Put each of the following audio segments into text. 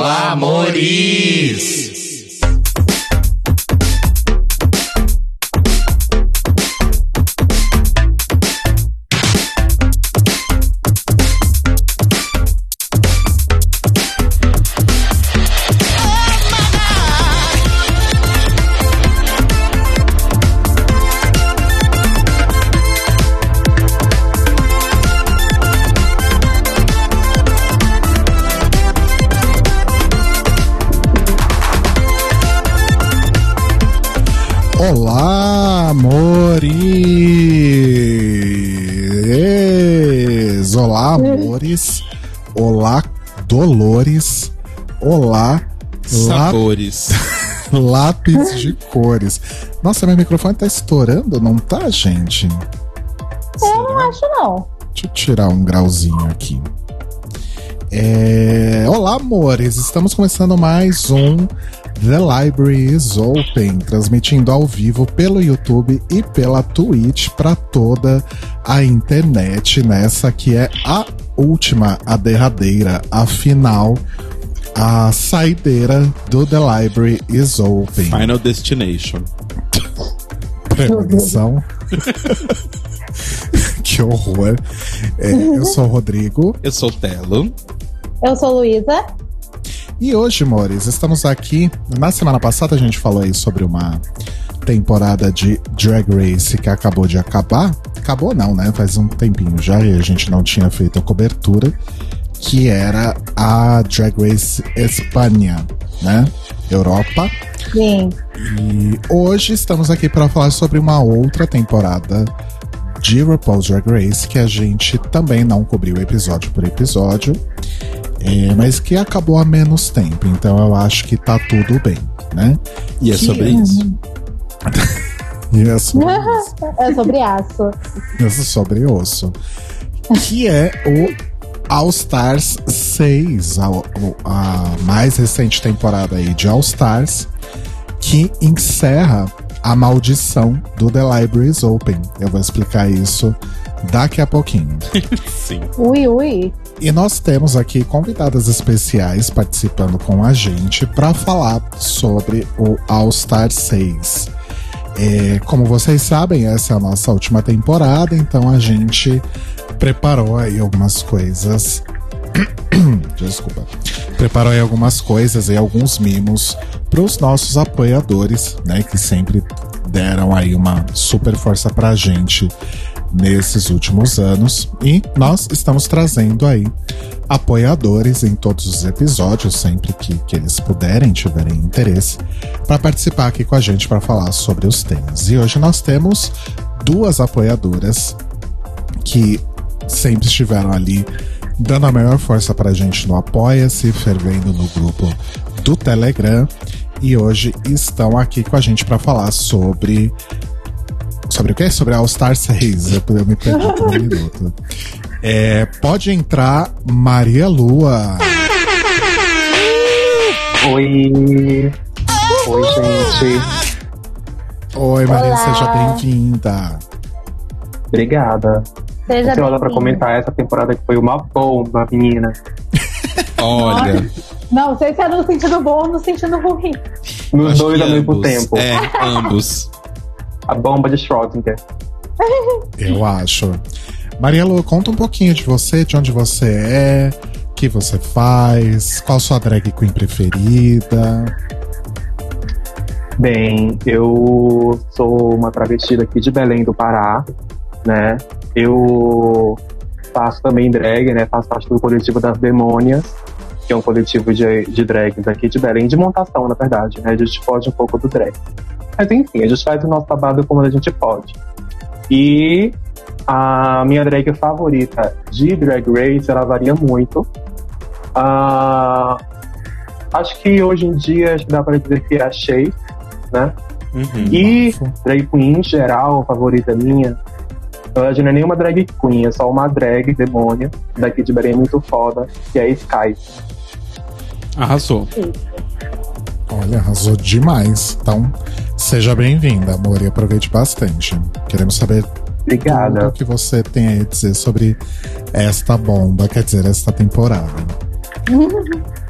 Olá, amores! Sabores. lápis de cores. Nossa, meu microfone tá estourando, não tá, gente? Eu não acho, não. Deixa eu tirar um grauzinho aqui. É... Olá, amores! Estamos começando mais um The Library is Open, transmitindo ao vivo pelo YouTube e pela Twitch para toda a internet, nessa que é a última, a derradeira, a final, a saideira do The Library is Open. Final Destination. Premonição. que horror. É, eu sou o Rodrigo. Eu sou o Telo. Eu sou Luísa. E hoje, Mores, estamos aqui. Na semana passada a gente falou aí sobre uma temporada de Drag Race que acabou de acabar. Acabou não, né? Faz um tempinho já e a gente não tinha feito a cobertura. Que era a Drag Race Espanha, né? Europa. Sim. E hoje estamos aqui para falar sobre uma outra temporada de RuPaul's Drag Race que a gente também não cobriu episódio por episódio, é, mas que acabou há menos tempo, então eu acho que tá tudo bem, né? E é Que sobre é- isso. E é sobre isso. é sobre aço. Isso sobre osso. Que é o All Stars 6, a, a mais recente temporada aí de All Stars, que encerra a maldição do The Libraries Open. Eu vou explicar isso daqui a pouquinho. Sim. Ui, ui. E nós temos aqui convidadas especiais participando com a gente para falar sobre o All Star 6. É, como vocês sabem, essa é a nossa última temporada, então a gente preparou aí algumas coisas. Desculpa. Preparou aí algumas coisas e alguns mimos para os nossos apoiadores, né, que sempre deram aí uma super força pra gente nesses últimos anos. E nós estamos trazendo aí apoiadores em todos os episódios, sempre que, que eles puderem, tiverem interesse, para participar aqui com a gente para falar sobre os temas. E hoje nós temos duas apoiadoras que sempre estiveram ali dando a maior força pra gente no Apoia-se, fervendo no grupo do Telegram e hoje estão aqui com a gente para falar sobre sobre o quê? Sobre All Star 6. Eu, eu me perdi por um minuto. É, pode entrar Maria Lua. Oi! Oi, gente. Oi, Maria, Olá. seja bem-vinda. Obrigada. Seja Ansiosa pra bem-vindo. comentar essa temporada que foi uma bomba, menina. Olha. Não sei se é no sentido bom ou no sentido ruim. Nos acho dois ao mesmo ambos. tempo. É, ambos. A bomba de Schrödinger. Eu acho. Maria Lua, conta um pouquinho de você, de onde você é, o que você faz, qual sua drag queen preferida. Bem, eu sou uma travesti aqui de Belém do Pará, né? Eu faço também drag, né? Faço parte do coletivo das Demônias, que é um coletivo de, de drags aqui de Belém, de montação, na verdade, né? A gente pode um pouco do drag. Mas enfim, a gente faz o nosso trabalho como a gente pode. E a minha drag favorita de Drag Race, ela varia muito. Ah, acho que hoje em dia acho que dá pra dizer que é a Shay, né? Uhum. E Bafo. drag queen em geral, favorita minha, na verdade não é nenhuma drag queen, é só uma drag demônia, daqui de Belém muito foda, que é Sky. Arrasou. Olha, arrasou demais. Então, seja bem-vinda, amor, e aproveite bastante. Queremos saber tudo Obrigada. o que você tem a dizer sobre esta bomba, quer dizer, esta temporada.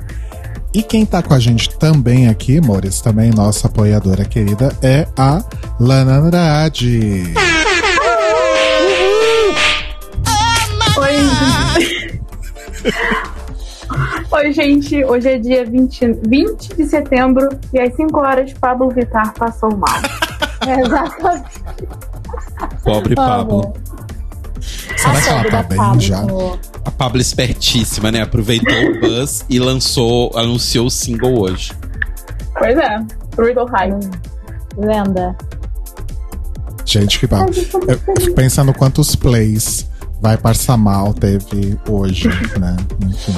E quem tá com a gente também aqui, Mores, também nossa apoiadora querida, é a Lana Andrade. Oi. Oi, gente. Hoje é dia 20, 20 de setembro e às 5 horas Pablo Vittar passou mal. Exatamente. Pobre Pablo. Será A que ela tá da bem Pablo. já? A Pablo espertíssima, né? Aproveitou o buzz e lançou, anunciou o single hoje. Pois é. Brutal High. Lenda. Gente, que bom. Eu fico pensando quantos plays vai passar mal teve hoje, né? Enfim.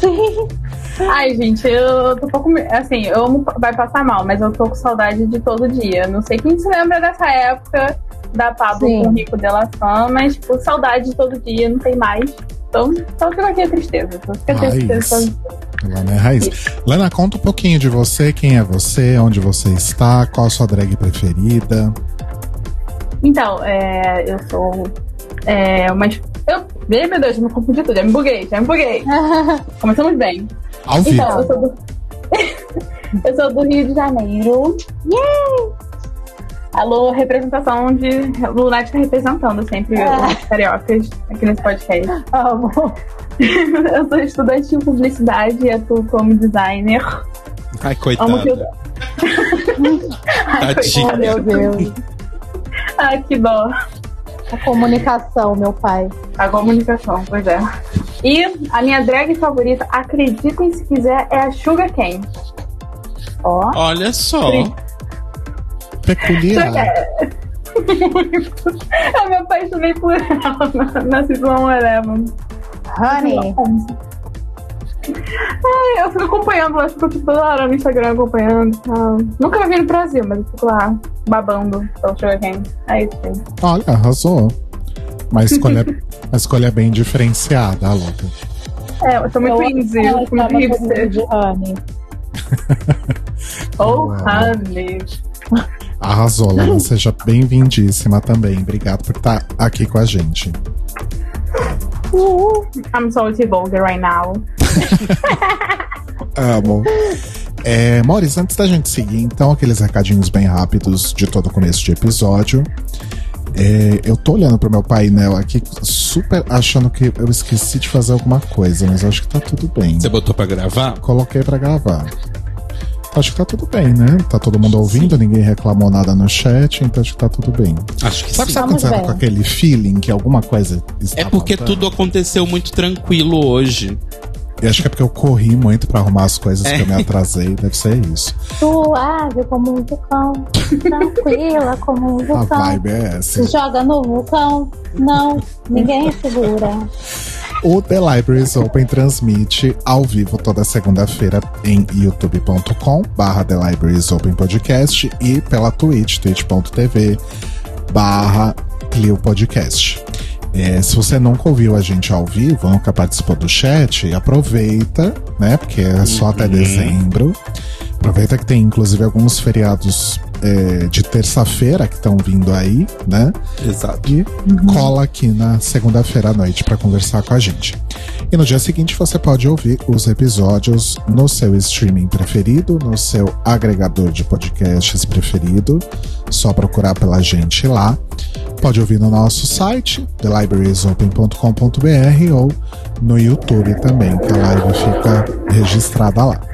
Ai, gente, eu tô um pouco. Assim, eu amo Vai Passar Mal, mas eu tô com saudade de todo dia. Não sei quem se lembra dessa época da Pablo Sim. com o Rico Delação, mas, tipo, saudade de todo dia, não tem mais. Então, só fica aqui a tristeza. Só fica a tristeza. Lana é raiz. Lana, conta um pouquinho de você, quem é você, onde você está, qual a sua drag preferida. Então, é, eu sou é, uma. Eu, meu Deus, eu me confundi tudo, já me buguei, já me buguei. Começamos bem. Ao vivo. Então, eu sou do. eu sou do Rio de Janeiro. Yay! Alô, representação de. Lunática representando sempre É. os cariocas aqui nesse podcast. Amo. eu sou estudante de publicidade e atuo como designer. Ai, Amo que eu. coitada. Ai. Oh, meu Deus. Ai, que dó. A comunicação, meu pai. A comunicação, pois é. E a minha drag favorita, acreditem se quiser, é a Sugar Cane. Ó. Olha só. Sim. Peculiar. Eu me apaixonei por ela na, na Season Eleven. Honey. Ai, eu fico acompanhando, eu fico tipo, toda hora no Instagram acompanhando. e tal. Nunca vai vir no Brasil, mas eu fico lá babando pelo Sugar Cane. É isso, gente. Olha, arrasou. Uma escolha, uma escolha bem diferenciada, a louca. É, eu sou muito indie, eu sou muito hipster. de Honey. Oh, honey. Arrasou, Lana. Seja bem-vindíssima também. Obrigado por estar aqui com a gente. I'm so vulgar right now. Amo. É, Maurício, antes da gente seguir, então, aqueles recadinhos bem rápidos de todo começo de episódio. É, eu tô olhando pro meu painel aqui, super achando que eu esqueci de fazer alguma coisa, mas acho que tá tudo bem. Você botou pra gravar? Coloquei pra gravar. Acho que tá tudo bem, né? Tá todo mundo ouvindo, ninguém reclamou nada no chat, então acho que tá tudo bem. Acho que Sabe, sim. sabe bem. com aquele feeling que alguma coisa está É porque faltando? tudo aconteceu muito tranquilo hoje. E acho que é porque eu corri muito pra arrumar as coisas É. que eu me atrasei, deve ser isso. Suave como um vulcão. Tranquila como um A vulcão. vibe é essa. Se joga no vulcão. Não, ninguém segura. O The Libraries Open transmite ao vivo toda segunda-feira em youtube.com barra The Libraries Open Podcast e pela Twitch, twitch.tv barra Clio Podcast. É, se você nunca ouviu a gente ao vivo, nunca participou do chat, aproveita, né? Porque é só até Uhum. dezembro. Aproveita que tem inclusive alguns feriados é, de terça-feira que estão vindo aí, né? Exato. e cola aqui na segunda-feira à noite para conversar com a gente. E no dia seguinte você pode ouvir os episódios no seu streaming preferido, no seu agregador de podcasts preferido. Só procurar pela gente lá. Pode ouvir no nosso site, thelibrariesopen.com.br ou no YouTube também, que a live fica registrada lá.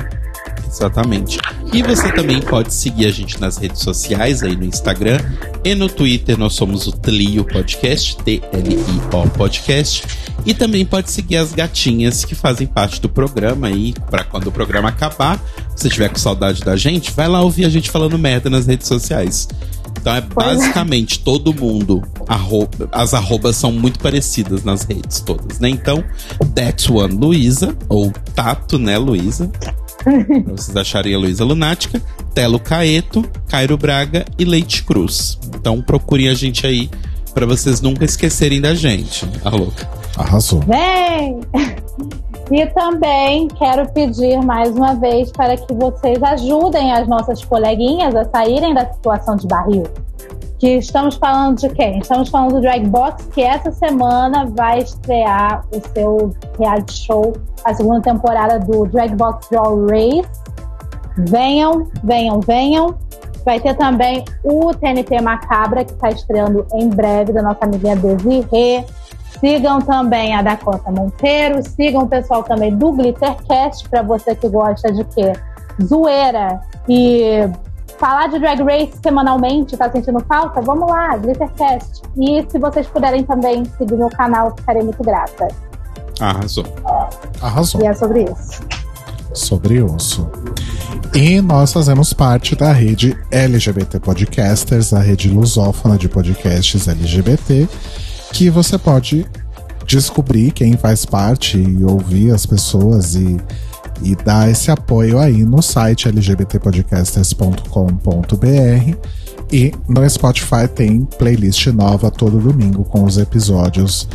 Exatamente. E você também pode seguir a gente nas redes sociais, aí no Instagram e no Twitter. Nós somos o Tlio Podcast, T-L-I-O Podcast. E também pode seguir as gatinhas que fazem parte do programa aí, para quando o programa acabar, se você tiver com saudade da gente, vai lá ouvir a gente falando merda nas redes sociais. Então é basicamente todo mundo. arroba- as arrobas são muito parecidas nas redes todas, né? Então, That's One Luísa, ou Tato, né, Luísa? Vocês acharem a Luísa Lunática, Telo Caeto, Cairo Braga e Leite Cruz. Então procurem a gente aí pra vocês nunca esquecerem da gente. A louca. Arrasou. Vem! E também quero pedir mais uma vez para que vocês ajudem as nossas coleguinhas a saírem da situação de barril. Que estamos falando de quem? Estamos falando do Drag Box, que essa semana vai estrear o seu reality show, a segunda temporada do Drag Box Draw Race. Venham, venham, venham. Vai ter também o TNT Macabra, que está estreando em breve, da nossa amiguinha Desirê. Sigam também a Dakota Monteiro, sigam o pessoal também do Glittercast, para você que gosta de quê? Zoeira e falar de Drag Race semanalmente, tá sentindo falta? Vamos lá, Glittercast. E se vocês puderem também seguir meu canal, ficarei muito grata. Arrasou. Arrasou. E é sobre isso. Sobre osso. E nós fazemos parte da rede LGBT Podcasters, a rede lusófona de podcasts LGBT, que você pode descobrir quem faz parte e ouvir as pessoas e, e dar esse apoio aí no site lgbtpodcasters.com.br e no Spotify tem playlist nova todo domingo com os episódios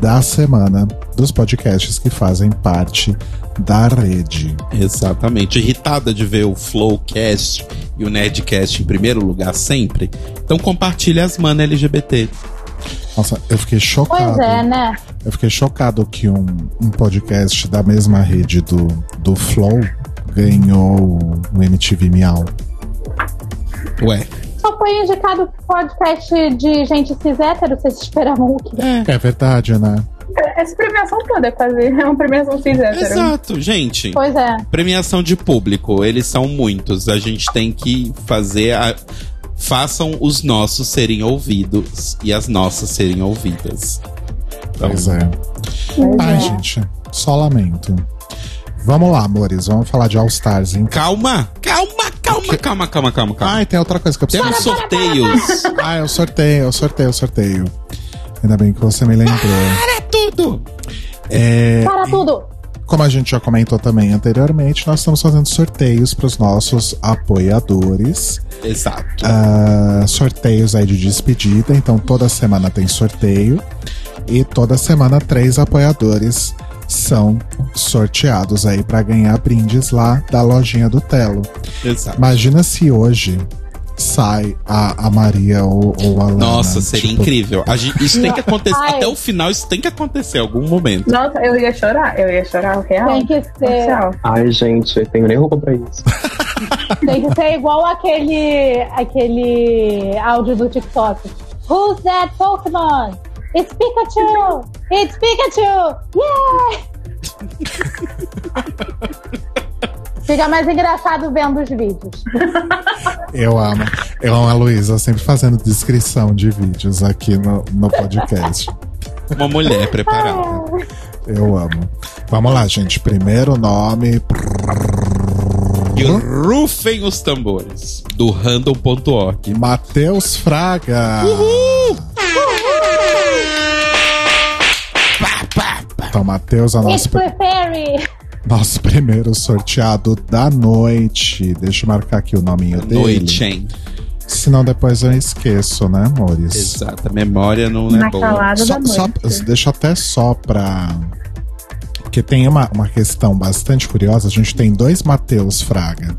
da semana dos podcasts que fazem parte da rede. Exatamente. Irritada de ver o Flowcast e o Nerdcast em primeiro lugar sempre? Então compartilhe as manas LGBT. Nossa, eu fiquei chocado. Pois é, né? Eu fiquei chocado que um, um podcast da mesma rede do, do Flow ganhou o MTV Miau. Ué, Só foi indicado podcast de gente cis hétero, vocês esperavam o quê? É verdade, né? Essa premiação toda é quase é uma premiação cis hétero. exato, gente. Pois é. Premiação de público, eles são muitos. A gente tem que fazer a. Façam os nossos serem ouvidos e as nossas serem ouvidas. Então, Pois é. Pois Ai, é. gente, só lamento. Vamos lá, amores, vamos falar de All Stars, hein? Calma, calma, calma, calma, calma, calma, calma. Ai, tem outra coisa que eu preciso. Temos sorteios. Ah, eu sorteio, eu sorteio, eu sorteio. Ainda bem que você me lembrou. Para tudo! É, Para tudo! Como a gente já comentou também anteriormente, nós estamos fazendo sorteios para os nossos apoiadores. Exato. Ah, sorteios aí de despedida. Então toda semana tem sorteio. E toda semana três apoiadores são sorteados aí para ganhar brindes lá da lojinha do Telo. Exato. Imagina se hoje sai a, a Maria ou, ou a Lana. Nossa, seria tipo, incrível. A gente- isso tem que acontecer. Ai. Até o final, isso tem que acontecer em algum momento. Nossa, eu ia chorar, eu ia chorar, real. Tem que ser. Ai, gente, eu tenho nem roupa pra isso. tem que ser igual aquele, aquele áudio do TikTok. Who's that Pokémon? It's Pikachu! It's Pikachu! Yeah! Fica mais engraçado vendo os vídeos. Eu amo. Eu amo a Luísa sempre fazendo descrição de vídeos aqui no, no podcast. Uma mulher preparada. Eu amo. Vamos lá, gente. Primeiro nome. E rufem os tambores. Do random.org. Matheus Fraga. Então, Matheus é o It's! Nosso primeiro sorteado da noite. Deixa eu marcar aqui o nominho dele. Noite, hein? Senão depois eu esqueço, né, amores? Exato. A memória não é Na boa. calada Só, da só- noite. deixa até só pra. Porque tem uma, uma questão bastante curiosa. A gente tem dois Matheus Fraga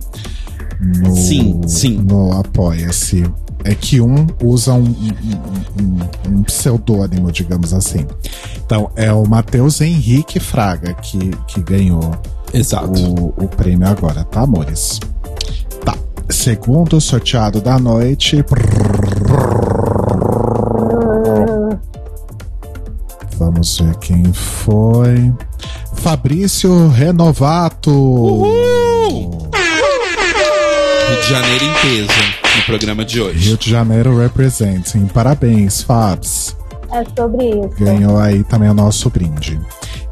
no, Sim, sim. no Apoia-se. É que um usa um, um- um- um pseudônimo, digamos assim. Então, é o Matheus Henrique Fraga que, que ganhou Exato. o, o prêmio agora, tá, amores? Tá. Segundo sorteado da noite. Vamos ver quem foi. Fabrício Renovato. Rio de Janeiro em peso no programa de hoje. Rio de Janeiro Representing. Parabéns, Fabs. É sobre isso. Ganhou aí também o nosso brinde.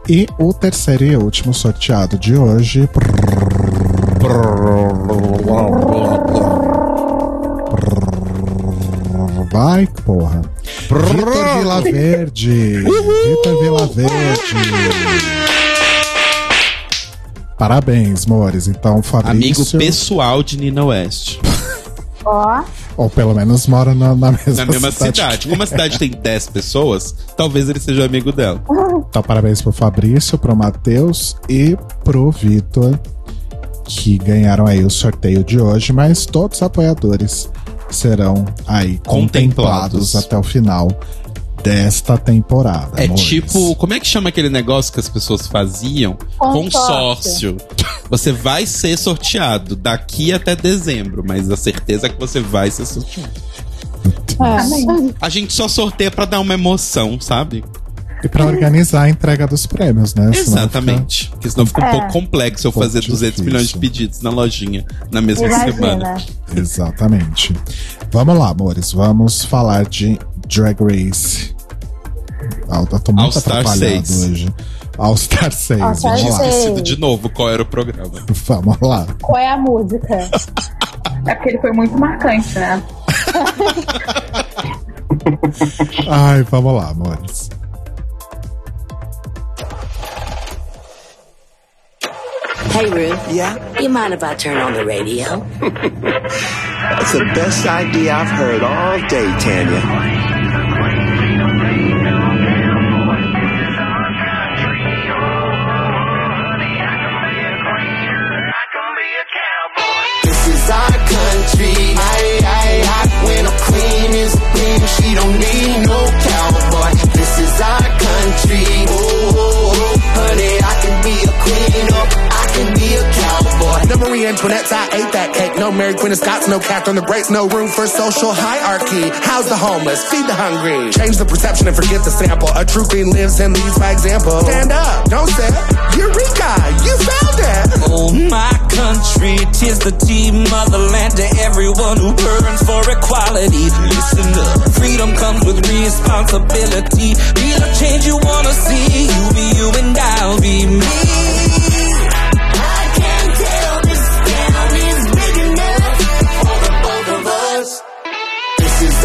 E o terceiro e último sorteado de hoje. Vai, porra. Vitor Vilaverde. Vitor Vilaverde. Parabéns, Mores. Então, Amigo Fabrício. pessoal de Nina West. Ó, Ou pelo menos mora na, na mesma, Na mesma cidade. cidade. Como a cidade tem 10 pessoas, talvez ele seja amigo dela. Então, parabéns pro Fabrício, pro Matheus e pro Vitor, que ganharam aí o sorteio de hoje, mas todos apoiadores serão aí contemplados, Contemplados. até o final desta temporada. É amores. tipo, como é que chama aquele negócio que as pessoas faziam? Consórcio. Consórcio. Você vai ser sorteado daqui até dezembro, mas a certeza é que você vai ser sorteado. É. A gente só sorteia pra dar uma emoção, sabe? E pra organizar a entrega dos prêmios, né? Senão Exatamente. Porque senão fica um É. pouco complexo eu fazer 200 difícil. milhões de pedidos na lojinha na mesma semana. Imagina. fica- Exatamente. Vamos lá, amores. Vamos falar de Drag Race. Ah, eu tô muito All Star atrapalhado 6. hoje. All Star 6. All Star Vamos lá. 6. Esquecido de novo qual era o programa. Vamos lá. Qual é a música? É porque ele foi muito marcante, né? Ai, vamos lá, amores. Hey, Ruth. Yeah, You mind if I turn on the radio? that's the best idea I've heard all day, Tanya. Country. Aye, aye, aye. When a queen is a queen, she don't need no cowboy. This is our country. Oh, oh, oh. honey, I can be a queen Marie Antoinette, I ate that cake. No Mary Queen of Scots, no Catherine the Great. No room for social hierarchy. House the homeless, feed the hungry. Change the perception and forget the sample. A true queen lives and leads by example. Stand up, don't sit. Eureka, you found it. Oh, my country, tis the tea motherland to everyone who burns for equality. Listen up, freedom comes with responsibility. Be the change you wanna see. You be you and I'll be me.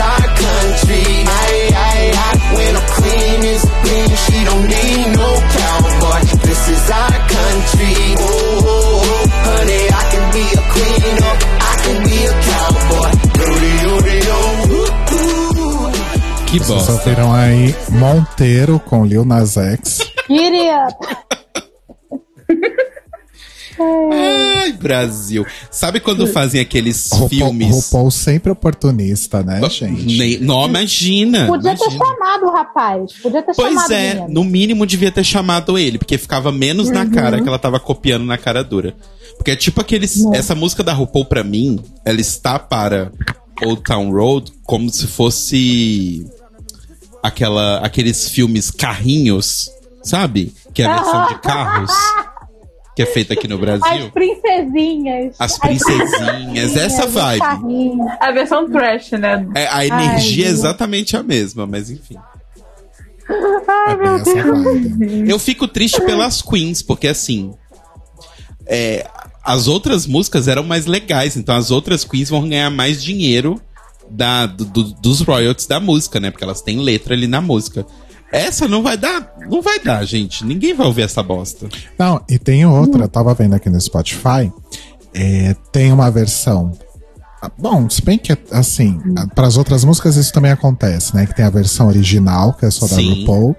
Our country. Aye, aye, aye. When a queen is queen, she don't need no cowboy. This is our country. Oh, oh, oh. honey, I can be a queen or I can be a cowboy. Que Vocês bosta. ouviram aí Monteiro com Lil Nas X. Queria. Ai, Brasil. Sabe quando fazem aqueles RuPaul, filmes? RuPaul sempre oportunista, né, gente? Nem- não, imagina. Podia ter imagina. chamado o rapaz. Podia ter Pois chamado o é, no mínimo devia ter chamado ele, porque ficava menos na cara que ela tava copiando na cara dura. Porque é tipo aqueles. Essa música da RuPaul, pra mim, ela está para Old Town Road como se fosse aquela, aqueles filmes carrinhos, sabe? Que é a versão de carros que é feita aqui no As Brasil. princesinhas. As princesinhas, essa vibe. A versão trash, né? É, a energia é Ai, exatamente a mesma, mas enfim. É bem essa vibe. Eu fico triste pelas queens, porque assim. é, as outras músicas eram mais legais, então as outras queens vão ganhar mais dinheiro da, do- do- dos royalties da música, né? Porque elas têm letra ali na música. Essa não vai dar, não vai dar, gente. Ninguém vai ouvir essa bosta. Não, e tem outra, eu tava vendo aqui no Spotify, é, tem uma versão. ah, Bom, se bem que, assim, para as outras músicas isso também acontece, né? Que tem a versão original, que é só da Sim. RuPaul,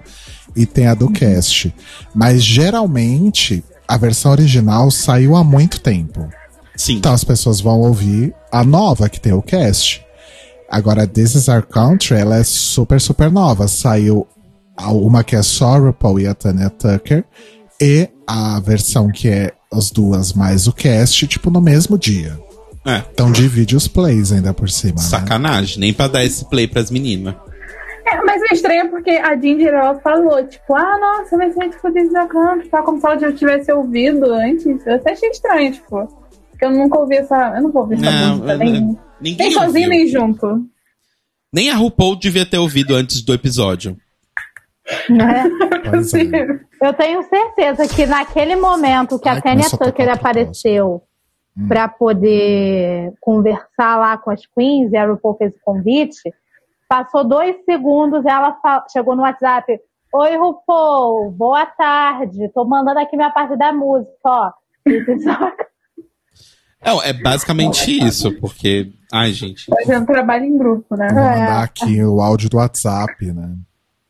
e tem a do cast. Mas geralmente a versão original saiu há muito tempo. Sim. Então as pessoas vão ouvir a nova que tem o cast. Agora, This Is Our Country, ela é super, super nova. Saiu uma que é só a RuPaul e a Tanya Tucker, e a versão que é as duas mais o cast, tipo, no mesmo dia. É, Então divide os plays ainda por cima, né? sacanagem. Nem pra dar esse play pras meninas. É, mas é estranho porque a Ginger ela falou, tipo, ah, nossa, vai ser tipo Country, tá? Como se ela já tivesse ouvido antes. Eu até achei estranho, tipo. Porque eu nunca ouvi essa. Eu não vou ouvir essa Não, música, nem, Ninguém nem sozinho, nem junto. Nem a RuPaul devia ter ouvido antes do episódio. Né? É. Eu tenho certeza que naquele momento que Ai, a Tanya começou a Tucker apareceu Hum. pra poder conversar lá com as queens e a RuPaul fez o convite, passou dois segundos ela chegou no WhatsApp. Oi, RuPaul, boa tarde. Tô mandando aqui minha parte da música, ó. É, é basicamente isso, porque. Ai, gente. Fazendo trabalho em grupo, né? Vou mandar aqui o áudio do WhatsApp, né?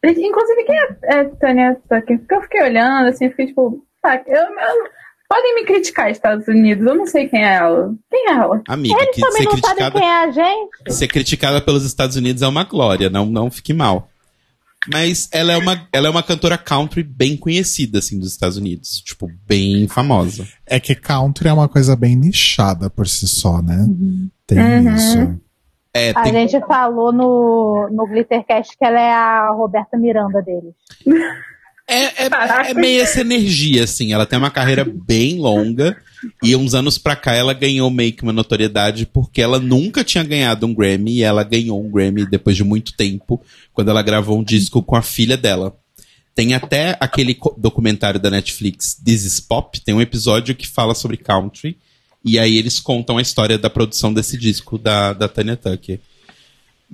Inclusive, quem é, é Tânia Tucker? Porque eu fiquei olhando, assim, fiquei tipo, tá, eu, eu- Podem me criticar, Estados Unidos. Eu não sei quem é ela. Quem é ela? Amiga, Eles que também ser não sabem criticada, quem é a gente. ser criticada pelos Estados Unidos é uma glória, não, não fique mal. Mas ela é, uma, ela é uma cantora country bem conhecida, assim, dos Estados Unidos. Tipo, bem famosa. É que country é uma coisa bem nichada por si só, né? Tem Uhum. isso. É, A tem, gente falou no, no Glittercast que ela é a Roberta Miranda deles. é, é, é meio essa energia, assim. Ela tem uma carreira bem longa. E uns anos pra cá ela ganhou meio que uma notoriedade porque ela nunca tinha ganhado um Grammy. E ela ganhou um Grammy depois de muito tempo, quando ela gravou um disco com a filha dela. Tem até aquele documentário da Netflix, This is Pop, tem um episódio que fala sobre country. E aí eles contam a história da produção desse disco da, da Tanya Tucker.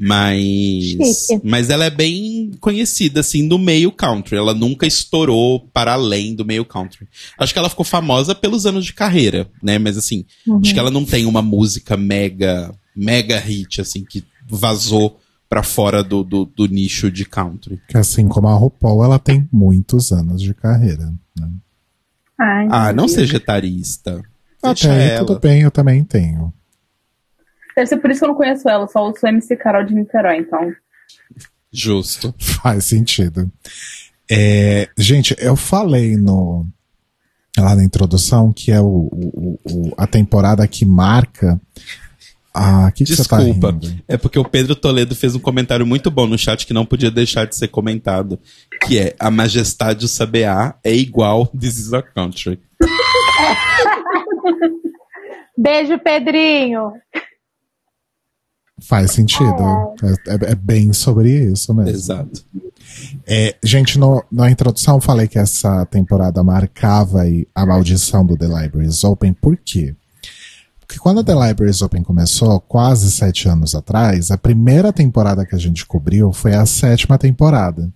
Mas, Chique. mas ela é bem conhecida, assim, no meio country. Ela nunca estourou para além do meio country. Acho que ela ficou famosa pelos anos de carreira, né? Mas, assim, acho que ela não tem uma música mega, mega hit, assim, que vazou pra fora do, do, do nicho de country. Que assim como a RuPaul, ela tem muitos anos de carreira. Né? Ai, Ah, não seja etarista. Deixa Até aí, ela. tudo bem, eu também tenho. Deve ser por isso que eu não conheço ela, só ouço MC Carol de Niterói, então. Justo. Faz sentido. É, gente, eu falei no lá na introdução que é o, o- o- a temporada que marca. Ah, que que você tá Desculpa. rindo? É porque o Pedro Toledo fez um comentário muito bom no chat que não podia deixar de ser comentado. Que é a majestade do CBA é igual This is a Country. Beijo, Pedrinho. Faz sentido. É, é- é bem sobre isso mesmo. Exato. É, gente, no- na introdução eu falei que essa temporada marcava aí a maldição do The Libraries Open. Por quê? Porque quando o The Libraries Open começou, quase sete anos atrás, a primeira temporada que a gente cobriu foi a sétima temporada.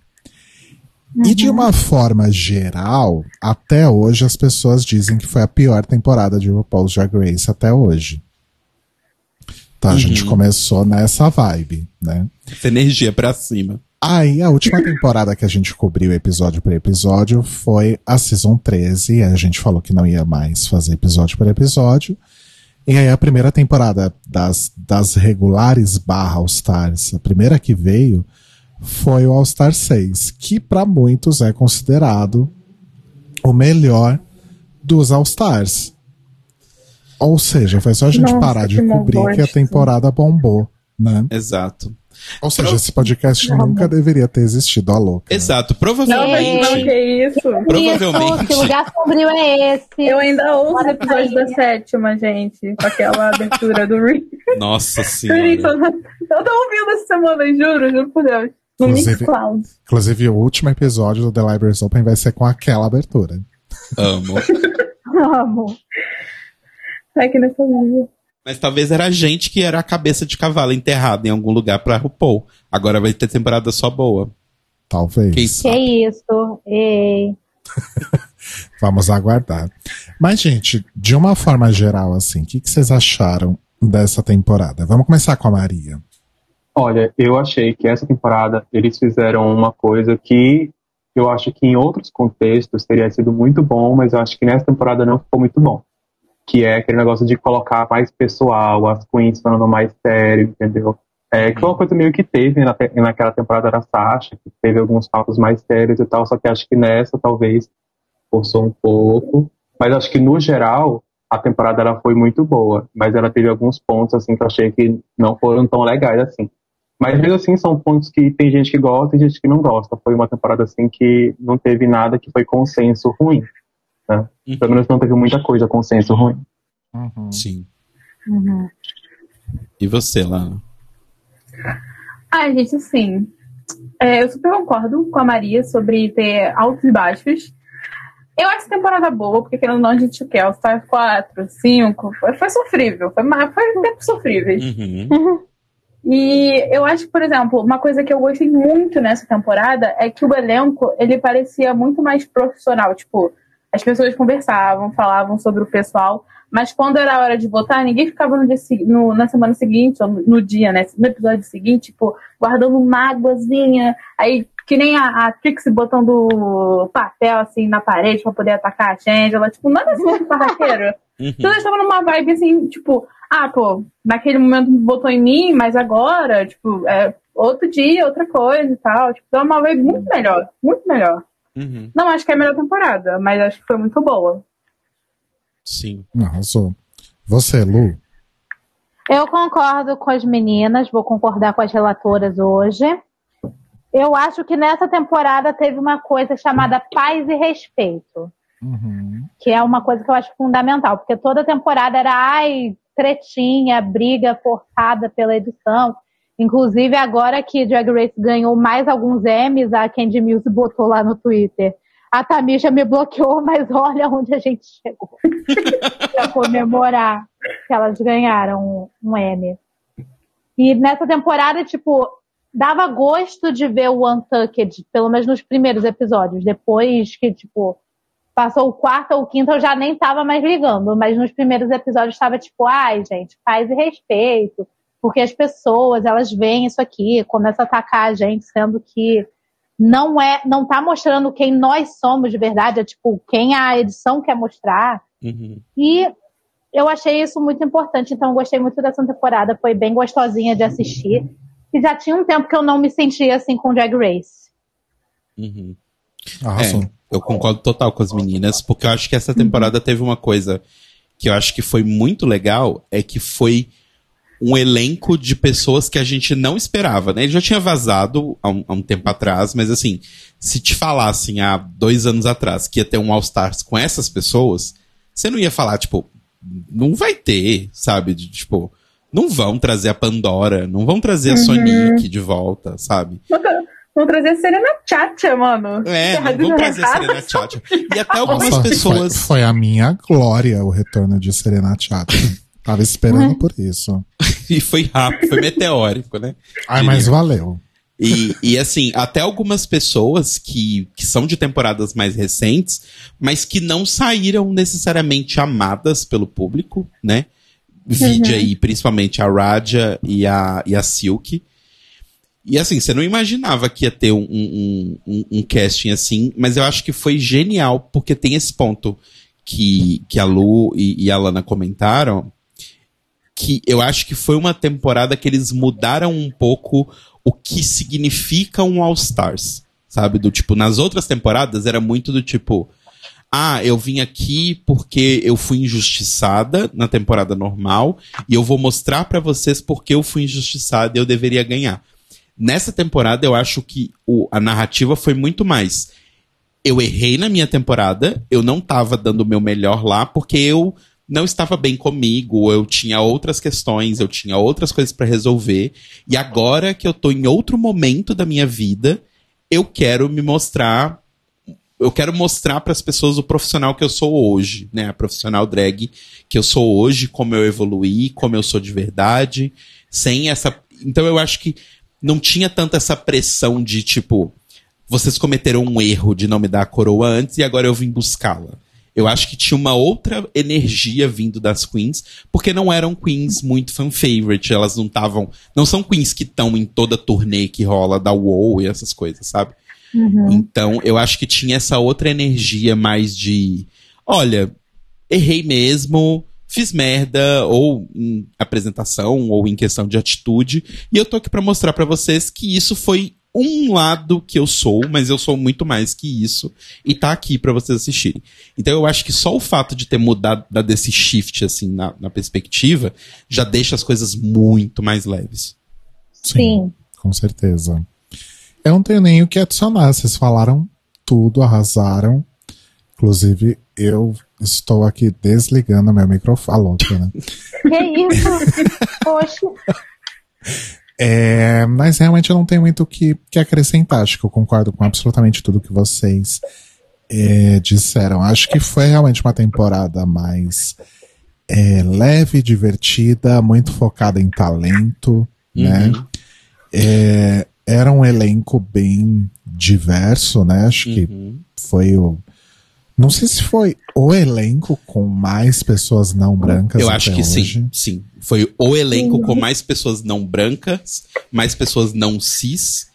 E de uma forma geral, até hoje as pessoas dizem que foi a pior temporada de RuPaul's Drag Race até hoje. Então a gente começou nessa vibe, né? Essa energia pra cima. Aí, a última temporada que a gente cobriu episódio por episódio foi a Season 13. e A gente falou que não ia mais fazer episódio por episódio. E aí, a primeira temporada das, das regulares barra All Stars, a primeira que veio, foi o All Star 6, que para muitos é considerado o melhor dos All Stars. Ou seja, foi só a gente Nossa, parar de cobrir que a temporada bombou, né? Exato. Ou seja, esse podcast nunca deveria ter existido, a louca. Exato. Não, mas não, Provavelmente. que isso. Provavelmente. Isso, que lugar sombrio é esse? Eu ainda ouço episódios sair. da sétima, gente, com aquela abertura do Rick. Nossa senhora. Eu tô ouvindo essa semana, juro, juro por Deus. No Inclusive- Mixcloud. Inclusive, o último episódio do The Libraries Open vai ser com aquela abertura. Amo. Amo. Ai, que nostalgia. Mas talvez era a gente que era a cabeça de cavalo enterrada em algum lugar pra RuPaul. Agora vai ter temporada só boa. Talvez. Quem Que sabe? isso? Ei. Vamos aguardar. Mas, gente, de uma forma geral, assim, o que, que vocês acharam dessa temporada? Vamos começar com a Maria. Olha, eu achei que essa temporada eles fizeram uma coisa que eu acho que em outros contextos teria sido muito bom, mas eu acho que nessa temporada não ficou muito bom. Que é aquele negócio de colocar mais pessoal, as queens falando mais sério, entendeu? É, que foi uma coisa meio que teve na, naquela temporada da Sasha, que teve alguns papos mais sérios e tal, só que acho que nessa talvez forçou um pouco. Mas acho que no geral a temporada ela foi muito boa, mas ela teve alguns pontos assim que eu achei que não foram tão legais assim. Mas mesmo assim são pontos que tem gente que gosta e gente que não gosta. Foi uma temporada assim que não teve nada que foi consenso ruim. Né? Pelo menos não teve muita coisa consenso ruim. Sim. Uhum. E você, Lana? Ai, gente, assim, é, eu super concordo com a Maria sobre ter altos e baixos. Eu acho temporada boa, porque querendo ou não, a gente quer o Star 4, 5, foi, foi sofrível, foi, foi tempos sofríveis. Uhum. E eu acho que, por exemplo, uma coisa que eu gostei muito nessa temporada é que o elenco, ele parecia muito mais profissional, tipo, as pessoas conversavam, falavam sobre o pessoal, mas quando era a hora de votar, ninguém ficava no dia, no- na semana seguinte, ou no, dia, né, no episódio seguinte, tipo, guardando mágoazinha, aí que nem a, a Trixie botando papel assim na parede pra poder atacar a Shangela. Tipo, nada assim de barraqueiro. Uhum. Então eles estavam numa vibe assim, tipo, ah, pô, naquele momento votou em mim, mas agora, tipo, é outro dia, outra coisa e tal. Tipo, é uma vibe muito melhor, muito melhor. Uhum. Não acho que é a melhor temporada, mas acho que foi muito boa. Sim. Arrasou. Você, Lu? Eu concordo com as meninas, vou concordar com as relatoras hoje. Eu acho que nessa temporada teve uma coisa chamada paz e respeito, Uhum. que é uma coisa que eu acho fundamental, porque toda temporada era ai, tretinha, briga forçada pela edição. Inclusive, agora que Drag Race ganhou mais alguns Emmys, a Candy Mills botou lá no Twitter. A Tamisha me bloqueou, mas olha onde a gente chegou. pra comemorar que elas ganharam um, Emmy. E nessa temporada, tipo, dava gosto de ver o Untucked, pelo menos nos primeiros episódios. Depois que, tipo, passou o quarto ou o quinto, eu já nem tava mais ligando. Mas nos primeiros episódios tava tipo, ai, gente, paz e respeito. Porque as pessoas, elas veem isso aqui, começam a atacar a gente, sendo que não é, não tá mostrando quem nós somos de verdade, é tipo, quem a edição quer mostrar. Uhum. E eu achei isso muito importante, então eu gostei muito dessa temporada, foi bem gostosinha de assistir. E já tinha um tempo que eu não me sentia assim com Drag Race. Uhum. Arrasou. É, eu concordo total com as meninas, porque eu acho que essa temporada teve uma coisa que eu acho que foi muito legal, é que foi um elenco de pessoas que a gente não esperava, né? Ele já tinha vazado há um, há um tempo atrás, mas assim, se te falassem há dois anos atrás que ia ter um All Stars com essas pessoas, você não ia falar, tipo, não vai ter, sabe? De, Tipo, não vão trazer a Pandora, não vão trazer a Sonic de volta, sabe? Vamos trazer a Serena Chacha, mano. É, não vão trazer a Serena Chacha. E até algumas Nossa, pessoas. Foi, foi a minha glória o retorno de Serena Chata. Tava esperando por isso. E foi rápido, foi meteórico, né? Ai, mas valeu. E, e assim, até algumas pessoas que, que são de temporadas mais recentes, mas que não saíram necessariamente amadas pelo público, né? Vide aí, principalmente a Raja e a, e a Silk. E assim, você não imaginava que ia ter um, um, um, um casting assim, mas eu acho que foi genial, porque tem esse ponto que, que a Lu e, e a Lana comentaram, que eu acho que foi uma temporada que eles mudaram um pouco o que significa um All Stars, sabe? Do tipo, nas outras temporadas era muito do tipo, ah, eu vim aqui porque eu fui injustiçada na temporada normal e eu vou mostrar pra vocês porque eu fui injustiçada e eu deveria ganhar. Nessa temporada eu acho que o, a narrativa foi muito mais. Eu errei na minha temporada, eu não tava dando o meu melhor lá porque eu não estava bem comigo, eu tinha outras questões, eu tinha outras coisas pra resolver. E agora que eu tô em outro momento da minha vida, eu quero me mostrar eu quero mostrar para as pessoas o profissional que eu sou hoje, né? A profissional drag que eu sou hoje, como eu evoluí, como eu sou de verdade, sem essa. Então eu acho que não tinha tanta essa pressão de tipo, vocês cometeram um erro de não me dar a coroa antes e agora eu vim buscá-la. Eu acho que tinha uma outra energia vindo das queens, porque não eram queens muito fan favorite, elas não estavam, não são queens que estão em toda turnê que rola da WoW e essas coisas, sabe? Então, eu acho que tinha essa outra energia mais de, olha, errei mesmo, fiz merda, ou em apresentação, ou em questão de atitude, e eu tô aqui pra mostrar pra vocês que isso foi um lado que eu sou, mas eu sou muito mais que isso, e tá aqui pra vocês assistirem. Então eu acho que só o fato de ter mudado dado esse shift, assim, na, na perspectiva, já deixa as coisas muito mais leves. Sim. Com certeza. Eu não tenho nem o que adicionar. Vocês falaram tudo, arrasaram. Inclusive, eu estou aqui desligando meu microfone. Louca, né? Que isso? Poxa. É, mas realmente eu não tenho muito o que, que acrescentar. Acho que eu concordo com absolutamente tudo que vocês é, disseram. Acho que foi realmente uma temporada mais é, leve, divertida, muito focada em talento, né? É, era um elenco bem diverso, né? Acho que Uhum. foi o. Não sei se foi o elenco com mais pessoas não brancas. Eu acho que hoje. sim, sim. Foi o elenco com mais pessoas não brancas, mais pessoas não cis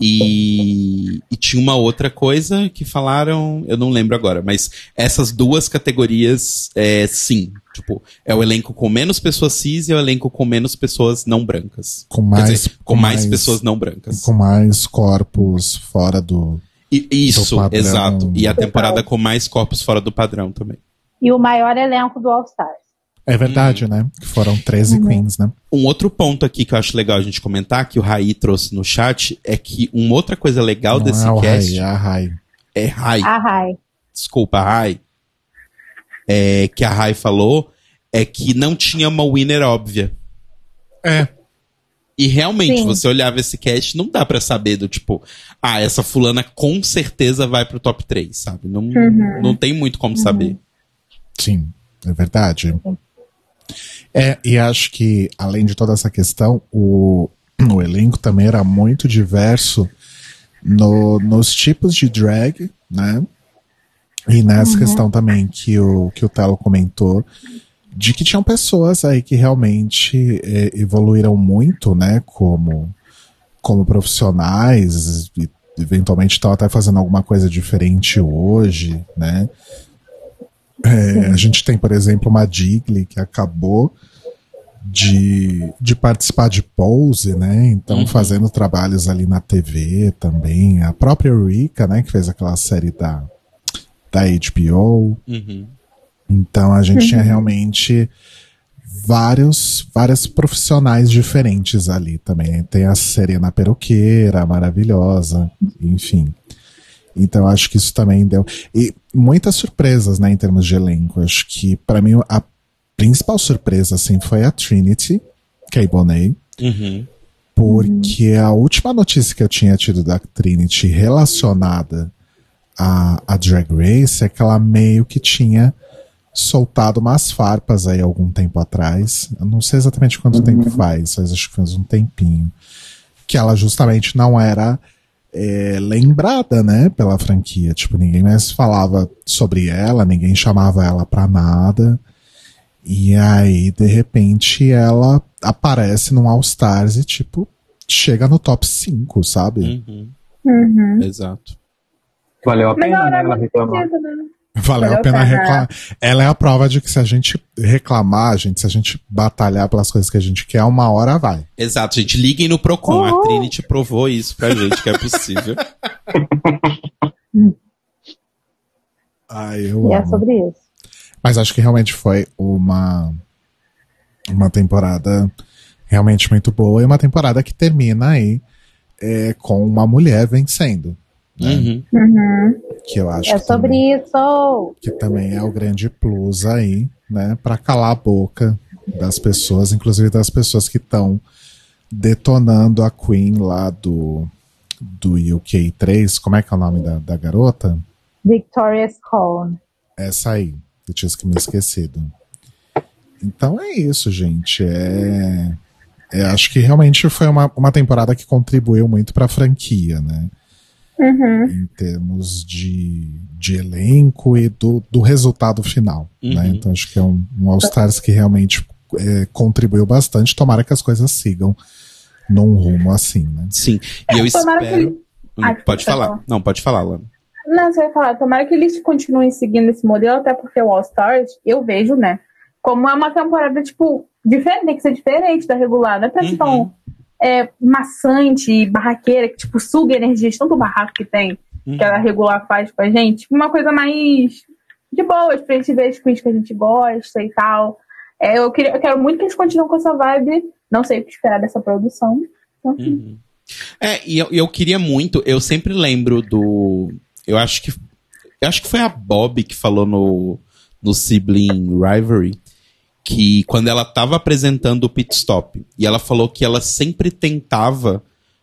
E, e tinha uma outra coisa que falaram, eu não lembro agora, mas essas duas categorias, é, sim. Tipo, é o elenco com menos pessoas cis e é o elenco com menos pessoas não brancas. Com mais, dizer, com mais, pessoas não brancas. Com mais corpos fora do. E- isso, padrão. exato. E a Total. temporada com mais corpos fora do padrão também. E o maior elenco do All Stars. É verdade, né? Que foram 13 queens, né? Um outro ponto aqui que eu acho legal a gente comentar, que o Raí trouxe no chat, é que uma outra coisa legal Não desse é o cast Rai, é a Rai. é Rai. A Rai. Desculpa, Rai. É, que a Rai falou é que não tinha uma winner óbvia. É. E realmente, Sim. você olhava esse cast, não dá pra saber do tipo, ah, essa fulana com certeza vai pro top 3, sabe? Não, não tem muito como saber. Sim, é verdade. É, e acho que, além de toda essa questão, o, o elenco também era muito diverso no- nos tipos de drag, né? E nessa questão também que o, que o Telo comentou, de que tinham pessoas aí que realmente eh, evoluíram muito, né? Como, como profissionais, e eventualmente estão até fazendo alguma coisa diferente hoje, né? É, a gente tem, por exemplo, uma Digley que acabou de, de participar de Pose, né? Então, Uhum. fazendo trabalhos ali na TV também. A própria Rika, né? Que fez aquela série da, da HBO. Uhum. Então, a gente tinha realmente vários, várias profissionais diferentes ali também. Tem a Serena Peruqueira, maravilhosa, enfim. Então, acho que isso também deu. E muitas surpresas, né, em termos de elenco. Acho que, para mim, a principal surpresa, assim, foi a Trinity, Kay Bonet, Uhum. porque a última notícia que eu tinha tido da Trinity relacionada a, a Drag Race é que ela meio que tinha soltado umas farpas aí algum tempo atrás. Eu não sei exatamente quanto tempo faz, mas acho que faz um tempinho. Que ela justamente não era é, lembrada, né, pela franquia. Tipo, ninguém mais falava sobre ela, ninguém chamava ela pra nada. E aí, de repente, ela aparece num All Stars e, tipo, chega no top 5, sabe? Uhum. Uhum. Exato. Valeu a pena, na né, ela reclamar. sentido, né? Valeu a pena a reclamar. Ela é a prova de que se a gente reclamar, gente, se a gente batalhar pelas coisas que a gente quer, uma hora vai. Exato, gente. Liguem no Procon. A Uhul. Trinity provou isso pra gente, que é possível. Ai, eu E é amo. sobre isso. Mas acho que realmente foi uma, uma temporada realmente muito boa e uma temporada que termina aí é, com uma mulher vencendo. Né? Uhum. Uhum. Que eu acho É que, sobre também, isso. que também é o grande plus aí, né? Pra calar a boca das pessoas, inclusive das pessoas que estão detonando a Queen lá do, do UK3. Como é que é o nome da, da garota? Victoria's Cone. Essa aí, eu tinha que me esquecido. Então é isso, gente. É, é, acho que realmente foi uma, uma temporada que contribuiu muito para a franquia, né? Uhum. Em termos de, de elenco e do, do resultado final. Uhum. Né? Então acho que é um, um All Stars que realmente é, contribuiu bastante. Tomara que as coisas sigam num rumo assim, né? Sim. E eu espero. ele- Hum, Ah, pode pode falar. falar. Não, pode falar, Lana. Não, você vai falar, tomara que eles continuem seguindo esse modelo, até porque o All Stars, eu vejo, né, como é uma temporada, tipo, diferente, tem que ser diferente da regular, não é pra Uhum. tão é, maçante e barraqueira, que, tipo, suga energia de tanto barraco que tem, Uhum. que a regular faz com a gente, uma coisa mais de boas, pra gente ver as queens que a gente gosta e tal. É, eu, queria, eu quero muito que eles continuem com essa vibe, não sei o que esperar dessa produção. Então, Uhum. É, e eu, eu queria muito, eu sempre lembro do. Eu acho que. Eu acho que foi a Bob que falou no, no Sibling Rivalry que quando ela tava apresentando o pit stop, e ela falou que ela sempre tentava,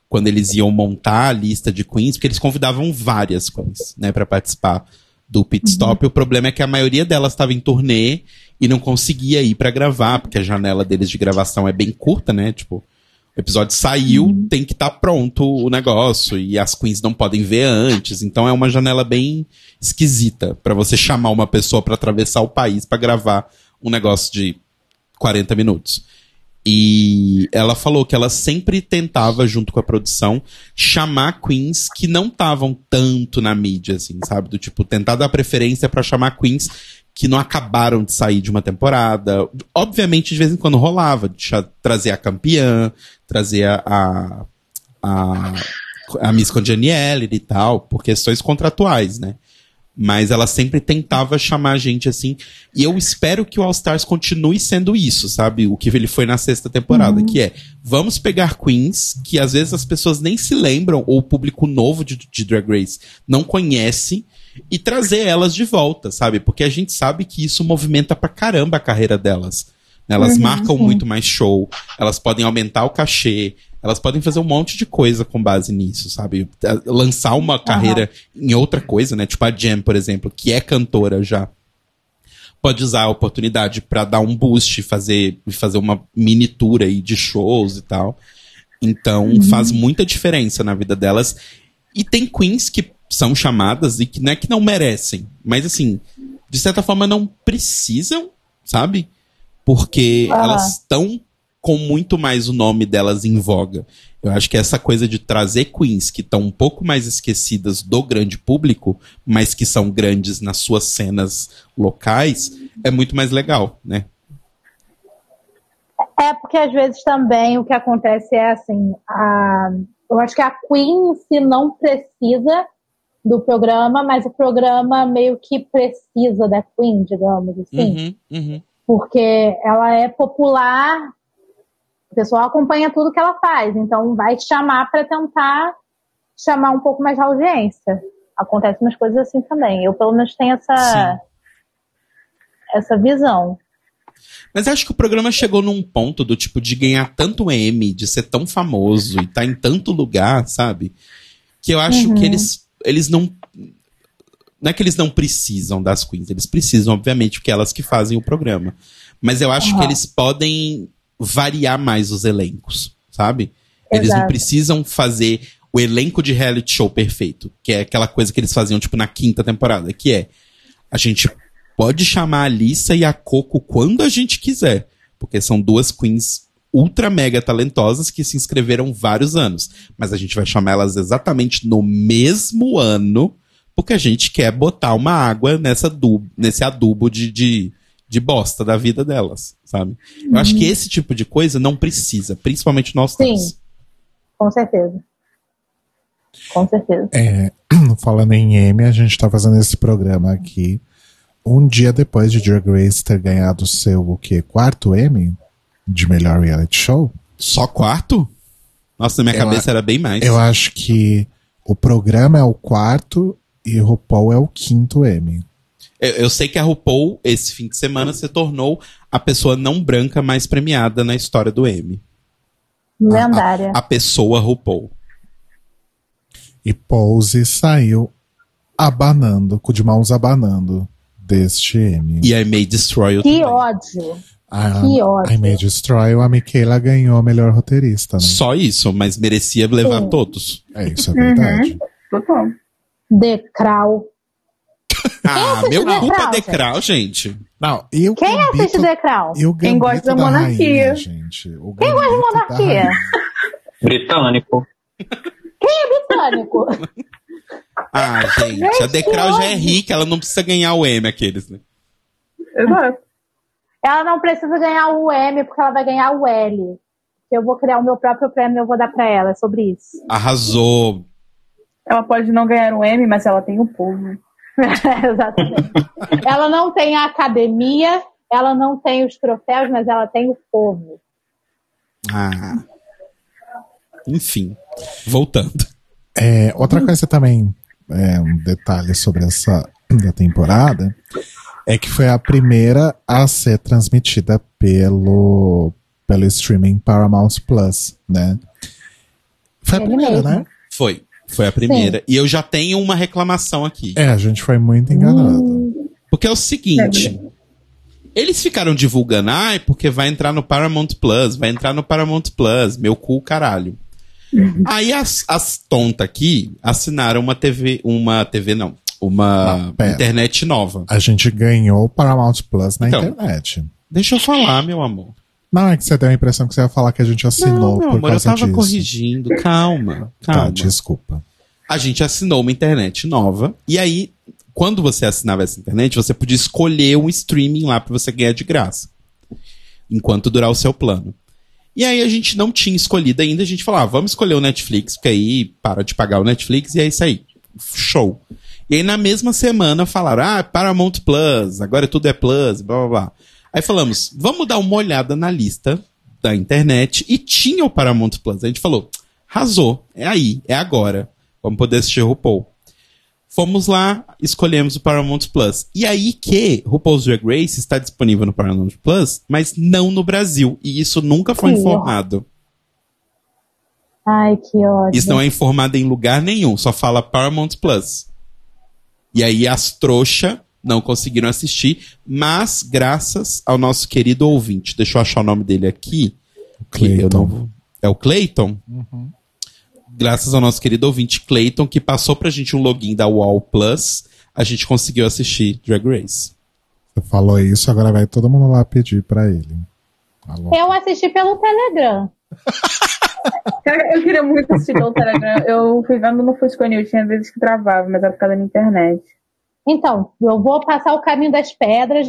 quando eles iam montar a lista de queens, porque eles convidavam várias queens, né, para participar do pit stop. O problema é que a maioria delas estava em turnê e não conseguia ir pra gravar, porque a janela deles de gravação é bem curta, né? Tipo, o episódio saiu, tem que estar pronto o negócio e as queens não podem ver antes, então é uma janela bem esquisita pra você chamar uma pessoa pra atravessar o país pra gravar um negócio de 40 minutos. E ela falou que ela sempre tentava, junto com a produção, chamar queens que não estavam tanto na mídia, assim, sabe? Do tipo, tentar dar preferência pra chamar queens que não acabaram de sair de uma temporada. Obviamente, de vez em quando rolava, de trazer a campeã, trazer a, a, a, a Miss Congeniality e tal, por questões contratuais, né? Mas ela sempre tentava chamar a gente assim. E eu espero que o All Stars continue sendo isso, sabe? O que ele foi na sexta temporada, que é vamos pegar queens que às vezes as pessoas nem se lembram, ou o público novo de, de Drag Race não conhece, e trazer elas de volta, sabe? Porque a gente sabe que isso movimenta pra caramba a carreira delas. Elas Uhum, marcam sim. muito mais show, elas podem aumentar o cachê, elas podem fazer um monte de coisa com base nisso, sabe? Eh, Lançar uma carreira em outra coisa, né? Tipo a Jam, por exemplo, que é cantora já. Pode usar a oportunidade pra dar um boost, fazer, fazer uma mini tour aí de shows e tal. Então faz muita diferença na vida delas. E tem queens que são chamadas e que não é que não merecem, mas assim, de certa forma não precisam, sabe? Porque Ah. elas estão com muito mais o nome delas em voga. Eu acho que essa coisa de trazer queens que estão um pouco mais esquecidas do grande público, mas que são grandes nas suas cenas locais, é muito mais legal, né? É porque às vezes também o que acontece é assim, a, eu acho que a Queen em si não precisa do programa, mas o programa meio que precisa da Queen, digamos assim, Uhum, uhum. porque ela é popular, o pessoal acompanha tudo que ela faz, então vai chamar para tentar chamar um pouco mais de audiência. Acontecem umas coisas assim também. Eu pelo menos tenho essa essa visão. Mas acho que o programa chegou num ponto do tipo de ganhar tanto M, de ser tão famoso e tá em tanto lugar, sabe? Que eu acho Uhum. que eles, eles não. Não é que eles não precisam das queens, eles precisam, obviamente, porque é elas que fazem o programa. Mas eu acho Aham. que eles podem variar mais os elencos, sabe? Eles não precisam fazer o elenco de reality show perfeito, que é aquela coisa que eles faziam, tipo, na quinta temporada, que é a gente pode chamar a Alissa e a Coco quando a gente quiser, porque são duas queens ultra mega talentosas que se inscreveram vários anos, mas a gente vai chamar elas exatamente no mesmo ano, porque a gente quer botar uma água nessa adubo, nesse adubo de, de, de bosta da vida delas, sabe? Eu acho que esse tipo de coisa não precisa, principalmente nós Sim. três. Com certeza. Com certeza. É, falando em M, a gente tá fazendo esse programa aqui um dia depois de Drag Race ter ganhado o seu, o quê? Quarto M de melhor reality show? Só quarto? Nossa, na minha Eu cabeça era bem mais. Eu acho que o programa é o quarto e o RuPaul é o quinto M. Eu, eu sei que a RuPaul, esse fim de semana, se tornou a pessoa não branca mais premiada na história do M. Lendária. A pessoa RuPaul. E Pose saiu abanando, com de mãos abanando deste M. E a May Destroy o Que também. ódio. a, que ódio. a May Destroy, a Michaela ganhou a melhor roteirista, né? Só isso, mas merecia levar Sim. todos. É, isso é verdade. Total. Decral. Ah, assiste meu The culpa Crown, Decral, gente. Não, e o Quem Gambito- assiste Decral? e o Quem gosta Gambito da monarquia. rainha, gente. O Quem gosta de Gambito da monarquia? rainha. Britânico. Britânico. Ah, gente, a Gente, Decral que já é rica, ela não precisa ganhar o M, aqueles, né? Exato. Ela não precisa ganhar o M porque ela vai ganhar o L. Eu vou criar o meu próprio prêmio e eu vou dar pra ela. É sobre isso. Arrasou. Ela pode não ganhar um M, mas ela tem o povo. Exatamente. ela não tem a academia, ela não tem os troféus, mas ela tem o povo. Ah. Enfim, voltando. É, outra coisa também, é, um detalhe sobre essa da temporada, é que foi a primeira a ser transmitida pelo, pelo streaming Paramount Plus, né? Foi a primeira, né? Foi. Foi a primeira. E eu já tenho uma reclamação aqui. É, a gente foi muito enganado. Porque é o seguinte. Eles ficaram divulgando, ai, porque vai entrar no Paramount Plus, vai entrar no Paramount Plus, meu cu, caralho. Aí as, as tontas aqui assinaram uma TV, uma TV não, uma Não, pera. internet nova. A gente ganhou o Paramount Plus na Então. internet. Deixa eu falar, meu amor. Não, é que você deu a impressão que você ia falar que a gente assinou Não, meu por amor, eu causa tava disso. corrigindo. Calma, Tá, calma. desculpa. a gente assinou uma internet nova. E aí, quando você assinava essa internet, você podia escolher um streaming lá pra você ganhar de graça. Enquanto durar o seu plano. E aí a gente não tinha escolhido ainda, a gente falou, ah, vamos escolher o Netflix, porque aí para de pagar o Netflix e é isso aí. Show. E aí na mesma semana falaram, ah, Paramount Plus, agora tudo é Plus, blá blá blá. Aí falamos, vamos dar uma olhada na lista da internet e tinha o Paramount Plus. A gente falou, arrasou, é aí, é agora. Vamos poder assistir RuPaul. Fomos lá, escolhemos o Paramount Plus. E aí que RuPaul's Drag Race está disponível no Paramount Plus, mas não no Brasil. E isso nunca foi informado. Ai, que ódio. Isso não é informado em lugar nenhum, só fala Paramount Plus. E aí as trouxa não conseguiram assistir, mas graças ao nosso querido ouvinte, deixa eu achar o nome dele aqui. Clayton. não É o Clayton? Graças ao nosso querido ouvinte Clayton, que passou pra gente um login da Wall Plus, a gente conseguiu assistir Drag Race. Você falou isso, agora vai todo mundo lá pedir pra ele. Alô? Eu assisti pelo Telegram. Eu queria muito assistir pelo Telegram. Eu fui vendo no Fusco News, tinha vezes que travava, mas era por causa da internet. Então, eu vou passar o caminho das pedras.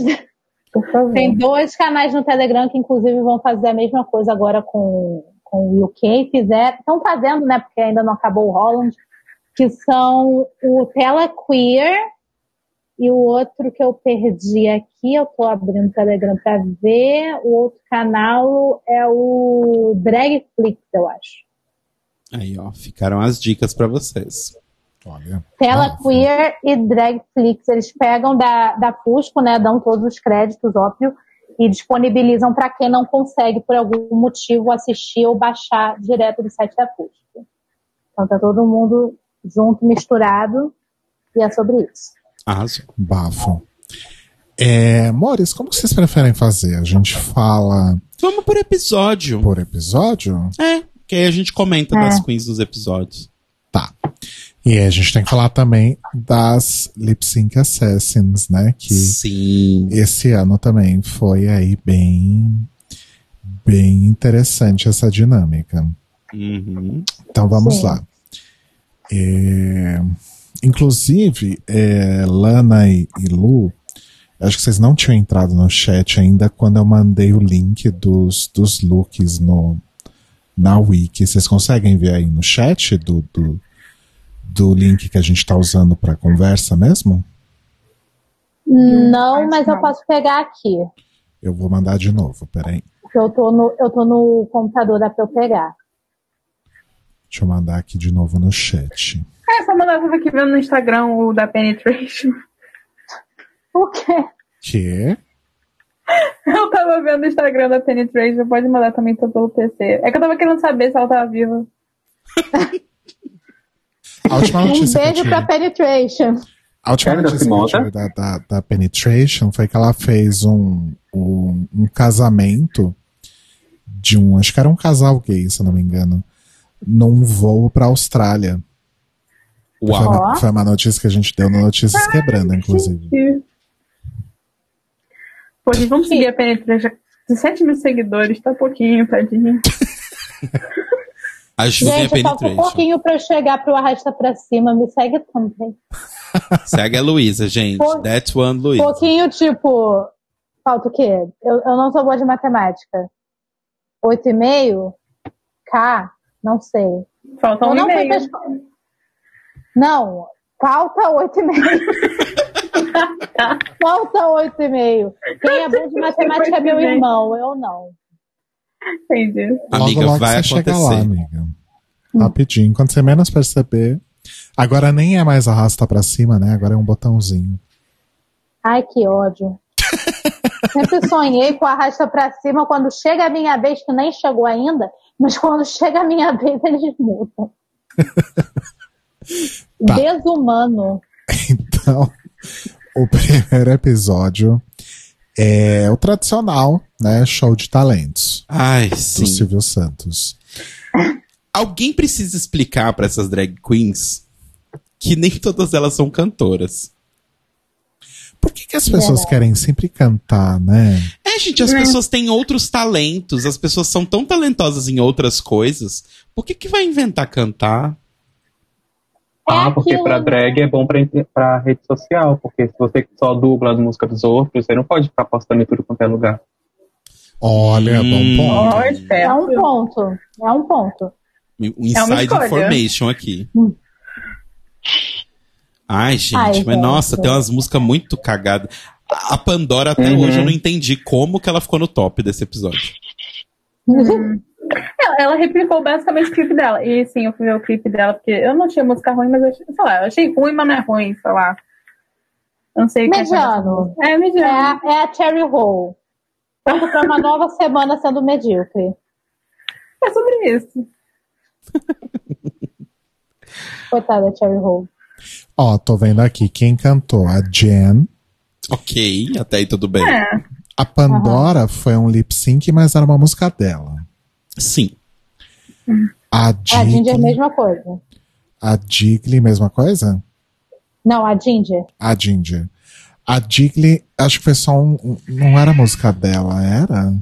Tem dois canais no Telegram que, inclusive, vão fazer a mesma coisa agora com, com o UK. Fizeram, estão fazendo, né? Porque ainda não acabou o Holland. Que são o Tela Queer e o outro que eu perdi aqui. Eu tô abrindo o Telegram para ver. O outro canal é o Dragflix, eu acho. Aí, ó, ficaram as dicas pra vocês. Olha. Tela Ah, Queer e Dragflix. Eles pegam da, da Fusco, né? Dão todos os créditos, óbvio, e disponibilizam para quem não consegue, por algum motivo, assistir ou baixar direto do site da Fusco. Então tá todo mundo junto, misturado, e é sobre isso. Arrasou. Bafo. É, Mores, como vocês preferem fazer? A gente fala Vamos por episódio. por episódio? É, que aí a gente comenta É. das queens dos episódios. Tá. E a gente tem que falar também das Lip Sync Assassins, né? Que Sim. esse ano também foi aí bem, bem interessante essa dinâmica. Uhum. Então vamos Sim. lá. É, inclusive, é, Lana e, e Lu, acho que vocês não tinham entrado no chat ainda quando eu mandei o link dos, dos looks no, na Wiki. Vocês conseguem ver aí no chat do, do, do link que a gente está usando para conversa mesmo? Não, mas eu posso pegar aqui. Eu vou mandar de novo, peraí. Eu tô no, eu tô no computador, dá pra eu pegar. Deixa eu mandar aqui de novo no chat. É, só mandar, tava aqui vendo no Instagram o da Penetration. O quê? Que? Eu tava vendo o Instagram da Penetration, pode mandar também tô pelo PC. É que eu tava querendo saber se ela tava viva. A última Um notícia que eu beijo pra Penetration. A última notícia se que eu monta? tive da, da, da Penetration foi que ela fez um, um, um casamento de um, acho que era um casal gay, se eu não me engano, num voo pra Austrália. Foi, Uau. uma- foi uma notícia que a gente deu no Notícias Quebrando, inclusive. Pô, gente, vamos seguir a Penetration. 17 mil seguidores, tá pouquinho, tadinho. Ajudem a Gente, falta um Penetration. pouquinho pra eu chegar pro Arrasta Pra Cima. Me segue também. Segue a Luísa, gente. Pô. That's one Luísa. Pouquinho, tipo. Falta o quê? Eu, eu não sou boa de matemática. Oito e meio? K? Não sei. Falta um não pra escola. Não, falta oito e meio. falta oito e meio. Quem é bom de matemática é meu irmão, eu não. Entendi. Amiga, logo, logo vai você acontecer. lá, amiga. Rapidinho. Quando você menos perceber. Agora nem é mais arrasta pra cima, né? Agora é um botãozinho. Ai, que ódio. Sempre sonhei com arrasta pra cima quando chega a minha vez, que nem chegou ainda, mas quando chega a minha vez, eles mudam. Tá. Desumano. Então, o primeiro episódio é o tradicional, né? Show de talentos Ai, do sim. Silvio Santos. Alguém precisa explicar pra essas drag queens que nem todas elas são cantoras. Por que, que as pessoas Verdade. querem sempre cantar, né? É, gente, as pessoas têm outros talentos, as pessoas são tão talentosas em outras coisas. Por que, que vai inventar cantar? Ah, porque aquilo, pra né? drag é bom pra, pra rede social, porque se você só dubla as músicas dos outros, você não pode ficar postando em tudo quanto é lugar. Olha, Hum. bom ponto. É um ponto. É um ponto. Um É inside escolha. information aqui. Hum. Ai, gente, Ai, mas gente. nossa, tem umas músicas muito cagadas. A Pandora até Uhum. hoje eu não entendi como que ela ficou no top desse episódio. Ela, ela replicou basicamente o clipe dela. E sim, eu fui ver o clipe dela, porque eu não tinha música ruim, mas eu achei, sei lá, eu achei ruim, mas não é ruim, sei lá. Eu não sei o que Mediano. É, É mediano. a, é a Cherry Hole. Pronto pra uma nova semana sendo medíocre. É sobre isso. Coitada da Cherry Hole. Ó, tô vendo aqui quem cantou. A Jen. Ok, até aí tudo bem. É. A Pandora foi um lip sync, mas era uma música dela. Sim. A a Ginger é a mesma coisa. A Jiggly, mesma coisa? Não, a Ginger. A Ginger. A Jiggly, acho que foi só um. um- Não era a música dela, era?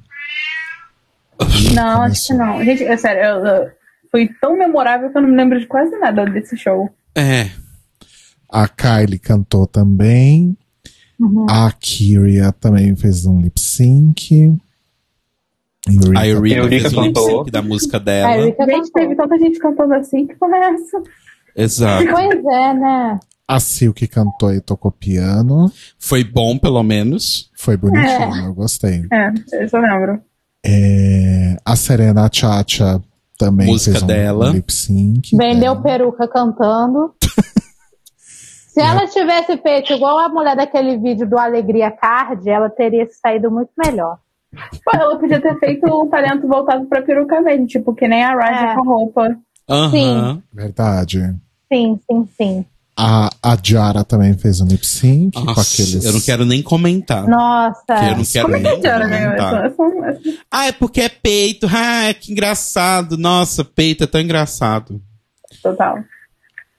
Não, acho que não. Gente, é sério, eu, eu- foi tão memorável que eu não me lembro de quase nada desse show. É. A Kylie cantou também. Uhum. A Kyria também fez um lip sync. Eureka A Eureka Eureka fez um da música A dela. Erika Gente, cantou. teve tanta gente cantando assim, que é essa? Exato. Pois é, né? A Silk cantou e tocou piano. Foi bom, pelo menos. Foi bonitinho, eu gostei. É, isso eu lembro. É, a Serena Chacha também Música fez um dela. lip sync. Vendeu dela. peruca cantando. Se ela tivesse feito igual a mulher daquele vídeo do Alegria Card, ela teria saído muito melhor. Pô, ela podia ter feito um talento voltado pra peruca mesmo, tipo, que nem a Raja É. com roupa. Aham. Verdade. Sim, sim, sim. A, a Jara também fez um lip sync com Nossa, aqueles. eu não quero nem comentar. Nossa. Que eu não quero Como é que nem a ganhou essa? essa- Ah, é porque é peito. Ah, que engraçado. Nossa, peito é tão engraçado. Total.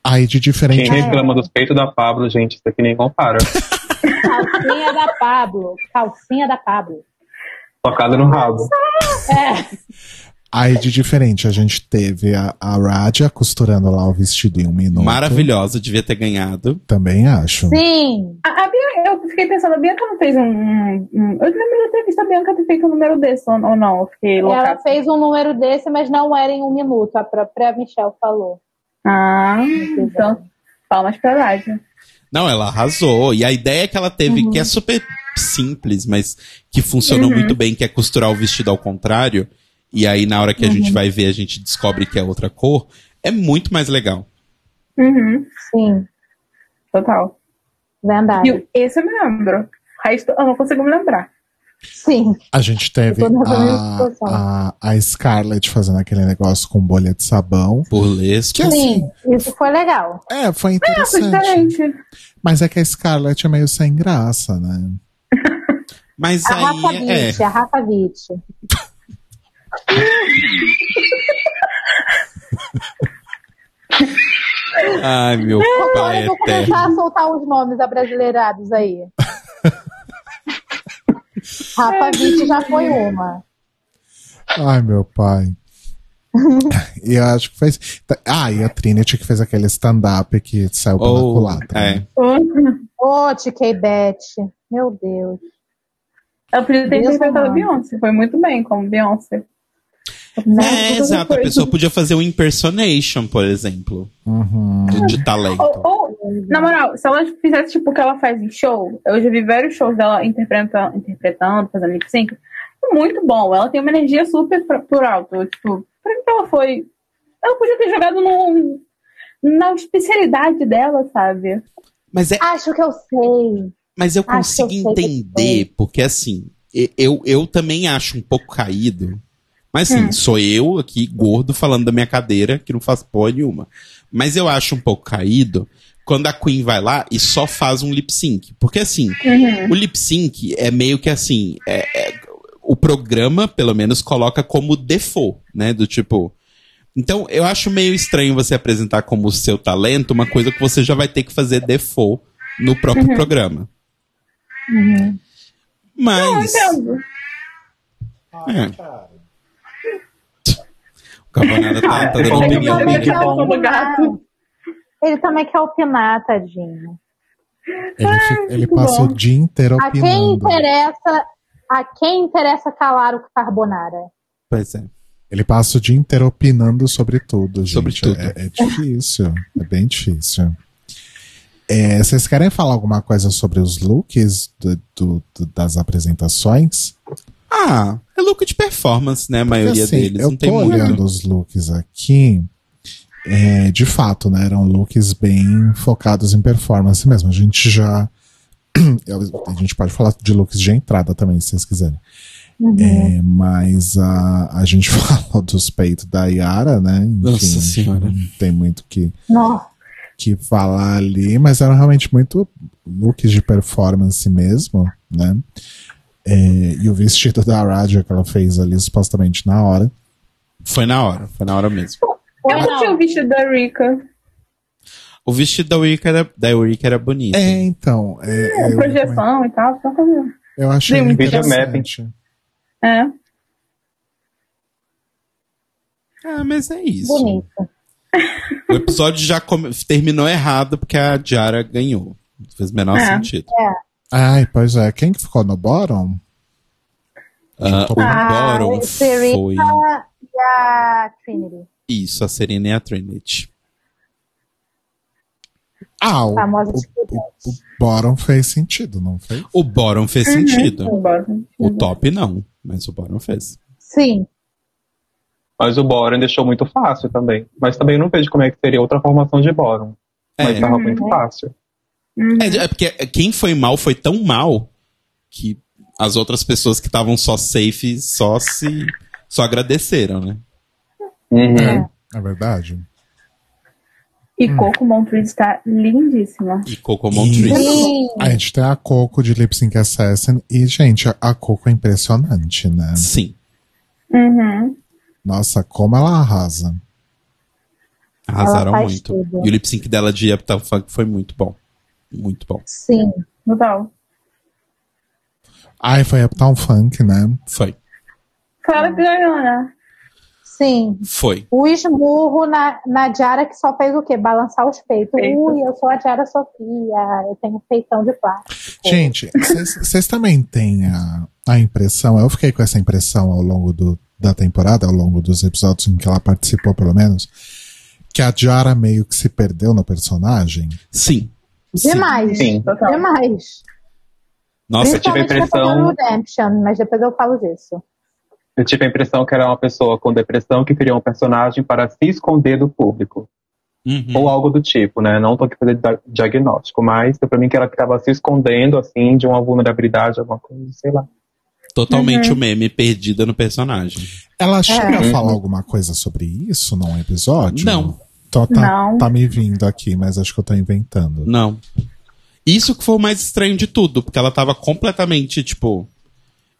Aí de diferente. Quem reclama dos peitos da Pablo, gente, isso aqui nem compara. Calcinha da Pablo. Calcinha da Pablo. Tocada no rabo. É. Aí de diferente, a gente teve a, a Raja costurando lá o vestido em um minuto. Maravilhosa, devia ter ganhado. Também acho. Sim. A, a Bianca, eu fiquei pensando, a Bianca não fez um. um- um- eu lembro de ter visto a Bianca ter feito um número desse, ou, ou não? Fiquei Ela louca. fez um número desse, mas não era em um minuto. A própria Michelle falou. Ah, então. Palmas pra Raja. Não, ela arrasou. E a ideia que ela teve, que é super simples, mas que funcionou Uhum. muito bem, que é costurar o vestido ao contrário. E aí, na hora que a gente vai ver, a gente descobre que é outra cor. É muito mais legal. Uhum, Sim, total. verdade. E esse eu me lembro. Resto eu não consigo me lembrar. Sim. A gente teve a, a, a Scarlett fazendo aquele negócio com bolha de sabão. Burlesco. Que assim, Sim, isso foi legal. é, foi É, foi interessante. diferente. Mas é que a Scarlett é meio sem graça, né? Mas A Rafa aí é. Witt, a Rafa Witt. Ai, meu Agora pai eu vou eterno. começar a soltar os nomes abrasileirados aí. Rafa Witt já foi uma. Ai, meu pai. e eu acho que fez. Ah, e a Trinity que fez aquele stand-up que saiu pela Ou, culatra. é. né? Ô, TK Beth. Meu Deus. Ela podia ter interpretado. Beyoncé. Foi muito bem como Beyoncé. É, exato. A pessoa podia fazer um impersonation, por exemplo, Uhum. de talento. Ou, ou, na moral, se ela fizesse tipo o que ela faz em show, eu já vi vários shows dela interpretando, interpretando fazendo lip sync. Muito bom. Ela tem uma energia super pra- por alto. Tipo, pra que ela foi. Ela podia ter jogado no, na especialidade dela, sabe? Mas é, Acho que eu sei. Mas eu consigo eu entender, porque assim, eu, eu também acho um pouco caído. Mas assim, Hum. sou eu aqui, gordo, falando da minha cadeira, que não faz porra nenhuma. Mas eu acho um pouco caído quando a Queen vai lá e só faz um lip sync. Porque assim, Uhum. o lip sync é meio que assim, é- é- o programa, pelo menos, coloca como default, né? Do tipo. Então, eu acho meio estranho você apresentar como seu talento uma coisa que você já vai ter que fazer default no próprio programa. Uhum. Mas. Entendo. É. O Carbonara tá, tá dando Ele opinião também dele. Ele também quer opinar, tadinho. Ele, fi- ele bom. o dia inteiro A quem opinando. interessa, a quem interessa calar o Carbonara? Pois é. Ele passa o dia inteiro opinando sobre tudo, gente. Sobre tudo. É, é difícil. É bem difícil. É, vocês querem falar alguma coisa sobre os looks do- do- do- das apresentações? Ah, é look de performance, né? A maioria assim, deles. eu Não tem tô muito. olhando os looks aqui. é, de fato, né? Eram looks bem focados em performance mesmo. A gente já. A gente pode falar de looks de entrada também, se vocês quiserem. É, mas a, a gente falou dos peitos da Yara, né? Enfim, Nossa Senhora. Não tem muito que, Nossa, que falar ali, mas eram realmente muito looks de performance mesmo, né? É, e o vestido da Raja que ela fez ali, supostamente na hora. Foi na hora, foi na hora mesmo. Eu não. o vestido da Rika. O vestido da Eureka era, da Eureka era bonito. É, então. É, eu, projeção e tal. só coisa- eu achei Sim, vídeo interessante. É. Ah, mas é isso. bonito. O episódio já come- terminou errado porque a Diara ganhou. Não fez o menor É. sentido. Ai, pois é. Quem que ficou no bottom? Ah, o Ah, Boron Serena foi. e a Trinity. Isso, a Serena e a Trinity. Ah, o, o, tipo. o bottom fez sentido, não fez? O Boron fez sentido. Bora. O top não, mas o Boron fez. Sim. Mas o Boron deixou muito fácil também. Mas também não vejo como é que seria outra formação de Boron. Mas É. tava muito fácil. É, é porque quem foi mal foi tão mal que as outras pessoas que estavam só safe só se só agradeceram, né? Uhum. É. É verdade? E Coco Montrese está lindíssima. E Coco Montrese. Sim. A gente tem a Coco de Lip Sync Assassin e, gente, a- Coco é impressionante, né? Sim. Uhum. Nossa, como ela arrasa. Arrasaram muito. tudo. E o lip sync dela de Uptown Funk foi muito bom. Muito bom. Sim. Total. Ai, foi Uptown Funk, né? Foi. Claro que ganhou, né? Sim. Foi. O esmurro na, na Diara que só fez o quê? Balançar os peitos. Peito. Ui, eu sou a Diara Sofia, eu tenho peitão de plástico. Gente, vocês também têm a, a impressão, eu fiquei com essa impressão ao longo do, da temporada, ao longo dos episódios em que ela participou, pelo menos, que a Jara meio que se perdeu no personagem. Sim. Demais. Sim. Total. Demais. Nossa, Eu tive a impressão- Redemption, mas depois eu falo disso. Eu tive a impressão que era uma pessoa com depressão que criou um personagem para se esconder do público. uhum. Ou algo do tipo, né? Não tô aqui fazer dia- diagnóstico, mas pra mim que ela ficava se escondendo, assim, de uma vulnerabilidade, alguma coisa, sei lá. totalmente o meme perdida no personagem. Ela chega É. a falar alguma coisa sobre isso num episódio? Não. Tó- tá, Não. tá me vindo aqui, mas acho que eu tô inventando. Não. Isso que foi o mais estranho de tudo, porque ela tava completamente, tipo,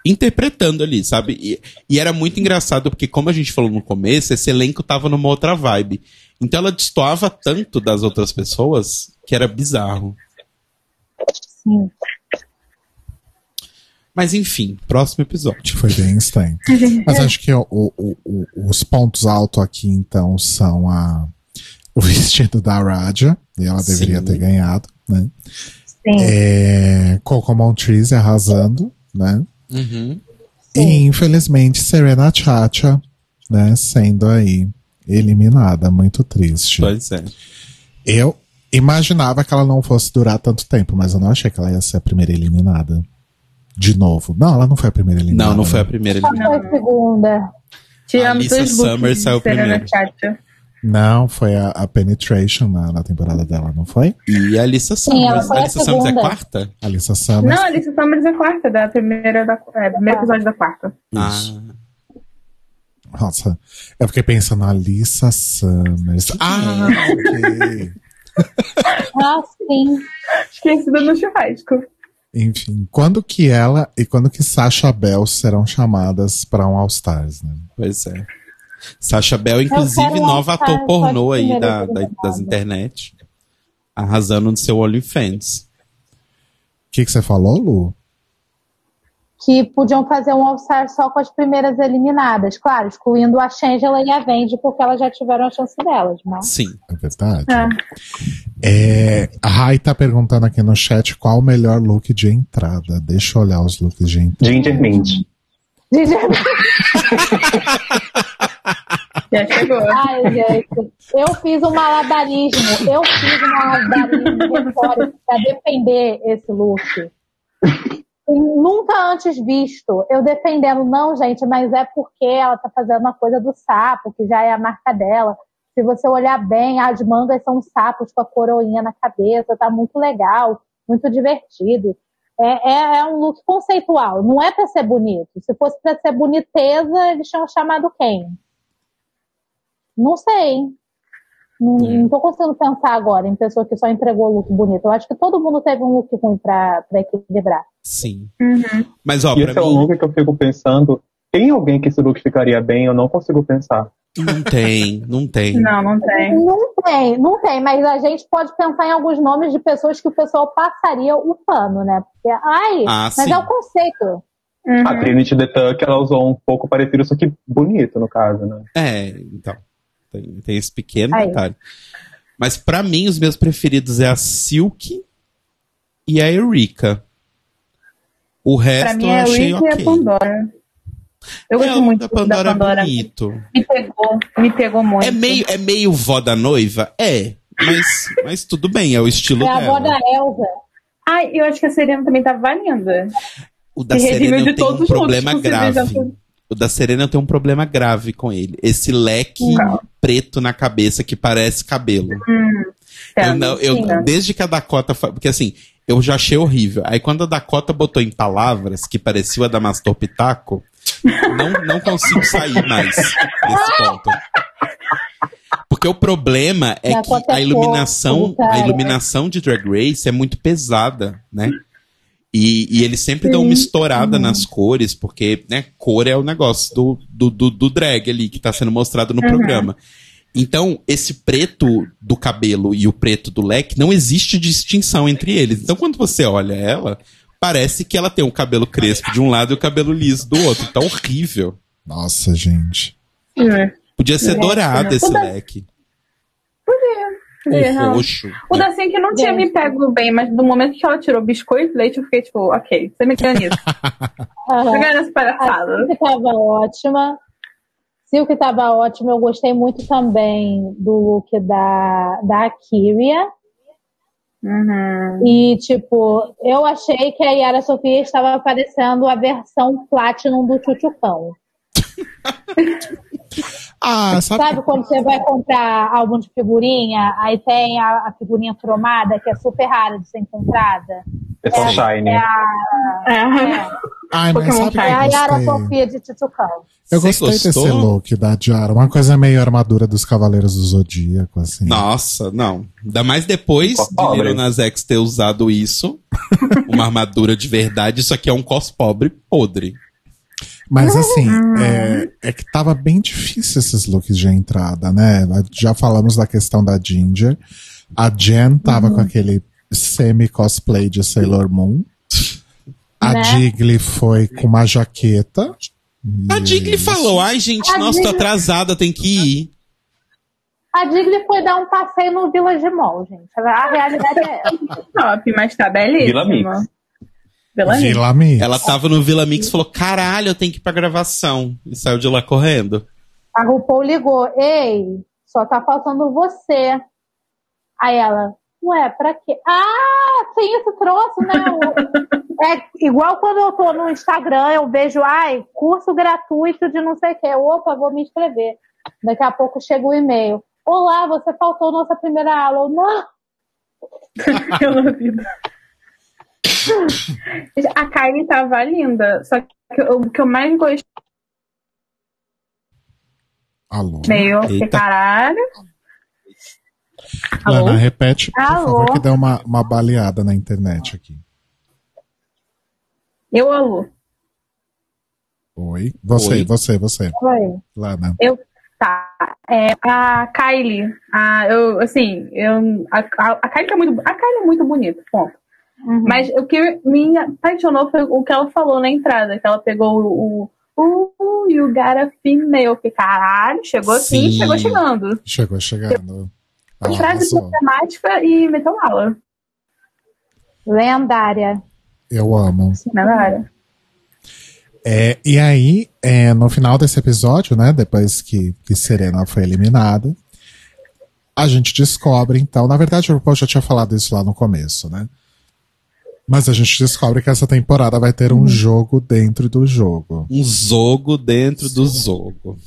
interpretando ali, sabe? E, e era muito engraçado, porque como a gente falou no começo, esse elenco tava numa outra vibe. Então ela destoava tanto das outras pessoas que era bizarro. Sim. Mas enfim, próximo episódio. Foi bem estranho. Mas acho que o- o- o- os pontos altos aqui, então, são a, o vestido da Raja, e ela deveria Sim. ter ganhado, né? Sim. É, Coco Montrese arrasando, né? Uhum. E infelizmente Serena Chacha, né, sendo aí eliminada, muito triste. Pois é. Eu imaginava que ela não fosse durar tanto tempo, mas eu não achei que ela ia ser a primeira eliminada. De novo. Não, ela não foi a primeira eliminada. Não, não foi a né? primeira Qual eliminada. foi a segunda? Tiramos Alissa dois looks Summers saiu Serena primeiro. Chacha. Não, foi a, a Penetration na, na temporada dela, não foi? E a Alissa Sim, ela Summers. a a Alissa Summers é quarta? Alissa Summers. Não, Alice Summers é a quarta, da primeira, da, é, primeiro episódio da quarta. Isso. Ah, Nossa, eu fiquei pensando, Alissa Summers. Ah, ok. Ah, sim. Esquecida no churrasco. Enfim, quando que ela e quando que Sasha Bell serão chamadas para um All Stars, né? pois é. Sasha Bell, inclusive, nova ator pornô aí da, da- das internet. Arrasando no seu OnlyFans. que, que você falou, Lu? Que podiam fazer um All-Star só com as primeiras eliminadas. Claro, excluindo a Shangela e a Vendi, porque elas já tiveram a chance delas. Mas... Sim. É verdade. É. É, a Rai tá perguntando aqui no chat qual o melhor look de entrada. Deixa eu olhar os looks de entrada. Ginger Mint. Já chegou. Ai, gente, eu fiz um malabarismo. Eu fiz um malabarismo para defender esse look. Nunca antes visto. Eu defendendo, não, gente, mas é porque ela tá fazendo uma coisa do sapo, que já é a marca dela. Se você olhar bem, as mangas são sapos com a coroinha na cabeça, tá muito legal, muito divertido. É, é, é um look conceitual, não é para ser bonito. Se fosse para ser boniteza, eles tinham chamado quem? Não sei. Não, não tô conseguindo pensar agora em pessoa que só entregou look bonito. Eu acho que todo mundo teve um look ruim pra, pra equilibrar. Sim. Uhum. Mas, ó, E esse é um mim, look que eu fico pensando. Tem alguém que esse look ficaria bem? Eu não consigo pensar. não tem, não tem. Não, não tem. Não tem, não tem, mas a gente pode pensar em alguns nomes de pessoas que o pessoal passaria o pano, né? Porque, ai, Ah, mas sim. é o conceito. Uhum. A Trinity The Tuck, ela usou um pouco parecido, só que bonito, no caso, né? É, então. Tem, tem esse pequeno Aí. detalhe. Mas pra mim, os meus preferidos é a Silk e a Eureka. O resto Pra mim eu é a achei Rick e ok. a Pandora. Eu É, gosto o muito da Pandora, da Pandora. é bonito. Me pegou, me pegou muito. É meio, é meio vó da noiva? É. Mas, mas tudo bem, é o estilo É a avó dela. da Elsa. Ai, eu acho que a Serena também tava linda. O da Se Serena todos um problema grave. O da Serena tem um problema grave com ele. Esse leque Não. preto na cabeça que parece cabelo. É, Eu não- eu- desde que a Dakota. Porque assim, eu já achei horrível. Aí quando a Dakota botou em palavras que parecia o Adamastor Pitaco, não, não consigo sair mais desse ponto. Porque o problema é que a é iluminação, fofo, cara. a iluminação de Drag Race é muito pesada, né? E, e eles sempre dão uma estourada nas cores, porque, né, cor é o negócio do, do, do, do drag ali que tá sendo mostrado no programa. Então, esse preto do cabelo e o preto do leque, não existe distinção entre eles. Então, quando você olha ela, parece que ela tem o cabelo crespo de um lado e o cabelo liso do outro. Tá horrível. Nossa, gente. É. Podia ser É, dourado né? esse Toda- leque. Podia, Ou não. roxo. O da Cinque não tinha me pego bem, mas no momento que ela tirou biscoito e leite, eu fiquei tipo, ok, você me ganha nisso. Você ganha nessa A palhaçada. Silk tava ótima. Silk tava ótima. Eu gostei muito também do look da, da Kyria. Uhum. E, tipo, eu achei que a Yara Sofia estava parecendo a versão Platinum do Chuchucão. Ah, sabe? Sabe quando você vai comprar álbum de figurinha, aí tem a, a figurinha cromada, que é super rara de ser encontrada? É só shiny. É a, É. Ai, mas sabe que é a eu Yara gostei? Sofia de Chuchucão. Eu Você gostei desse gostou? look da Diara. Uma coisa meio armadura dos Cavaleiros do Zodíaco, assim. Nossa, não. Ainda mais depois de. Lil Nas X ter usado isso, uma armadura de verdade, isso aqui é um cos pobre podre. Mas assim, é, é que tava bem difícil esses looks de entrada, né? Já falamos da questão da Ginger. A Jen tava com aquele semi-cosplay de Sailor Moon. A Né? Jiggly foi com uma jaqueta. A Jiggly falou, ai gente, A nossa, tô Jiggly- atrasada, tem que ir. A Digley foi dar um passeio no Village Mall, gente. A realidade é. Top, mas tá belíssima. Vila Mix. Vila Mix. Vila Mix. Ela tava no Vila Mix e falou, caralho, eu tenho que ir pra gravação. E saiu de lá correndo. A RuPaul ligou, ei, só tá faltando você. Aí ela, ué, pra quê? Ah, tem esse troço, né? É igual quando eu tô no Instagram, eu vejo, ai, curso gratuito de não sei o quê. Opa, vou me inscrever. Daqui a pouco chega o e-mail. Olá, você faltou nossa primeira aula. Eu, não, Pela vida. A Kylie tava linda, só que o que eu mais gostei Alô? meio Eita. caralho. Alô? Lana, repete, por Alô? favor, que deu uma, uma baleada na internet aqui. Eu, alô. Oi? Você, Oi. você, você. Oi. Lana. Tá. É, a Kylie, a, eu, assim, eu, a, a, a Kylie tá muito, a Kylie é muito bonita, ponto. Uhum. Mas o que me apaixonou foi o que ela falou na entrada, que ela pegou o. o you got a female. Que caralho, chegou assim, Sim. chegou chegando. Chegou chegando. Ela Frase arrasou. matemática e meteu aula. Lendária. Eu amo. Na área. É, e aí, é, no final desse episódio, né, depois que, que Serena foi eliminada, a gente descobre, então, na verdade, o RuPaul já tinha falado isso lá no começo, né? Mas a gente descobre que essa temporada vai ter um jogo dentro do jogo. Um zogo dentro do zogo.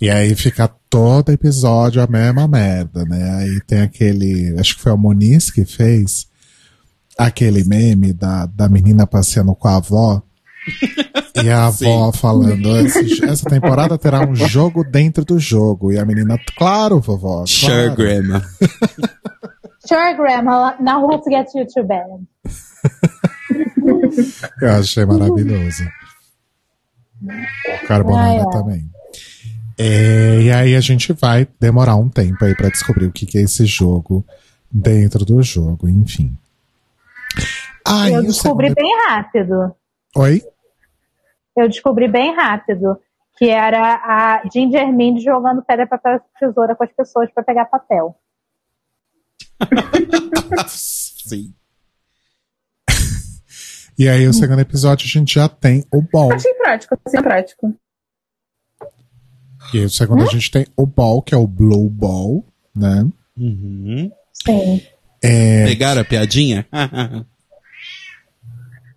E aí fica todo episódio a mesma merda, né? Aí tem aquele, acho que foi o Muniz que fez, aquele meme da, da menina passeando com a avó. E a avó falando, "Esse- essa temporada terá um jogo dentro do jogo. E a menina, claro, vovó. Sure, claro. Grandma. Sure, Grandma, now to get you to bed? Eu achei maravilhoso. Carbonara Ai, ai. também. É, e aí a gente vai demorar um tempo aí pra descobrir o que, que é esse jogo dentro do jogo, enfim. Aí, eu descobri segundo- bem rápido. Oi? Eu descobri bem rápido que era a Ginger Mind jogando pedra, papel e tesoura com as pessoas pra pegar papel. Sim. E aí, o segundo episódio, a gente já tem o ball. Achei prático, assim, prático. E aí, o segundo, a gente tem o ball, que é o Blue Ball, né? Uhum. Sim. É, Pegaram a piadinha?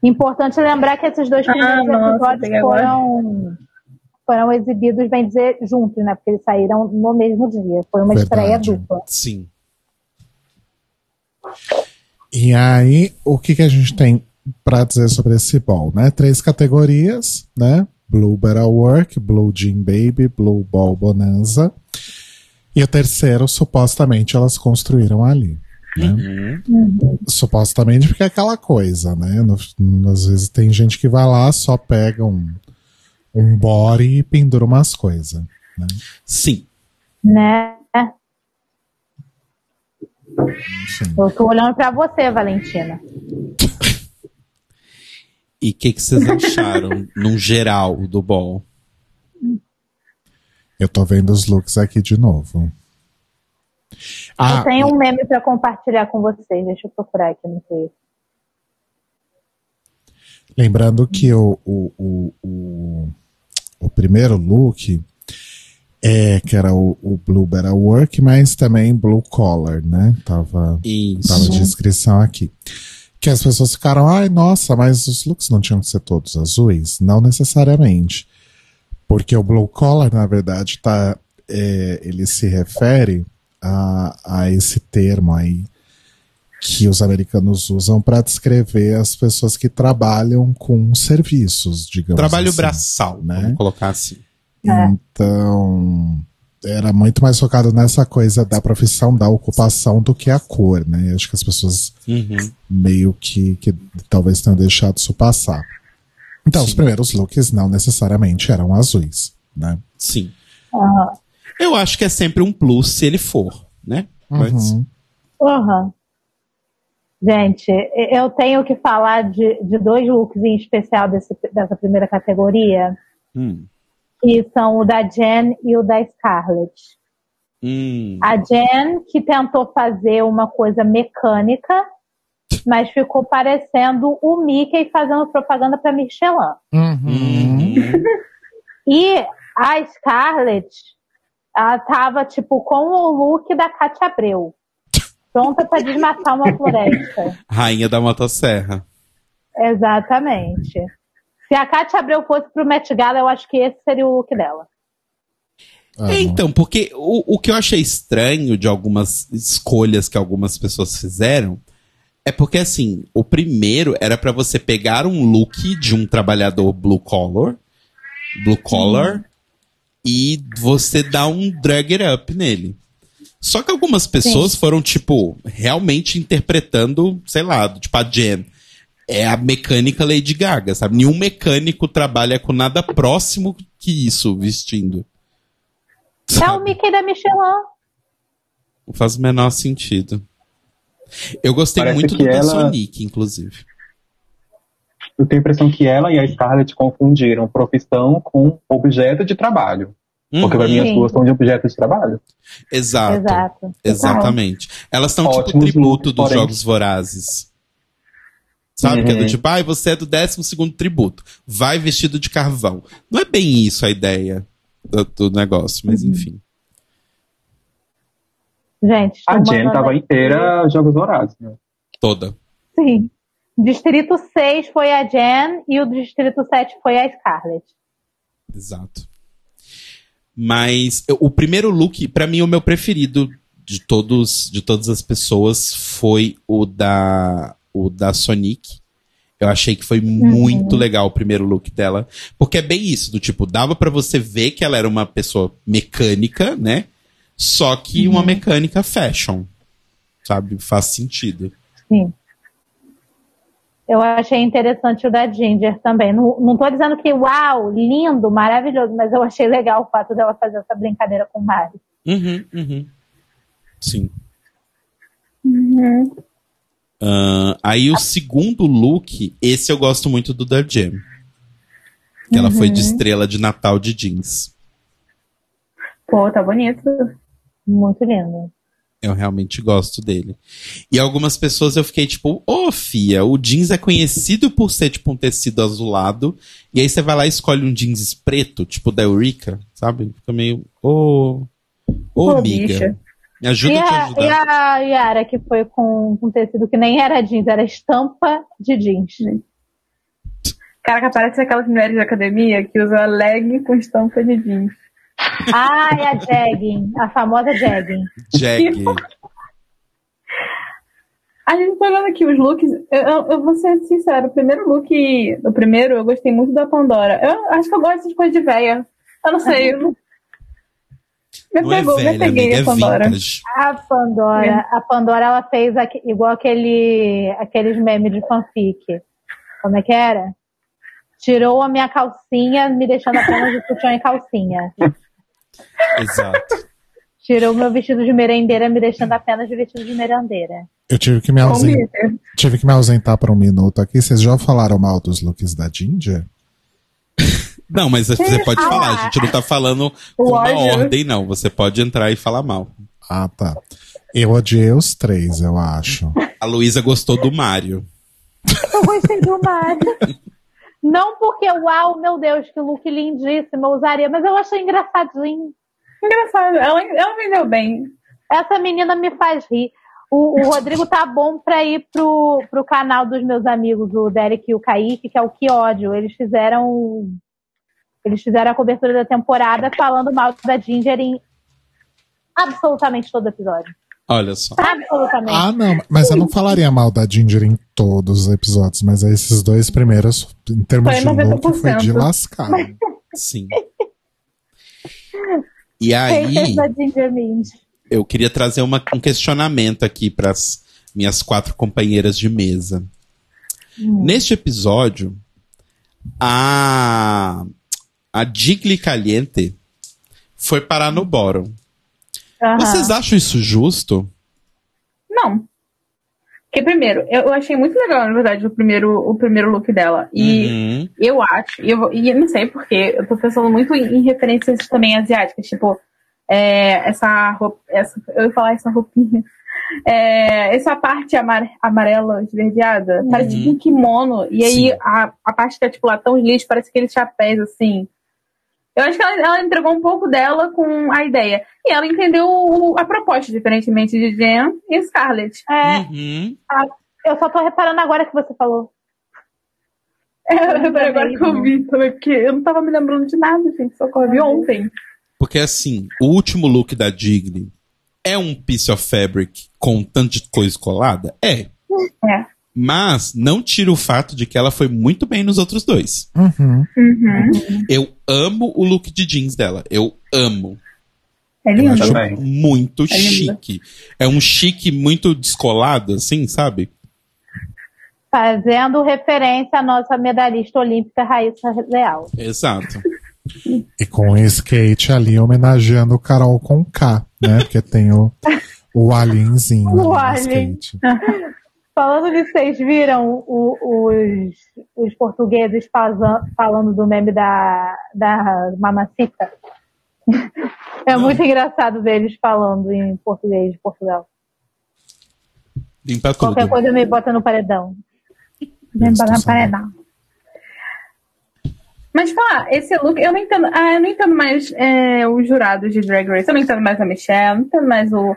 Importante lembrar que esses dois primeiros Ah, nossa, episódios foram, foram exibidos, bem dizer, juntos, né? Porque eles saíram no mesmo dia. Foi uma estreia Verdade. dupla. Sim. E aí, o que, que a gente tem pra dizer sobre esse ball, né? Três categorias, né? Blue Better Work, Blue Jean Baby, Blue Ball Bonanza. E o terceiro, supostamente, elas construíram ali. Né? Uhum. Supostamente porque é aquela coisa, né? No- no- às vezes tem gente que vai lá, só pega um, um body e pendura umas coisas. Né? Sim. Né? Enfim. Eu tô olhando pra você, Valentina. E o que, que vocês acharam, num geral, do ball? Eu tô vendo os looks aqui de novo. Ah, eu tenho um meme pra compartilhar com vocês. Deixa eu procurar aqui no Twitter. Lembrando que o, o, o, o, o primeiro look é que era o, o Blue Better Work, mas também Blue Collar, né? Tava, tava de inscrição aqui. Que as pessoas ficaram, ai, nossa, mas os looks não tinham que ser todos azuis? Não necessariamente. Porque o Blue Collar, na verdade, tá, é, ele se refere a, a esse termo aí que os americanos usam para descrever as pessoas que trabalham com serviços, digamos Trabalho assim. braçal, né? vamos colocar assim. Então, era muito mais focado nessa coisa da profissão, da ocupação, do que a cor, né? Acho que as pessoas Uhum. meio que, que talvez tenham deixado isso passar. Então, os Sim. primeiros looks não necessariamente eram azuis, né? Sim. Aham. Eu acho que é sempre um plus se ele for, né? Mas, Uhum. Aham. Gente, eu tenho que falar de, de dois looks em especial desse, dessa primeira categoria, hum, que são o da Jen e o da Scarlett. hum, A Jen, que tentou fazer uma coisa mecânica, mas ficou parecendo o Mickey fazendo propaganda para Michelin. uhum. E a Scarlett, ela tava, tipo, com o look da Cátia Abreu. Pronta para desmatar uma floresta. Rainha da Motosserra. Exatamente. Se a Cátia Abreu fosse pro Met Gala, eu acho que esse seria o look dela. Aham. É, então, porque o, o que eu achei estranho de algumas escolhas que algumas pessoas fizeram é porque, assim, o primeiro era pra você pegar um look de um trabalhador blue collar, blue collar, e você dar um drag it up nele. Só que algumas pessoas foram, tipo, realmente interpretando, sei lá, tipo a Jen. É a mecânica Lady Gaga, sabe? Nenhum mecânico trabalha com nada próximo que isso vestindo. É o Mickey da Michelin. Não faz o menor sentido. Eu gostei Parece muito do da ela- Sonic, inclusive. Eu tenho a impressão que ela e a Scarlett confundiram profissão com objeto de trabalho. Porque pra Uhum. mim as Sim. duas são de objeto de trabalho. Exato. Exato. Exatamente. Elas estão tipo tributo dos porém. Jogos Vorazes. Sabe? Que é do Uhum. tipo, ai, você é do 12 tributo. Vai vestido de carvão. Não é bem isso a ideia do, do negócio, mas enfim. Gente, A Jen tava aqui. inteira Jogos Vorazes, né? Toda. Sim. Distrito 6 foi a Jen e o Distrito 7 foi a Scarlett. Exato. Mas eu- o primeiro look, pra mim, o meu preferido de todos, de todas as pessoas foi o da o da Sonic. Eu achei que foi muito legal o primeiro look dela, porque é bem isso, do tipo, dava pra você ver que ela era uma pessoa mecânica, né? Só que uma mecânica fashion. Sabe? Faz sentido. Sim. Eu achei interessante o da Ginger também. Não, não tô dizendo que, uau, lindo, maravilhoso, mas eu achei legal o fato dela fazer essa brincadeira com o Mario. Uhum, uhum. Sim. Uhum. Ah, aí o segundo look, esse eu gosto muito do da Jam. Que ela foi de Uhum. estrela de Natal de jeans. Pô, tá bonito. Muito lindo. Eu realmente gosto dele. E algumas pessoas eu fiquei tipo, ô Fia, o jeans é conhecido por ser tipo um tecido azulado. E aí você vai lá e escolhe um jeans preto, tipo da Eurica, sabe? Fica meio, ô. Ô, Pô, amiga. bicha. Me ajuda E a te ajudar. e a Yara, que foi com um tecido que nem era jeans, era estampa de jeans. Caraca, parece aquelas mulheres de academia que usam a leg com estampa de jeans. Ai, a jegging, a famosa jegging. Jag. A gente tá olhando aqui os looks. Eu, eu, eu vou ser sincero, o primeiro look. O primeiro, eu gostei muito da Pandora. Eu acho que eu gosto dessas coisas de véia. Eu não sei. Eu. Me Não é pegou, me velha, peguei amiga, a é Pandora. vintage. A Pandora, a Pandora, ela fez aque- igual aquele, aqueles memes de fanfic. Como é que era? Tirou a minha calcinha, me deixando apenas de sutiã e calcinha. Exato. Tirou meu vestido de merendeira, me deixando apenas de vestido de merendeira. Eu tive que me, ausen- tive que me ausentar por um minuto aqui. Vocês já falaram mal dos looks da Ginger? Não, mas você pode Ah. falar, a gente não tá falando com uma ódio. ordem, não. Você pode entrar e falar mal. Ah, tá. Eu odiei os três, eu acho. A Luísa gostou do Mário. Eu gostei do Mário. Não porque, uau, meu Deus, que look lindíssimo, eu usaria, mas eu achei engraçadinho. Engraçado. Ela, ela vendeu bem. Essa menina me faz rir. O, o Rodrigo tá bom pra ir pro, pro canal dos meus amigos, o Derek e o Kaique, que é o Que Ódio. Eles fizeram. Eles fizeram a cobertura da temporada falando mal da Ginger em absolutamente todo episódio. Olha só. Absolutamente. Ah, não, mas eu não falaria mal da Ginger em todos os episódios, mas esses dois primeiros, em termos Foi de look, 90%. foi de lascar. Sim. E aí, Haters da Ginger Mind. eu queria trazer uma- um questionamento aqui para as minhas quatro companheiras de mesa. Neste episódio, a, a Digli Caliente foi parar no bórum. Aham. Vocês acham isso justo? Não. Porque, primeiro, eu, achei muito legal, na verdade, o primeiro, o primeiro look dela. E Uhum. eu acho, e eu, e eu não sei porque, eu tô pensando muito em, em referências também asiáticas, tipo, é, essa roupa, essa, eu ia falar essa roupinha. É, essa parte amare- amarela esverdeada, parece tipo um kimono, e aí a, a parte que é tipo latão de lixo, parece aqueles chapéus assim. Eu acho que ela, ela entregou um pouco dela com a ideia. E ela entendeu o- a proposta, diferentemente de Jen e Scarlett. É, Uhum. eu só tô reparando agora que você falou. É, agora que eu vi também, porque eu não tava me lembrando de nada, gente. Só que eu vi ontem. Porque assim, o último look da Digli é um piece of fabric com um tanto de coisa colada? É. É. Mas não tira o fato de que ela foi muito bem nos outros dois. Uhum. Uhum. Eu amo o look de jeans dela. Eu amo. É Eu lindo. acho Também. muito É lindo. chique. É um chique muito descolado, assim, sabe? Fazendo referência à nossa medalhista olímpica Raíssa Leal. Exato. E com o skate ali homenageando o Carol com K, né? Porque tem o O alienzinho. O no alien. skate. Falando de vocês viram o- os, os portugueses falando do meme da, da Mamacita? É muito engraçado ver eles falando em português de Portugal. Limpa tudo. Qualquer coisa me bota no paredão. Me bota no paredão. Mas falar, esse look, eu não entendo. Ah, eu não entendo mais é, os jurados de Drag Race. Eu não entendo mais a Michelle, eu não entendo mais o,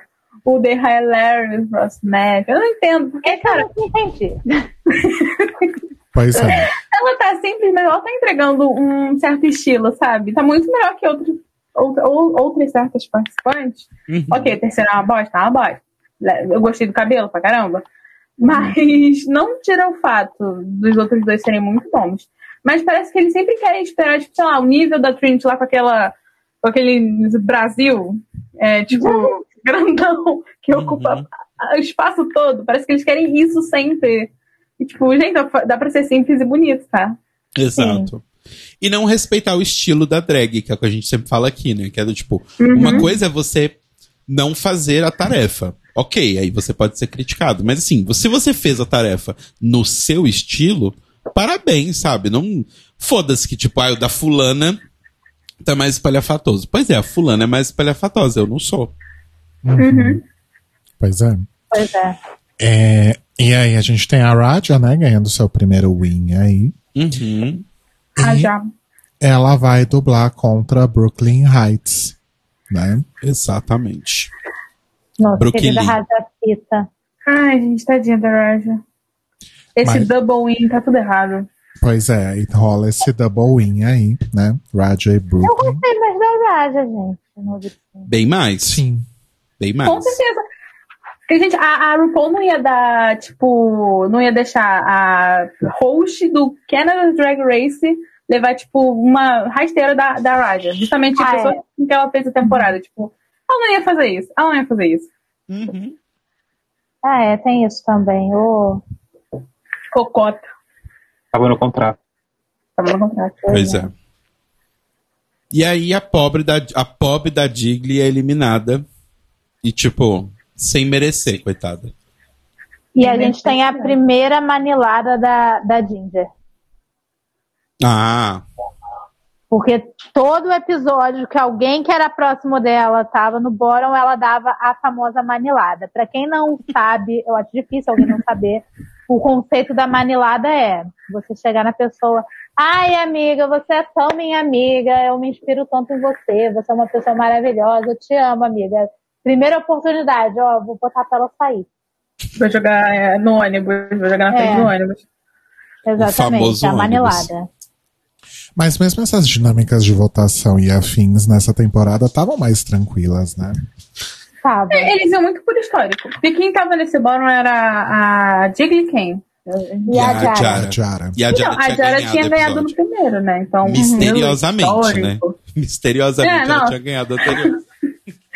o The Hilarious Ross Mac. Eu não entendo. Porque, eu cara, não entendi. Pois é. ela tá sempre, mas ela tá entregando um certo estilo, sabe? Tá muito melhor que outros, outra, ou- outras certas participantes. Uhum. Ok, a terceira é uma bosta, é uma bosta. Eu gostei do cabelo pra caramba. Mas não tira o fato dos outros dois serem muito bons. Mas parece que eles sempre querem esperar, tipo, sei lá, o nível da Trinity lá com aquela. com aquele Brasil, é, tipo, grandão, que ocupa o espaço todo. Parece que eles querem isso sempre. E, tipo, gente, dá pra- ser simples e bonito, tá? Exato. E não respeitar o estilo da drag, que é o que a gente sempre fala aqui, né? Que é do tipo, Uhum. uma coisa é você não fazer a tarefa. Ok, aí você pode ser criticado. Mas assim, se você fez a tarefa no seu estilo, parabéns, sabe? Não. Foda-se que, tipo, ah, o da fulana tá mais espalhafatoso. Pois é, a fulana é mais espalhafatosa, eu não sou. Uhum. Pois é. Pois é. É, E aí a gente tem a Raja, né, ganhando seu primeiro win aí. Uhum. Ah, E já. ela vai dublar contra Brooklyn Heights, né? Exatamente. Nossa, Brooklyn querida. Raja Pita. Ai, gente, tadinha da Raja. Esse Mas- double win tá tudo errado. Pois é, aí rola esse double win aí, né? Raja e Eu Brooklyn. gostei mais da Raja, gente. Bem mais. Sim. Bem mais. Com certeza. Porque, gente, a, a RuPaul não ia dar, tipo, não ia deixar a host do Canada Drag Race levar, tipo, uma rasteira da, da Raja. Justamente a Ah, pessoa é. que ela fez a temporada. Tipo, ela não ia fazer isso. Ela não ia fazer isso. Uhum. Ah, é, tem isso também. Ô, Cocota. Tava no contrato. Tava no contrato. Pois é. E aí a pobre da, a pobre da Digli é eliminada. E, tipo, sem merecer, coitada. E a gente tem a primeira manilada da, da Ginger. Ah, Porque todo episódio que alguém que era próximo dela tava no bottom, ela dava a famosa manilada. Pra quem não sabe, eu acho difícil alguém não saber, o conceito da manilada é você chegar na pessoa, ai amiga, você é tão minha amiga, eu me inspiro tanto em você, você é uma pessoa maravilhosa, eu te amo, amiga. Primeira oportunidade, ó, vou botar pra ela sair. Vou jogar é, no ônibus. Vou jogar na frente É. do ônibus. Exatamente, a ônibus. manilada. Mas mesmo essas dinâmicas de votação e afins nessa temporada estavam mais tranquilas, né? Tava. Eles iam muito por histórico. Porque quem tava nesse bórum era a Jiggly quem? E a Jara. A Jara. E a Então, Jara a tinha Jara ganhado tinha ganhado no primeiro, né? Então, Misteriosamente, né? Misteriosamente É, ela tinha ganhado anterior.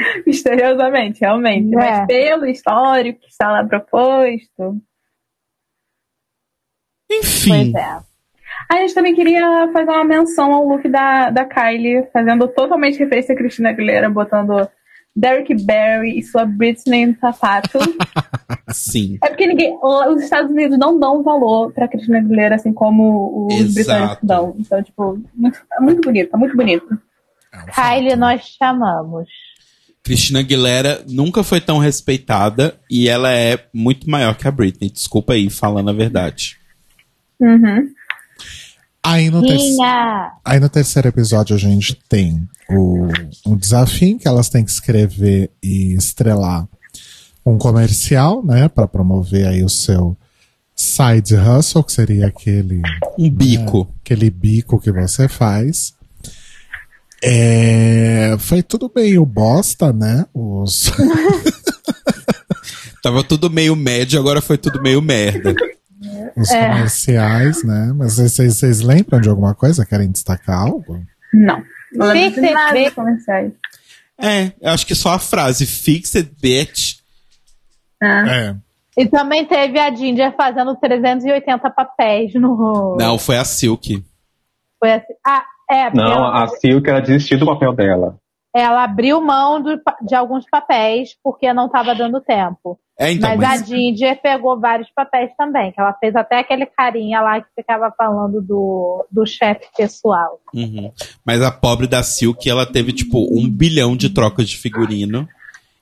Misteriosamente, realmente. É. Mas pelo histórico que está lá proposto. Enfim. Pois é. A gente também queria fazer uma menção ao look da, da Kylie, fazendo totalmente referência a Cristina Aguilera, botando Derek Barry e sua Britney no sapato. Sim. é porque ninguém, os Estados Unidos não dão valor pra Cristina Aguilera, assim como os Exato. britânicos dão. Então, tipo, muito, é muito bonito, é muito bonito. É um Kylie, fato. nós chamamos. Cristina Aguilera nunca foi tão respeitada e ela é muito maior que a Britney. Desculpa aí, falando a verdade. Uhum. Aí no, aí no terceiro episódio a gente tem o, um desafio que elas têm que escrever e estrelar um comercial, né, para promover aí o seu side hustle, que seria aquele Um bico. aquele bico que você faz. É, foi tudo meio bosta, né? Os Tava tudo meio médio, agora foi tudo meio merda. os É. comerciais, né? Mas vocês, vocês lembram de alguma coisa? Querem destacar algo? Não. Não lembro de nada comerciais. É, eu acho que só a frase Fixed Bitch. Ah. É. E também teve a Ginger fazendo 380 papéis no. Não, foi a Silk. Foi assim. Ah, é. Não, ela- a Silk ela desistiu do papel dela. ela abriu mão do de alguns papéis porque não estava dando tempo. É, então, mas, mas, a Ginger pegou vários papéis também, que ela fez até aquele carinha lá que ficava falando do, do chefe pessoal. Uhum. Mas a pobre da Silk, ela teve, tipo, um bilhão de trocas de figurino.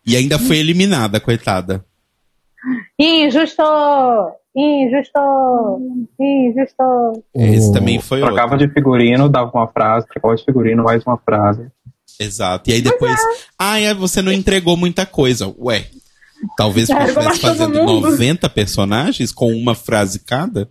E ainda foi eliminada, coitada. Injusto! Injusto! Injusto! Esse também foi outro. Trocava de figurino, dava uma frase, trocava de figurino, mais uma frase. Exato. E aí depois. Ah, é, você não entregou muita coisa. Ué. Talvez porque Entregou estivesse fazendo mundo. 90 personagens com uma frase cada?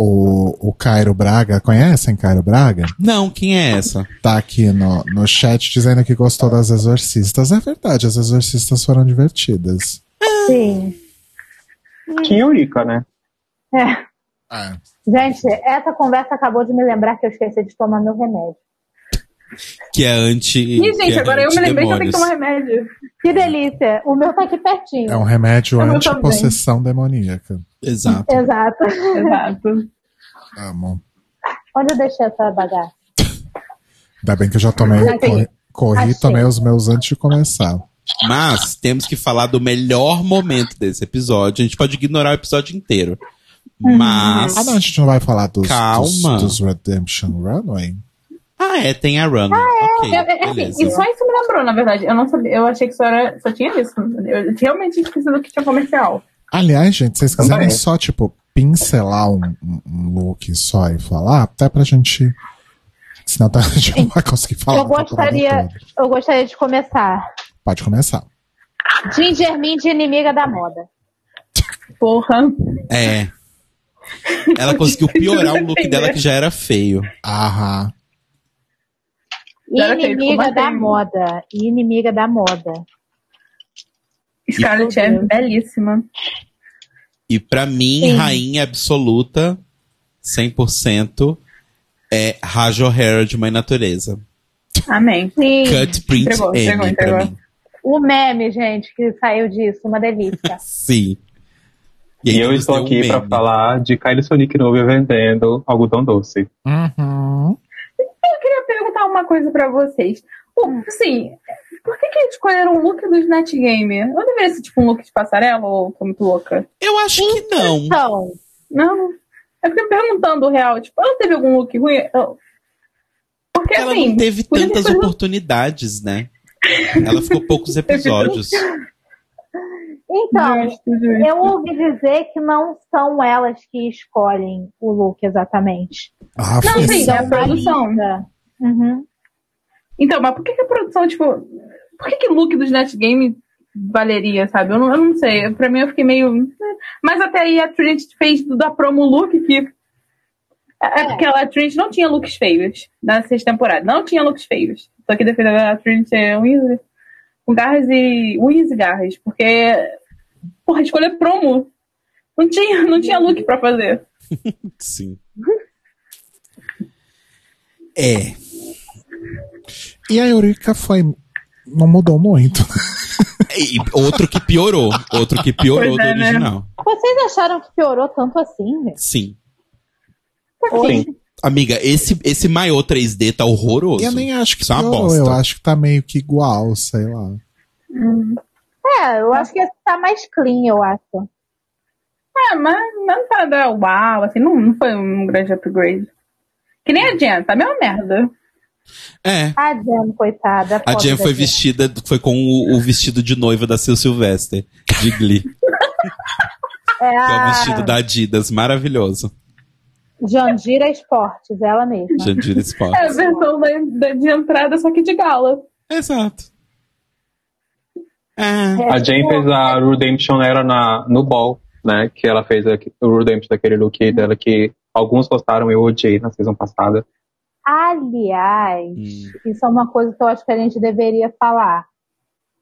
O, o Cairo Braga, conhecem Cairo Braga? Não, quem é essa? Tá aqui no, no chat dizendo que gostou das exorcistas. É verdade, as exorcistas foram divertidas. Sim. Tinha o Ica, né? É. Gente, essa conversa acabou de me lembrar que eu esqueci de tomar meu remédio. Que é anti. Ih, que gente, é agora eu me lembrei que eu tenho que tomar remédio. Que delícia! O meu tá aqui pertinho. É um remédio anti-possessão demoníaca. Exato. Exato. Exato. Amo. Onde eu deixei essa bagaça? Ainda bem que eu já tomei. Corri, corri tomei os meus antes de começar. Mas temos que falar do melhor momento desse episódio. A gente pode ignorar o episódio inteiro. Mas. Ah, não, a gente não vai falar dos, Calma. dos, dos Redemption Runway? Ah, é, tem a Runner. ok, Eu- é, assim, beleza. e só isso me lembrou, na verdade. Eu não sabia, eu achei que só, era, só tinha isso. Eu realmente esqueci do que tinha comercial. Aliás, gente, se vocês quiserem só, tipo, pincelar um, um- look só e falar, até pra gente. Senão tá, a gente não vai conseguir falar. Eu gostaria, eu gostaria de começar. Pode começar. Ginger Mint, inimiga da moda. Porra. É. Ela conseguiu piorar o look dela que já era feio. Aham. Inimiga da moda. Inimiga da moda. Scarlett é belíssima. E pra mim, Sim. rainha absoluta, 100%, é Raja O'Hara de Mãe Natureza. Amém. Sim. Cut Print Entregou, M entregou, pra entregou. mim. O meme, gente, que saiu disso, uma delícia. Sim. E, aí eu estou aqui pra meme. falar de Kylie Sonic Nubia vendendo algodão doce. Uhum. Eu queria perguntar uma coisa pra vocês. Assim, por que, que escolheram o look do Snatch Game? Não deveria ser tipo um look de passarela ou tô muito louca? Eu acho que não. Então, Não. Eu fiquei perguntando o real, tipo, ela teve algum look ruim? Eu- Porque Ela assim. não teve tantas oportunidades, né? Ela ficou poucos episódios. então Justo, justo. eu ouvi dizer que não são elas que escolhem o look exatamente. Ah, Não, sim, é a produção. Uhum. Então, mas por que, que a produção, tipo. Por que, que o look do Snatch Game valeria, sabe? Eu não, eu não sei. Pra mim eu fiquei meio. Mas até aí a Trinity fez da promo look que. É porque a Trinity não tinha looks feios na sexta temporada. Não tinha looks feios. Tô aqui defendendo a Trinity é unhas, com garras e. unhas e garras. Porque. Porra, escolher promo. Não tinha, não tinha look pra fazer. Sim. É. E a Eureka foi. Não mudou muito. E outro que piorou. Outro que piorou Pois é, do né? original. Vocês acharam que piorou tanto assim, gente? Sim. Oi? Sim. Amiga, esse, esse maiô 3D tá horroroso. Eu nem acho que Isso é uma piorou, bosta. eu acho que tá meio que igual, sei lá. É, eu acho que esse tá mais clean, eu acho. É, mas não tá da uau, assim, não, não foi um grande upgrade. Que nem a Jen, tá a mesma merda. É. A Jen, coitada. A pobre Jen foi vestida, foi com o, o vestido de noiva da Sil Sylvester, de Glee. É Que é o a vestido da Adidas, maravilhoso. Jandira Esportes, ela mesma. Jandira É a versão da, da- de entrada, só que de gala. Exato. É. É, A Jane tipo, fez a Redemption era na, no ball, né? Que ela fez aqui- o Redemption daquele look dela que alguns gostaram, eu odiei na season passada. Aliás, Hum. isso é uma coisa que eu acho que a gente deveria falar.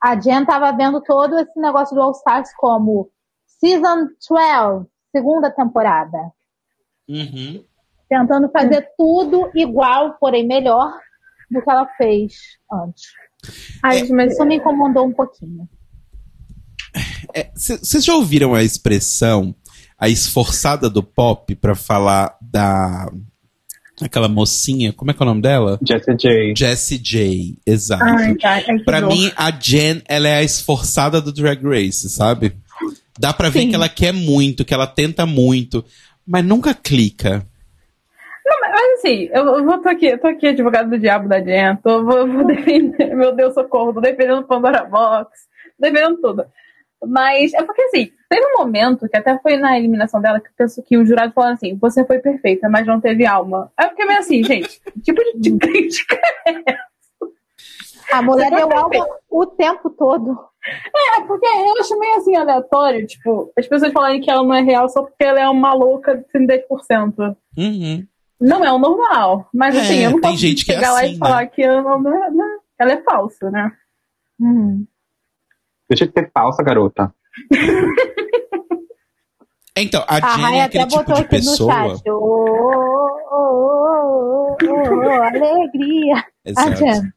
A Jen tava vendo todo esse negócio do All Stars como Season 12, segunda temporada. Uhum. Tentando fazer tudo igual, porém melhor do que ela fez antes. Ai, mas Isso me incomodou um pouquinho. Vocês já ouviram a expressão a esforçada do pop pra falar da Aquela mocinha, como é que é o nome dela? Jessie J. Jessie J, exato. Ai, tá. Pra dor. mim, a Jen, ela é a esforçada do Drag Race, sabe? Dá pra ver Sim. que ela quer muito, que ela tenta muito, mas nunca clica. Não, mas, mas assim, eu, eu vou tô aqui, eu tô aqui advogado do diabo da Jen, tô, vou, vou defender, meu Deus, socorro, tô defendendo Pandora Box, defendendo tudo. Mas é porque assim, teve um momento que até foi na eliminação dela que, eu penso que o jurado falou assim: você foi perfeita, mas não teve alma. Aí eu fiquei meio assim, gente, que tipo de, de crítica A mulher deu foi alma o tempo todo. É, porque eu acho meio assim aleatório, tipo, as pessoas falarem que ela não é real só porque ela é uma louca de 110%. Uhum. Não é o normal. Mas É, assim, eu não posso gente que é chegar lá assim, e falar que ela, não é, não, ela é falsa, né? Hum. Deixa de ter falsa, garota. Então, a A é até aquele tipo botou de pessoa. ô, ô, ô, ô, alegria. A Exato. Jen.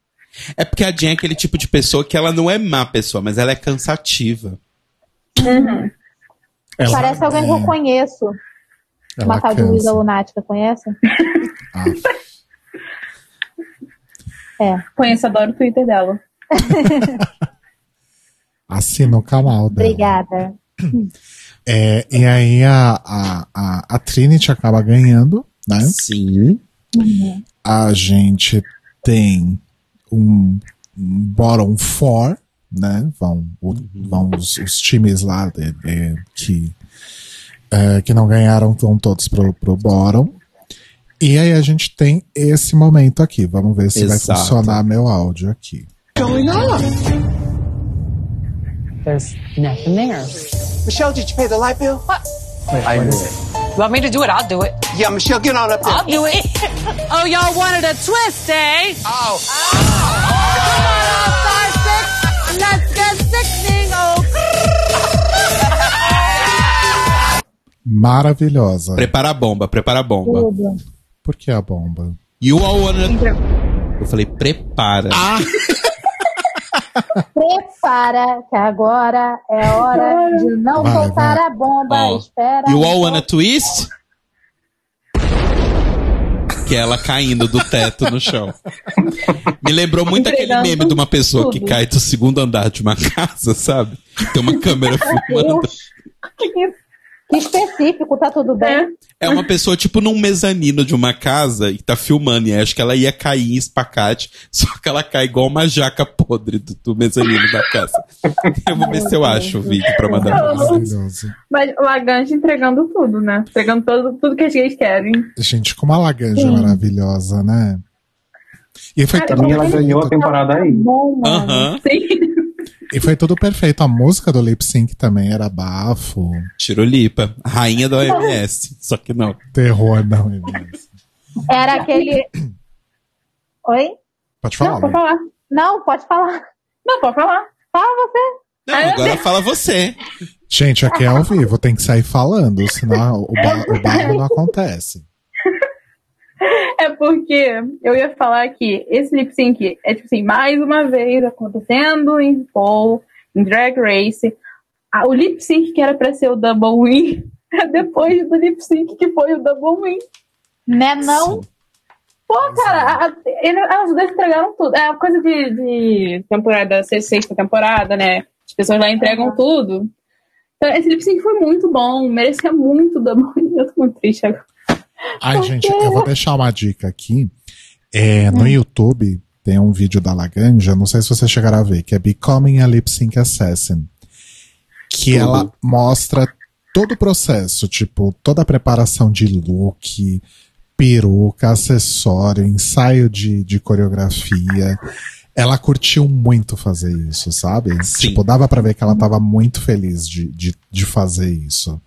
É porque a Jen é aquele tipo de pessoa que ela não é má pessoa, mas ela é cansativa. Uhum. Ela- Parece alguém que eu é, conheço. ela Uma tal de. Luísa Lunática, conhece? Ah, É. Conheço, adoro o Twitter dela. assina o canal dela. Obrigada. É, e aí a, a, a, a Trinity acaba ganhando, né? Sim. A gente tem um, um bottom four, né? Vão, o- vão os, os times lá de- de- que, é, que não ganharam vão todos pro, pro bottom. E aí a gente tem esse momento aqui. Vamos ver se vai Exato. funcionar meu áudio aqui. There's nothing there. Michelle, did you pay the light bill? I knew it. You want me to do it? I'll do it. Yeah, Michelle, get on up there. I'll do it. oh, y'all wanted a twist, eh? Oh. Come on, All Star Six. Let's get sixing. Oh, Maravilhosa. Prepara a bomba, prepara a bomba. Tudo. Por que a bomba? You all wanna... Eu falei, prepara. Prepara, que agora é hora de não Vai, soltar vai. a bomba. Ó, Espera. You all wanna twist? Que é ela caindo do teto no chão. Me lembrou muito aquele Entregando meme de uma pessoa que tudo. cai do segundo andar de uma casa, sabe? Tem uma câmera filmando. Específico, tá tudo bem? É uma pessoa, tipo, num mezanino de uma casa e tá filmando. E acho que ela ia cair em espacate, só que ela cai igual uma jaca podre do, do mezanino da casa. Eu vou ver se eu acho o vídeo pra mandar pra vocês. Maravilhoso. Mas Lagrange entregando tudo, né? Entregando todo, tudo que as gays querem. Gente, como a Laganja é maravilhosa, né? E foi, Cara, ela ganhou a temporada aí. Bom, mano. Aham. Sim. E foi tudo perfeito. A música do lip sync também era bafo. Tirolipa. Rainha da OMS. Só que não. Terror, não. Inês. Era aquele. Oi? Pode falar. Não, pode falar. Não, pode falar. Não, pode falar. Fala você. Não, agora fala você. Gente, aqui é ao vivo, tem que sair falando, senão o, ba o barro não acontece. É porque eu ia falar que esse lip sync é, tipo assim, mais uma vez acontecendo em Paul, em Drag Race. Ah, o lip sync que era pra ser o Double Win é depois do lip sync que foi o Double Win. Né, não? Pô, cara, a- a- ele- elas duas entregaram tudo. É uma coisa de, de temporada, se- sexta temporada, né? As pessoas lá entregam tudo. Então, esse lip sync foi muito bom, merecia muito Double Win. Eu tô muito triste agora. Ai, gente, eu vou deixar uma dica aqui. É, no YouTube tem um vídeo da Laganja, não sei se vocês chegaram a ver, que é Becoming a Lip Sync Assassin. Que Tudo. ela mostra todo o processo, tipo, toda a preparação de look, peruca, acessório, ensaio de, de coreografia. Ela curtiu muito fazer isso, sabe? Sim. Tipo, dava pra ver que ela tava muito feliz de, de, de fazer isso.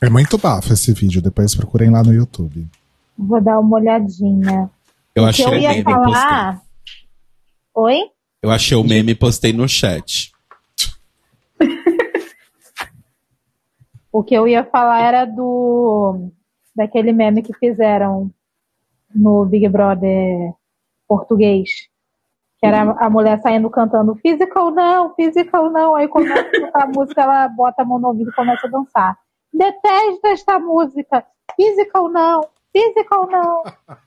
É muito bafo esse vídeo, depois procurem lá no YouTube. Vou dar uma olhadinha. Eu O que achei eu o ia meme e postei. falar. Oi? Eu achei o meme e postei no chat. O que eu ia falar era do daquele meme que fizeram no Big Brother português. Que era a mulher saindo cantando physical não, physical não. Aí começa a música, ela bota a mão no ouvido e começa a dançar. Detesto esta música. Physical não, Physical, não.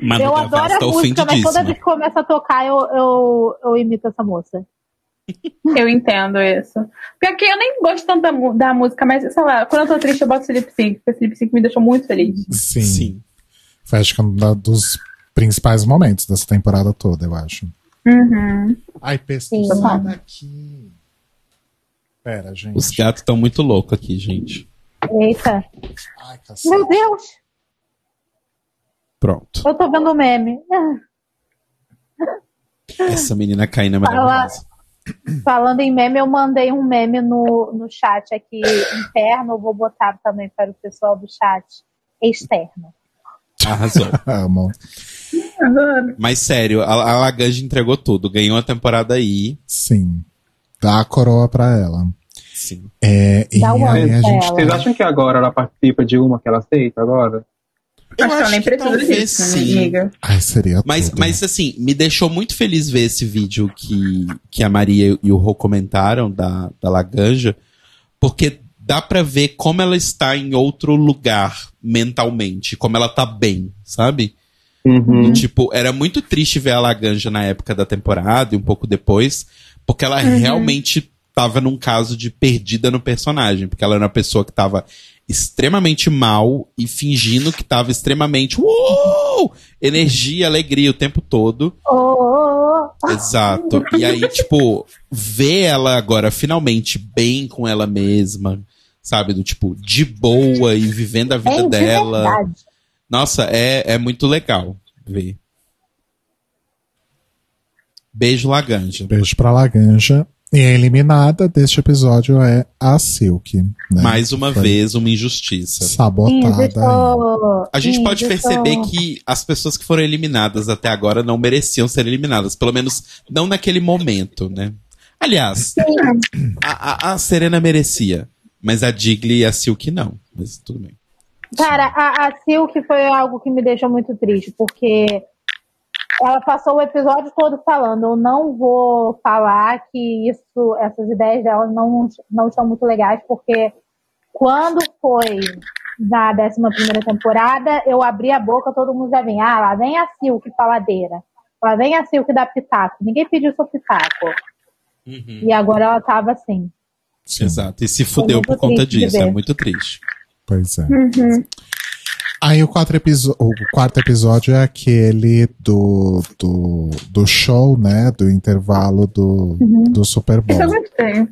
Manu eu adoro tá a música, mas toda vez que começa a tocar, eu, eu, eu imito essa moça. Eu entendo isso. Pior que eu nem gosto tanto da, da música, mas sei lá, quando eu tô triste eu boto Sleep Sync, porque Sleep Sync me deixou muito feliz. Sim. Sim. Foi acho que um dos principais momentos dessa temporada toda, eu acho. Uhum. Ai, pessoal, Sim. Pera, gente. Os gatos estão muito loucos aqui, gente. Eita. Ai, cacete. Meu Deus, Pronto. eu tô vendo o meme. Essa menina caindo é Fala. maravilhosa. Falando em meme, eu mandei um meme no, no chat aqui interno. Eu vou botar também para o pessoal do chat externo. Arrasou. Amo. Mas sério, a, a entregou tudo. Ganhou a temporada aí. Sim. Dá a coroa pra ela. Sim. É, e Dá uma aí a gente. Vocês acham que agora ela participa de uma que ela aceita agora? Eu Acho que ela nem que precisa disso, né, sim. amiga. Ai, seria Mas, tudo. mas assim, me deixou muito feliz ver esse vídeo que, que a Maria e o Rô comentaram da, da Laganja, porque dá pra ver como ela está em outro lugar mentalmente, como ela tá bem, sabe? Uhum. Tipo, era muito triste ver a Laganja na época da temporada e um pouco depois, porque ela realmente tava num caso de perdida no personagem, porque ela era uma pessoa que tava extremamente mal e fingindo que tava extremamente uou, energia, alegria o tempo todo. Oh. Exato. E aí, tipo, ver ela agora finalmente bem com ela mesma, sabe? Do tipo, de boa e vivendo a vida Hein, de dela. verdade. Nossa, é, é muito legal ver. Beijo, Laganja. Beijo pra Laganja. E a eliminada deste episódio é a Silk. Né? Mais uma Foi vez, uma injustiça. Sabotada. Isso. A gente pode perceber que as pessoas que foram eliminadas até agora não mereciam ser eliminadas. Pelo menos não naquele momento, né? Aliás, a, a- a Serena merecia. Mas a Digli e a Silk não. Mas tudo bem. Cara, a, a Silk foi algo que me deixou muito triste, porque ela passou o episódio todo falando, eu não vou falar que isso, essas ideias dela não, não estão muito legais, porque quando foi na 11 primeira temporada, eu abri a boca, todo mundo já vem, ah, lá vem a Silk faladeira, lá vem a Silk da Pitaco, ninguém pediu seu Pitaco. E agora ela tava assim. Sim, Exato. E se fudeu por conta disso. É muito triste. Pois é. Aí o, quatro episo- o quarto episódio é aquele do, do, do show, né? Do intervalo do, do Super Bowl. Isso eu gostei.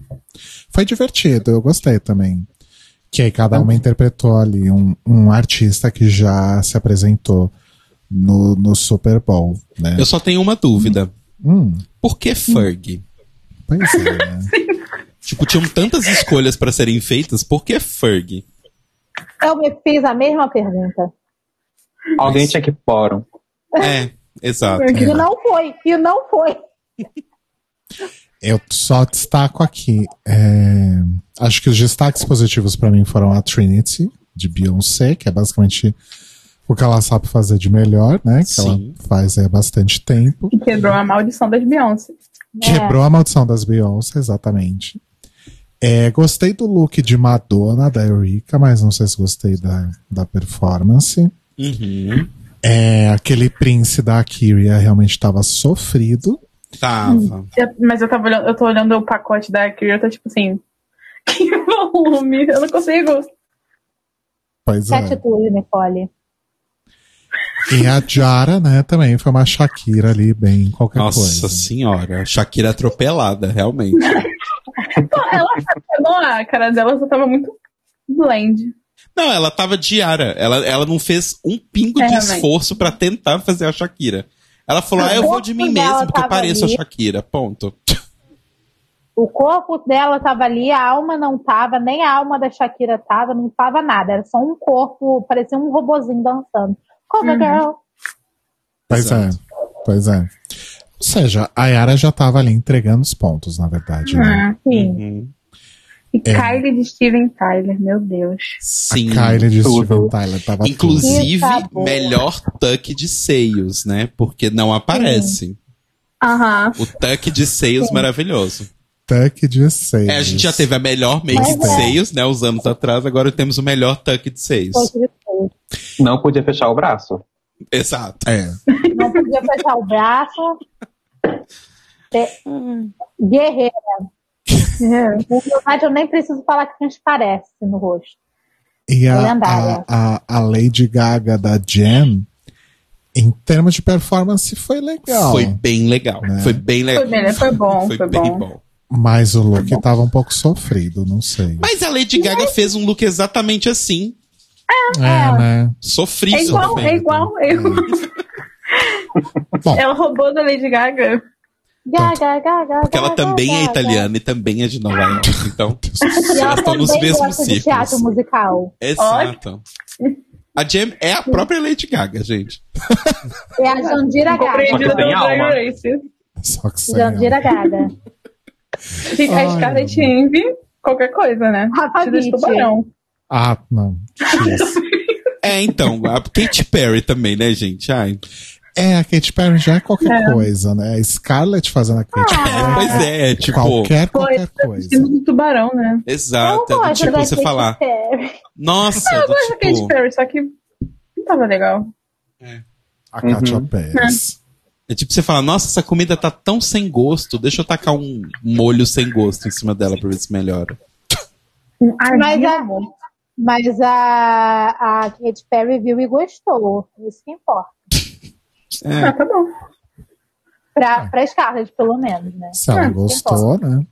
Foi divertido, eu gostei também. Que aí cada uma interpretou ali um, um artista que já se apresentou no, no Super Bowl, né? Eu só tenho uma dúvida. Hum, Por que Ferg? pois é, né? Tipo, tinham tantas escolhas pra serem feitas, por que Ferg? Eu me fiz a mesma pergunta. Alguém tinha que fórum. É, exato. E não foi, e não foi. Eu só destaco aqui. é, acho que os destaques positivos pra mim foram a Trinity, de Beyoncé, que é basicamente o que ela sabe fazer de melhor, né? Que Sim. ela faz há bastante tempo. E quebrou a maldição das Beyoncé. Quebrou a maldição das Beyoncé, exatamente. É, gostei do look de Madonna, da Eureka, mas não sei se gostei da, da performance. Uhum. É, aquele Prince da Kyria realmente estava sofrido. Tava. Eu- Mas eu tava olhando, eu tô olhando o pacote da Kyria, eu tô tipo assim. Que volume! Eu não consigo. Pois Que é. atitude, Nicole. E a Jara, né, também foi uma Shakira ali, bem qualquer Nossa coisa. senhora. Shakira atropelada, realmente. Ela não, a cara dela só tava muito blend. Não, ela tava de Yara. Ela, ela não fez um pingo É, de esforço pra tentar fazer a Shakira. Ela falou, ah, eu vou de mim mesmo, porque eu pareço a ali. Shakira. Ponto. O corpo dela tava ali, a alma não tava, nem a alma da Shakira tava, não tava nada. Era só um corpo, parecia um robozinho dançando. Cover Uhum. girl. Pois é, pois é. Ou seja, a Yara já tava ali entregando os pontos, na verdade. Né? Ah, sim. Uhum. E É. Kylie de Steven Tyler, meu Deus. Sim. A Kylie de tudo. Steven Tyler tava Inclusive, melhor tuck de seios, né? Porque não aparece. Aham. O tuck de seios maravilhoso. tudo. Tuck de seis. É, a gente já teve a melhor make Mas de é. seios, né? Uns anos atrás, agora temos o melhor tuck de seios. Ele Não podia fechar o braço. Exato. É. Não podia fechar o braço. Te- Guerreira. Na verdade, eu nem preciso falar que transparece no rosto. E a, a, a, a Lady Gaga da Jen, em termos de performance, foi legal. Foi bem legal. Foi bem legal. Foi bem, foi bom, Foi foi bem bom. bom. Mas o look tava um pouco sofrido, não sei. Mas a Lady Gaga fez um look exatamente assim. É, né? Sofrido. É igual, é igual. Eu. Bom. Ela roubou da Lady Gaga. Gaga, gaga, Porque ela gaga, também é gaga. italiana e também é de Nova York. Então, ela elas estão nos mesmos de teatro círculos. musical. Exato. A Jam é a própria Lady Gaga, gente. É a Jandira Gaga. tem alma. Só que sem Jandira Gaga. Fica a Scarlett Envy, qualquer coisa, né? De Beach. tubarão. Ah, não. É, então, a Katy Perry também, né, gente? Ai. É, a Katy Perry já é qualquer É. coisa, né? A Scarlett fazendo a Katy Ah. Perry. Pois é, tipo. Qualquer, qualquer coisa. Tira de tubarão, né? Exato. Eu é do gosto tipo você Katy falar. Perry. Nossa, Eu do gosto da Katy tipo. Perry, só que não tava legal. A Katia Uhum. Pérez. É tipo você falar, nossa, essa comida tá tão sem gosto, deixa eu tacar um molho sem gosto em cima dela pra ver se melhora. Ai, Mas a-. Mas a, a Katy Perry viu e gostou. Isso que importa. É. Ah, tá bom. Pra, pra Scarlett, pelo menos, né? Se ela Ah, gostou, né?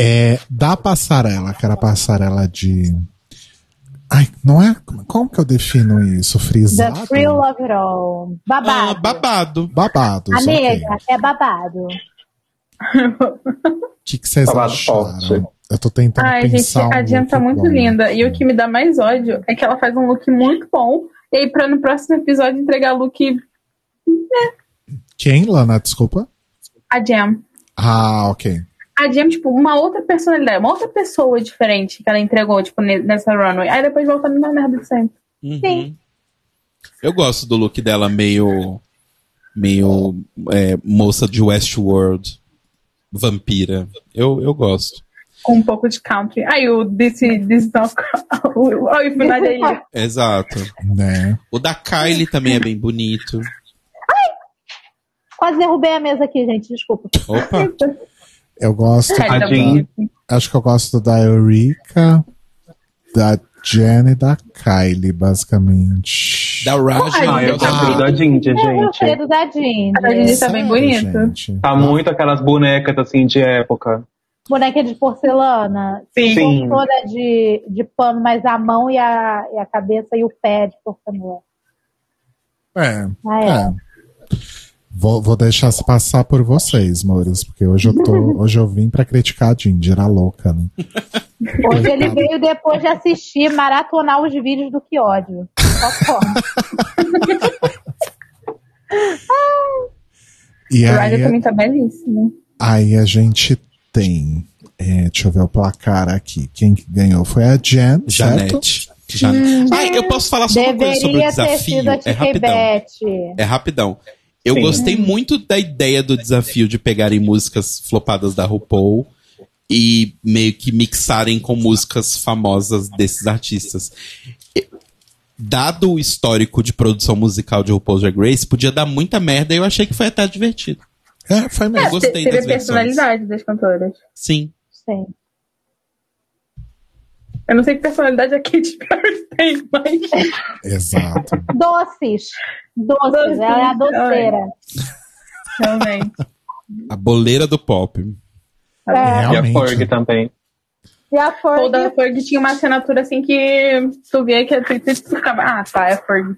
É, da passarela, que era a passarela de. Ai, não é? Como que eu defino isso? The Frisado? Thrill of It All. Babado. Ah, babado. Babados, a ok. nega é babado. O que, que vocês Babado acharam? forte. Eu tô tentando Ai, gente, pensar a um Jen look tá muito bom. linda. E o que me dá mais ódio é que ela faz um look muito bom. E aí, pra no próximo episódio entregar look Quem, Lana? Desculpa. a Jam. Ah, ok. A Jam, tipo, uma outra personalidade, uma outra pessoa diferente que ela entregou, tipo, ne- nessa runway. Aí depois volta a mesma merda de sempre. Uhum. Sim. Eu gosto do look dela meio. meio. é, moça de Westworld. Vampira. Eu, eu gosto. Com um pouco de country. Aí o This, this is not... Olha o final aí. Exato. Né? O da Kylie também é bem bonito. Quase derrubei a mesa aqui, gente. Desculpa. Opa. Eu gosto. Ai, A Jean. bonito. Acho que eu gosto da Eureka, da Jen e da Kylie, basicamente. Da Raja. Ai, Ah, eu eu gosto prefiro da Eu gostei gente. do da Jean. A da Ginger tá bem gente? Tá muito aquelas bonecas assim de época. Boneca de porcelana. Sim. Sim. Toda de, de pano, mas a mão e a, e a cabeça e o pé de porcelana. É. Ah, é. é. Vou, vou deixar se passar por vocês, Mouros, porque hoje eu tô. hoje eu vim pra criticar a Ginger, a louca, né? Hoje ele veio depois de assistir, maratonar os vídeos do Que Ódio. E O Ryder aí, também tá belíssimo. aí a gente tem. é, deixa eu ver o placar aqui. Quem que ganhou foi a Jen? Janete. Janete. Ai, eu posso falar só uma coisa sobre o desafio? É rapidão. É rapidão. Eu Sim. gostei muito da ideia do desafio de pegarem músicas flopadas da RuPaul e meio que mixarem com músicas famosas desses artistas. Dado o histórico de produção musical de RuPaul's Drag Race, podia dar muita merda e eu achei que foi até divertido. É, foi mesmo. Eu gostei Teve das a versões. personalidade das cantoras. Sim. Sim. Eu não sei que personalidade a Katy Perry tem, mas. Exato. Doces. Doces. Doces. Ela é a doceira. Realmente. A boleira do pop. É. E a. Ferg também. E a O Ferg, da Ferg tinha uma assinatura assim que tu via que a tu tu ficava, ah, tá, é Ferg.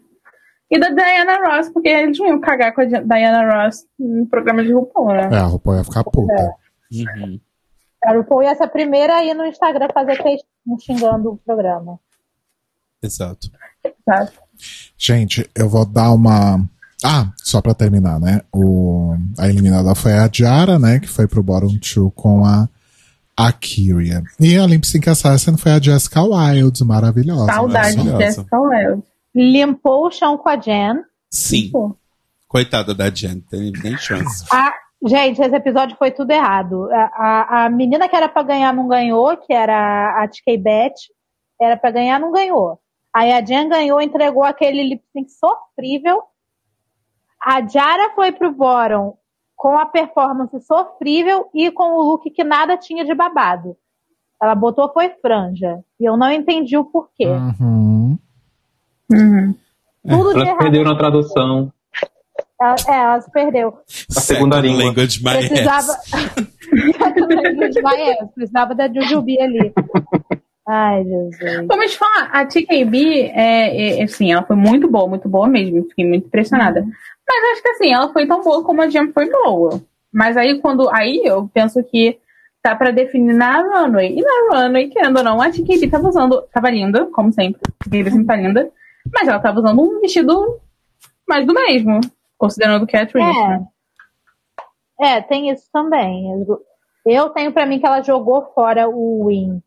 E da Diana Ross, porque eles não iam cagar com a Diana Ross no programa de RuPaul, né? É, a RuPaul ia ficar puta. Uhum. a RuPaul ia ser a primeira a ir no Instagram fazer textinho xingando o programa. Exato. Sabe? Gente, eu vou dar uma. Ah, só pra terminar, né? O... A eliminada foi a Jara, né? Que foi pro Bottom 2 com a Akira. E a Sync Assassin foi a Jessica Wilde, maravilhosa. Saudade de. Jessica Wells. Limpou o chão com a Jen. Sim. Pô. Coitada da Jen, tem nem chance. A- gente, esse episódio foi tudo errado. A, a- a menina que era pra ganhar não ganhou, que era a TK Beth, era pra ganhar, não ganhou. Aí a Jen ganhou, entregou aquele lip sync sofrível. A Jara foi pro bottom com a performance sofrível e com o look que nada tinha de babado. Ela botou foi franja. E eu não entendi o porquê. Uhum. Tudo de Elas errado. perderam a tradução. Ela, é, ela se perdeu. A segunda Second língua. language my. Precisava. de Maia, precisava da Jujubi ali. Ai, Jesus. Vamos falar, a TKB, é, é, assim, ela foi muito boa, muito boa mesmo. Fiquei muito impressionada. Mas eu acho que assim, ela foi tão boa como a Jam foi boa. Mas aí quando. Aí eu penso que tá pra definir na runway. E na runway, querendo ou não, a TKB tava usando. Tava linda, como sempre. A TKB sempre tá linda. Mas ela tava usando um vestido mais do mesmo. Considerando que é Trish. né? É. É, tem isso também. Eu- tenho pra mim que ela jogou fora o win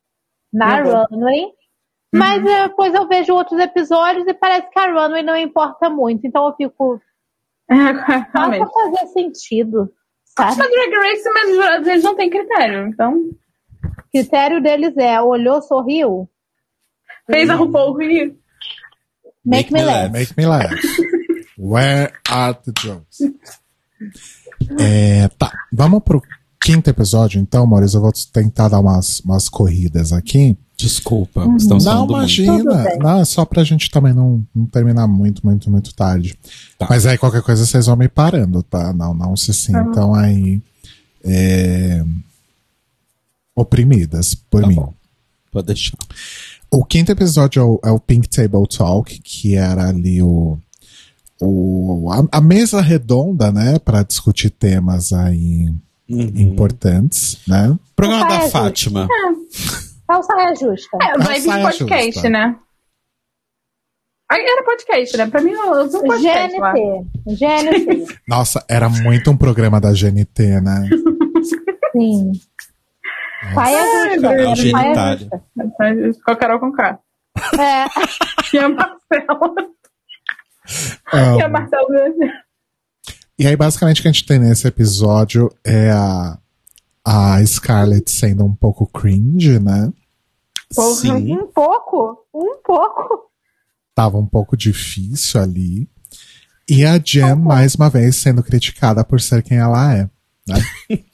na runway. Mas depois eu vejo outros episódios e parece que a runway não importa muito. Então eu fico. É, realmente. pra fazer sentido. Sabe? Mas Drag Race, mas eles não têm critério. Então, O critério deles é olhou, sorriu, fez a RuPaul rir. Make, me laugh. Make me laugh. Where are the jokes? É, tá, vamos pro quinto episódio, então, Maurício. Eu vou tentar dar umas, umas corridas aqui. Desculpa, Uhum. estamos Não, imagina. Não, é só pra gente também não, não terminar muito, muito, muito tarde. Tá. Mas aí qualquer coisa vocês vão me parando, tá? Não, não se sintam aí é, oprimidas por Tá mim. bom. Pode deixar. O quinto episódio é o, é o Pink Table Talk, que era ali o, o a, a mesa redonda, né, para discutir temas aí Uhum. importantes, né? Programa da faz, Fátima. Qual saia justa? É, vibe de saia podcast, justa. né? Aí era podcast, né? Pra mim, eu uso um podcast lá. GNT. GNT. Nossa, era muito um programa da GNT, né? Sim. Saia justa. É o Saia genitário. justa. Com a Carol com K. É. E a Marcela. Ah, E a Marcela. E aí, basicamente, o que a gente tem nesse episódio é a, a Scarlett sendo um pouco cringe, né? Sim. Um pouco. Um pouco. Tava um pouco difícil ali. E a Jen, mais uma vez, sendo criticada por ser quem ela é. Né?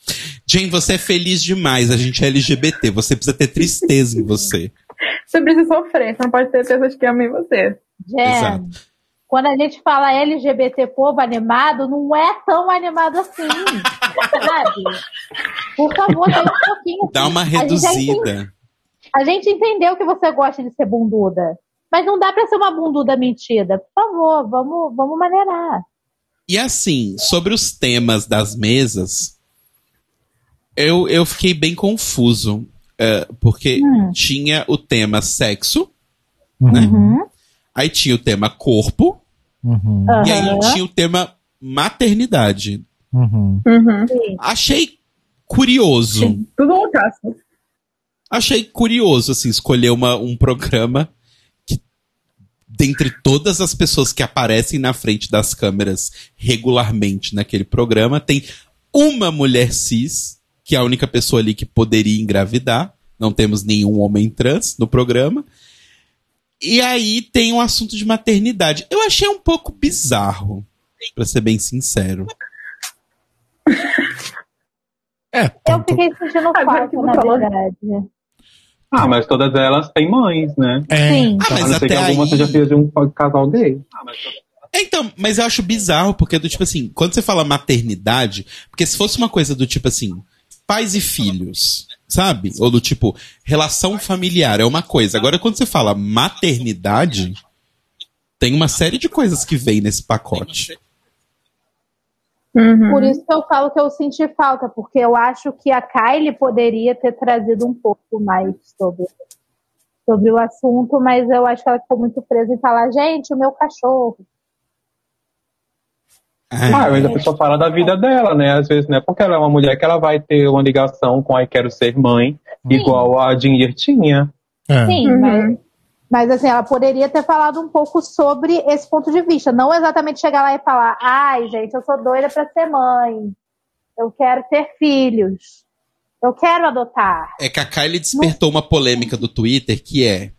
Jane, você é feliz demais. A gente é LGBT. Você precisa ter tristeza em você. Você precisa sofrer, você não pode ter pessoas que amem você. Jen, Exato. quando a gente fala LGBT povo animado, não é tão animado assim. sabe? Por favor, dá um pouquinho. Dá uma A gente já reduzida. A gente entendeu que você gosta de ser bunduda. Mas não dá pra ser uma bunduda mentida. Por favor, vamos, vamos maneirar. E assim, sobre os temas das mesas, eu, eu fiquei bem confuso. é, porque Hum. tinha o tema sexo, Uhum. né? Uhum. Aí tinha o tema corpo. Uhum. E aí tinha o tema maternidade. Uhum. Uhum. Achei curioso. Sim, tudo um caso. Achei curioso, assim, escolher uma, um programa que, dentre todas as pessoas que aparecem na frente das câmeras regularmente naquele programa, tem uma mulher cis, que é a única pessoa ali que poderia engravidar. Não temos nenhum homem trans no programa. E aí tem um assunto de maternidade. Eu achei um pouco bizarro, pra ser bem sincero. É, Eu fiquei sentindo falta, na verdade. Ah, mas todas elas têm mães, né? é, Sim. Ah, a mas não ser até que alguma aí... seja filha de um casal gay. Então, mas eu acho bizarro, porque do tipo assim, quando você fala maternidade, porque se fosse uma coisa do tipo assim, pais e filhos, sabe? Ou do tipo, relação familiar, é uma coisa. Agora, quando você fala maternidade, tem uma série de coisas que vem nesse pacote. Uhum. Por isso que eu falo que eu senti falta, porque eu acho que a Kylie poderia ter trazido um pouco mais sobre, sobre o assunto, mas eu acho que ela ficou muito presa em falar, gente, o meu cachorro. Ah, mas a pessoa fala da vida dela, né? Às vezes não é porque ela é uma mulher que ela vai ter uma ligação com a quero ser mãe, igual a Ginger tinha. é. Sim, Uhum. mas, mas assim, ela poderia ter falado um pouco sobre esse ponto de vista. Não exatamente chegar lá e falar, ai, gente, eu sou doida pra ser mãe. Eu quero ter filhos. Eu quero adotar. É que a Kylie despertou uma polêmica do Twitter que é.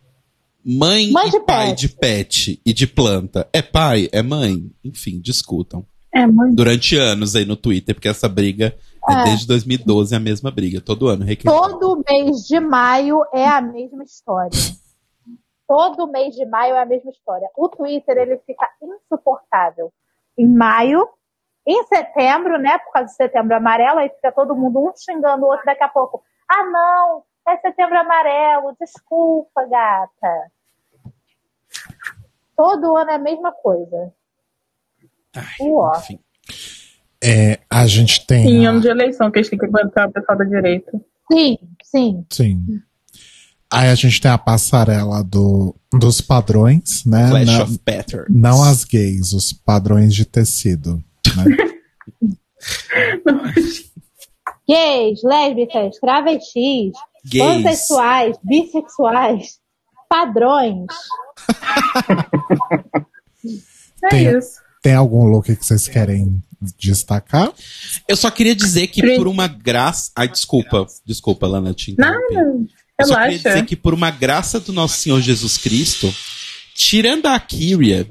Mãe, Mãe e de pai pet. de pet e de planta. É pai? É mãe? Enfim, discutam. É. Durante anos aí no Twitter, porque essa briga é, É. desde 2012 a mesma briga. Todo ano requentando. Todo mês de maio é a mesma história. Todo mês de maio é a mesma história. O Twitter ele fica insuportável. Em maio, em setembro, né? Por causa de setembro amarelo, aí fica todo mundo um xingando o outro daqui a pouco. Ah, não, é setembro amarelo, desculpa, gata. Todo ano é a mesma coisa. Enfim. É, a gente tem. Sim, a- ano de eleição, que eles têm que botar o pessoal da direita. Sim, sim. Sim. Aí a gente tem a passarela do, dos padrões, né? Clash Não- of Patterns. não as gays, os padrões de tecido. Né? Gays, lésbicas, travestis, Gays. pansexuais, bissexuais, padrões. É Tem- isso. Tem algum look que vocês querem destacar? Eu só queria dizer que por uma graça. Ai, desculpa. Desculpa, Lana, te. Nada. Eu só queria dizer que por uma graça do nosso Senhor Jesus Cristo, tirando a Kyria,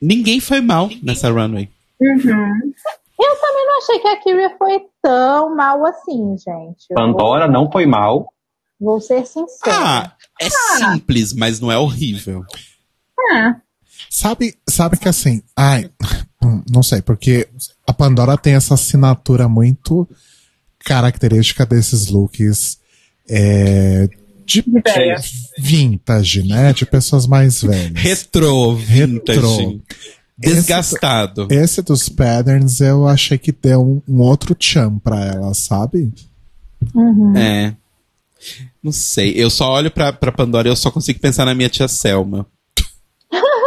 ninguém foi mal nessa runway. Uhum. Eu também não achei que a Kyria foi tão mal assim, gente. Eu Pandora não foi mal. Vou, vou ser sincera. Ah, é simples, mas não é horrível. Ah, Sabe, sabe que assim, ai, não sei, porque a Pandora tem essa assinatura muito característica desses looks é, de vintage, né? De pessoas mais velhas. Retrô, vintage, Retrô. desgastado. Esse dos patterns eu achei que deu um, um outro tchan pra ela, sabe? Uhum. É. Não sei. Eu só olho pra, pra Pandora e eu só consigo pensar na minha tia Selma.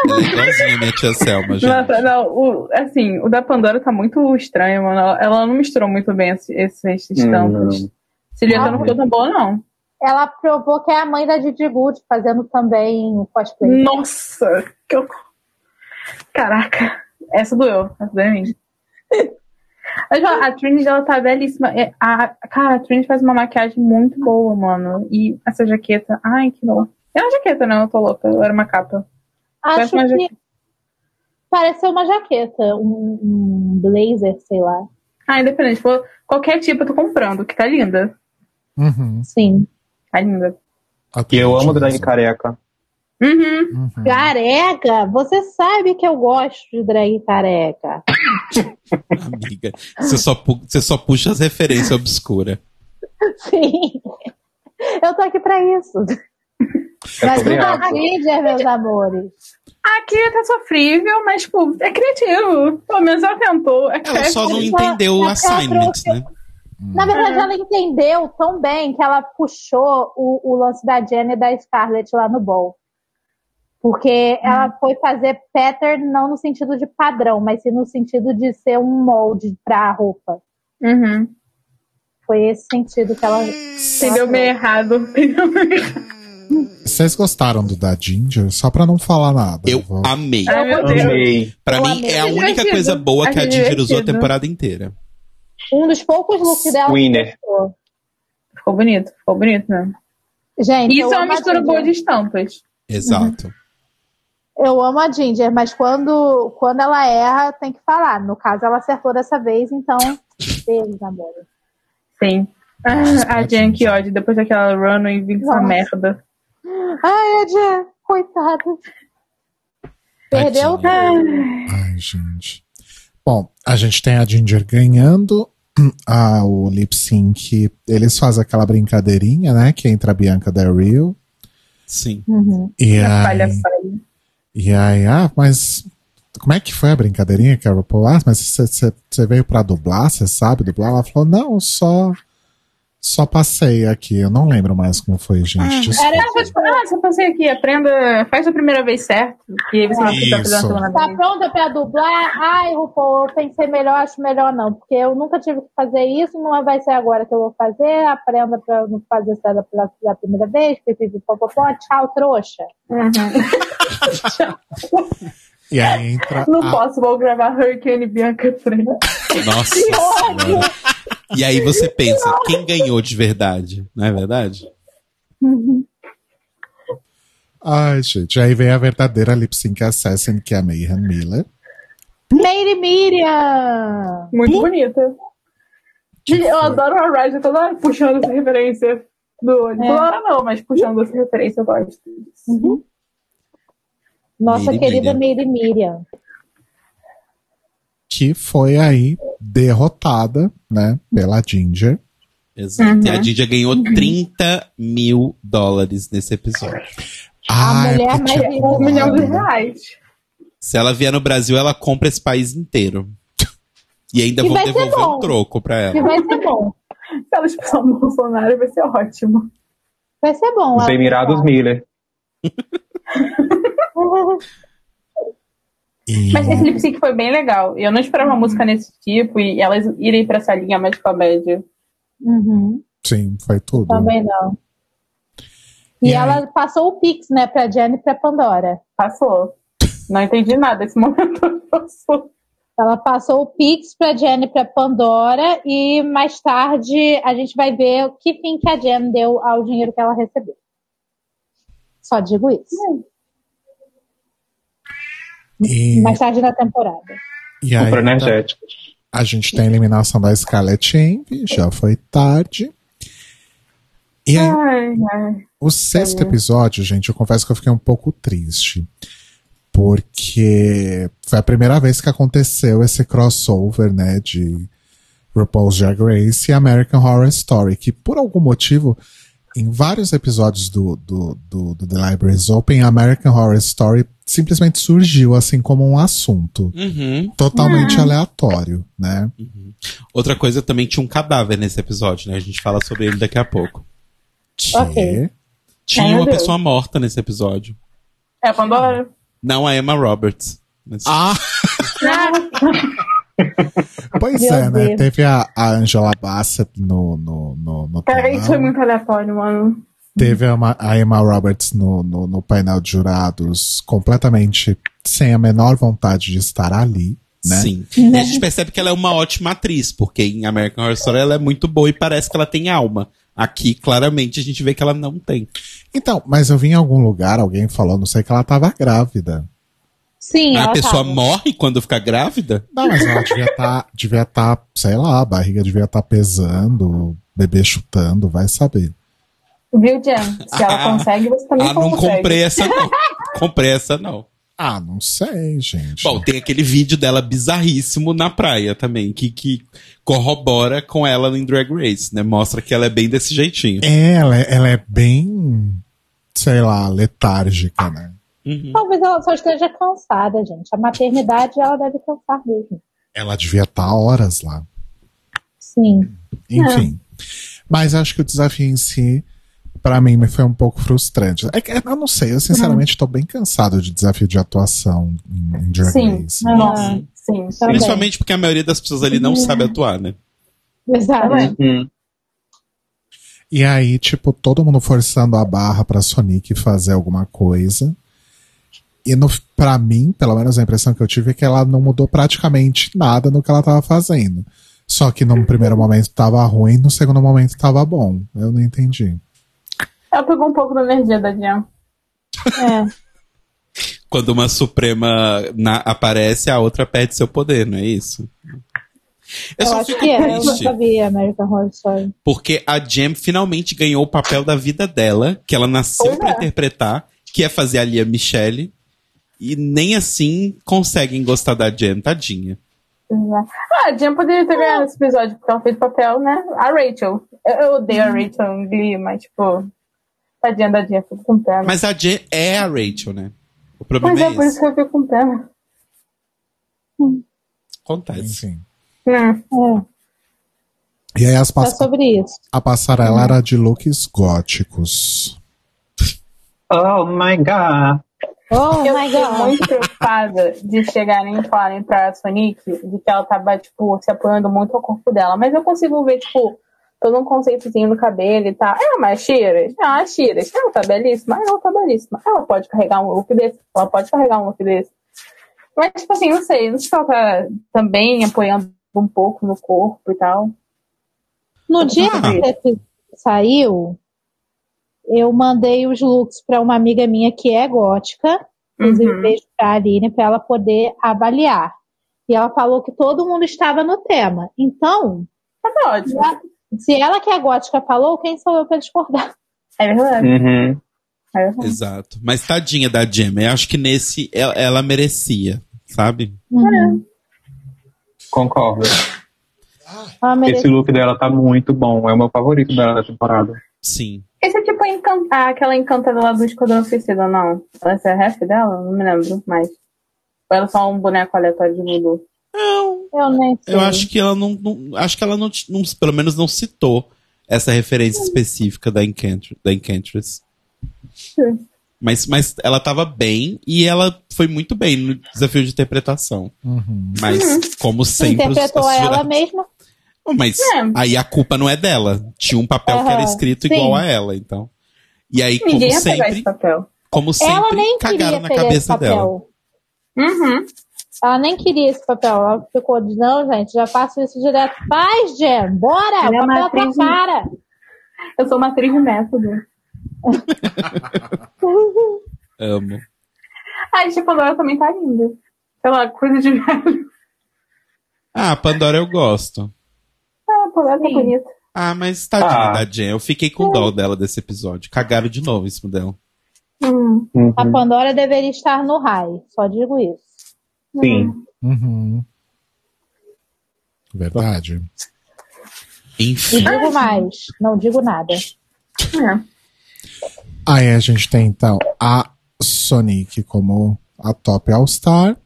É a minha tia Selma, gente. Nossa, não, o, assim, o da Pandora tá muito estranho, mano. Ela, ela não misturou muito bem esse- esses estampas. Hum. Silhueta Ah, não ficou tão boa, não. Ela provou que é a mãe da Didi Good fazendo também o cosplay. Nossa, que horror. Caraca, essa doeu. Essa doeu em mim. Mas, ó, a Trinity, ela tá belíssima. É, A, cara, a Trinity faz uma maquiagem muito boa, mano. E essa jaqueta, ai, que dor. É uma jaqueta, não, eu tô louca. Era uma capa. Acho Parece uma que jaqueta. pareceu uma jaqueta, um, um blazer, sei lá. Ah, independente. For qualquer tipo, eu tô comprando, que tá linda. Uhum. Sim. Tá linda. E eu amo drag careca. Uhum. Uhum. Careca? Você sabe que eu gosto de drag careca. Amiga, você só, pu- você só puxa as referências obscuras. Sim. Eu tô aqui pra isso. Mas não dá Ginger, meus amores. Aqui tá sofrível, mas, tipo, é criativo. Pelo menos ela tentou. É Ela só não entendeu o assignment, né? Na verdade, ela entendeu tão bem que ela puxou o, o lance da Jenny e da Scarlett lá no ball. Porque ela foi fazer pattern não no sentido de padrão, mas sim no sentido de ser um molde pra roupa. Uhum. Foi esse sentido que ela. Entendeu meio errado. Entendeu meio errado. Vocês gostaram do da Ginger? Só pra não falar nada. Eu vou- amei. Deus. Amei. Pra Eu mim, amei. é a única divertido. coisa boa que a Ginger usou a temporada inteira. Um dos poucos looks dela. que Winner. Ficou bonito, ficou bonito mesmo. Gente, Isso eu é uma mistura boa de estampas. Exato. Eu amo a Ginger, mas quando, quando ela erra, tem que falar. No caso, ela acertou dessa vez, então. Beijo, amor. Sim. Nossa, Ah, a Jen, que ódio. Depois daquela run e vi essa merda. Ai, a Jen, coitada. Perdeu Tadinha. Ai, gente. Bom, a gente tem a Ginger ganhando. Ah, o lip sync, eles fazem aquela brincadeirinha, né? Que entra a Bianca da Rio. Sim. Uhum. E A aí, falha, falha. e aí, ah, mas como é que foi a brincadeirinha que a RuPaul? Ah, mas você veio pra dublar, você sabe dublar? Ela falou, não, só só passei aqui. Eu não lembro mais como foi, gente. Era Ah, te- ah, você passei aqui, aprenda, faz a primeira vez certo, e aí você vai ficar fazendo a Tá vez. pronta pra dublar? Ai, RuPaul, eu pensei melhor, acho melhor não, porque eu nunca tive que fazer isso, não vai ser agora que eu vou fazer, aprenda pra não fazer isso da, da, da primeira vez, pipipi, popopó, tchau, trouxa. E aí entra Não a, posso, vou gravar Hurricane e Bianca Frente. Nossa senhora. E aí você pensa, quem ganhou de verdade? Não é verdade? Ai, gente. Aí vem a verdadeira lip sync assassin, que é a Mayhem Miller. Lady Miriam! Muito bonita. Gente, eu adoro a Ryder toda hora puxando essa referência do olho. É. Toda hora não, mas puxando essa referência eu gosto disso. Uhum. Nossa querida Miriam. Lady Miriam. Que foi aí derrotada, né, pela Ginger. Exato. E a Uhum. Didia ganhou 30 mil dólares nesse episódio. A Ah, é mulher mais rica Um milhão de reais. Se ela vier no Brasil, ela compra esse país inteiro. E ainda E vão ser devolver um troco pra Que ela. vai ser bom. Se ela expulsar o Bolsonaro, vai ser ótimo. Vai ser bom. Os Emirados Miller. E- Mas esse lip sync foi bem legal. Eu não esperava uma música nesse tipo e elas irem pra essa linha mais comédia. Uhum, Sim, foi tudo. também não. E, E aí? ela passou o Pix, né, pra Jenny e pra Pandora. Passou. Não entendi nada esse momento. Passou. Ela passou o Pix pra Jenny e pra Pandora e mais tarde a gente vai ver o que fim que a Jen deu ao dinheiro que ela recebeu. Só digo isso. E, Mais tarde na temporada. e aí, energético. a gente tem a eliminação da Scarlett Envy, já foi tarde. E aí, Ai, ai. o sexto episódio, gente, eu confesso que eu fiquei um pouco triste. Porque foi a primeira vez que aconteceu esse crossover, né, de RuPaul's Drag Race e American Horror Story, que por algum motivo, em vários episódios do, do, do, do The Libraries Open, American Horror Story simplesmente surgiu assim como um assunto. Uhum. Totalmente aleatório, né? Outra coisa, também tinha um cadáver nesse episódio, né? A gente fala sobre ele daqui a pouco. Que Ok. Tinha meu uma Deus. pessoa morta nesse episódio. É, Pandora. Não a Emma Roberts. Mas- Ah, pois Meu é, né? Deus. Teve a, a Angela Bassett no, no, no, no Cara, isso foi muito aleatório, mano. Teve a, a Emma Roberts no, no, no painel de jurados, completamente sem a menor vontade de estar ali, né? Sim. E a gente percebe que ela é uma ótima atriz, porque em American Horror Story ela é muito boa e parece que ela tem alma. Aqui, claramente, a gente vê que ela não tem. Então, mas eu vi em algum lugar, alguém falou, não sei, que ela tava grávida. Sim, a pessoa tava. morre quando fica grávida? Não, mas ela devia estar, devia tá, sei lá, a barriga devia estar pesando, o bebê chutando, vai saber. Viu, Jen? Se ela Ah, consegue, você também Ah, não consegue. comprei essa não. comprei essa não. Ah, não sei, gente. Bom, tem aquele vídeo dela bizarríssimo na praia também, que, que corrobora com ela em Drag Race, né? Mostra que ela é bem desse jeitinho. É, ela, é- ela é bem, sei lá, letárgica, né? Uhum. Talvez ela só esteja cansada, gente. A maternidade ela deve cansar mesmo. Ela devia estar horas lá. Sim. Enfim. Mas acho que o desafio em si, pra mim, me foi um pouco frustrante. É que, eu não sei, eu sinceramente tô bem cansado de desafio de atuação em, em Drag Sim. Race. Nossa, sim. Principalmente porque a maioria das pessoas ali não sabe atuar, né? Exato. Hum. E aí, tipo, todo mundo forçando a barra pra Sonic fazer alguma coisa. E no, pra mim, pelo menos a impressão que eu tive é que ela não mudou praticamente nada no que ela tava fazendo. Só que num primeiro momento tava ruim, no segundo momento tava bom. Eu não entendi. Ela pegou um pouco da energia da Jen. É. Quando uma Suprema na- aparece, a outra perde seu poder, não é isso? Eu, Eu, só acho fico que é. Eu nunca vi American Horror Story. porque a Jem finalmente ganhou o papel da vida dela, que ela nasceu pra é. interpretar, que é fazer a Lia Michelle. E nem assim conseguem gostar da Jem, tadinha. Ah, a Jen poderia ter ganhado esse episódio, porque ela fez papel, né? A Rachel. Eu, eu odeio a Rachel em Glee, mas, tipo, tadinha da Jen, fico com pena. Mas a Jem é a Rachel, né? O problema Mas é, é por isso que eu fico com pena. Acontece. Enfim. Hum. É. E aí as É pass sobre isso. a passarela era de looks góticos. Oh my god. Oh eu fiquei god. muito preocupada de chegarem e falarem pra Sonic de que ela tava, tipo, se apoiando muito ao corpo dela. Mas eu consigo ver, tipo, todo um conceitozinho no cabelo e tal. É uma Shira? É uma Shira. Ela tá belíssima? Ela tá belíssima. Ela pode carregar um look desse? Ela pode carregar um look desse. Mas, tipo assim, não sei. Não sei se ela tá também apoiando um pouco no corpo e tal. No dia que saiu, eu mandei os looks para uma amiga minha que é gótica, inclusive Uhum. beijo pra Aline, para ela poder avaliar. E ela falou que todo mundo estava no tema. Então, Tá ótimo. se ela que é gótica falou, quem sou eu para discordar? É verdade. Uhum. É verdade. Exato. Mas tadinha da Gemma, eu acho que nesse ela, ela merecia, sabe? Uhum. Concordo. Ela merecia. Esse look dela tá muito bom. É o meu favorito dela da temporada. Sim. Esse é tipo a encan- ah, aquela encantada lá do Esquadrão Suicida, não. Essa é a ref dela? Não me lembro mais. Ou ela é só um boneco aleatório de voodoo? Eu nem sei. Eu acho que ela não, não- acho que ela não, não- pelo menos não citou essa referência específica da, Encantr da Enchantress. Sim. Mas, mas ela tava bem e ela foi muito bem no desafio de interpretação. Uhum. Mas, como sempre, Interpretou ela jurados- mesma. Mas É. aí a culpa não é dela. Tinha um papel que era escrito sim. igual a ela, então. E aí, como Ninguém pegar sempre, esse papel. como ela sempre, nem cagaram queria na cabeça papel. dela. Uhum. Ela nem queria esse papel. Ela ficou de não, gente, já faço isso direto. Faz, Jen, bora! Ela é papel tá atriz- cara. Eu sou uma atriz de método. Amo. Ah, e tipo, agora também tá linda. Lá, coisa de velho. Ah, Pandora eu gosto. Ah, tá Sim. bonita. Ah, mas tadinha Ah. da Jen. Eu fiquei com dó dela desse episódio. Cagaram de novo em cima dela. Hum. Uhum. A Pandora deveria estar no raio. Só digo isso. Sim. Uhum. Verdade. E Enfim. digo mais, não digo nada. É. Aí a gente tem então a Sonic como a top All-Star.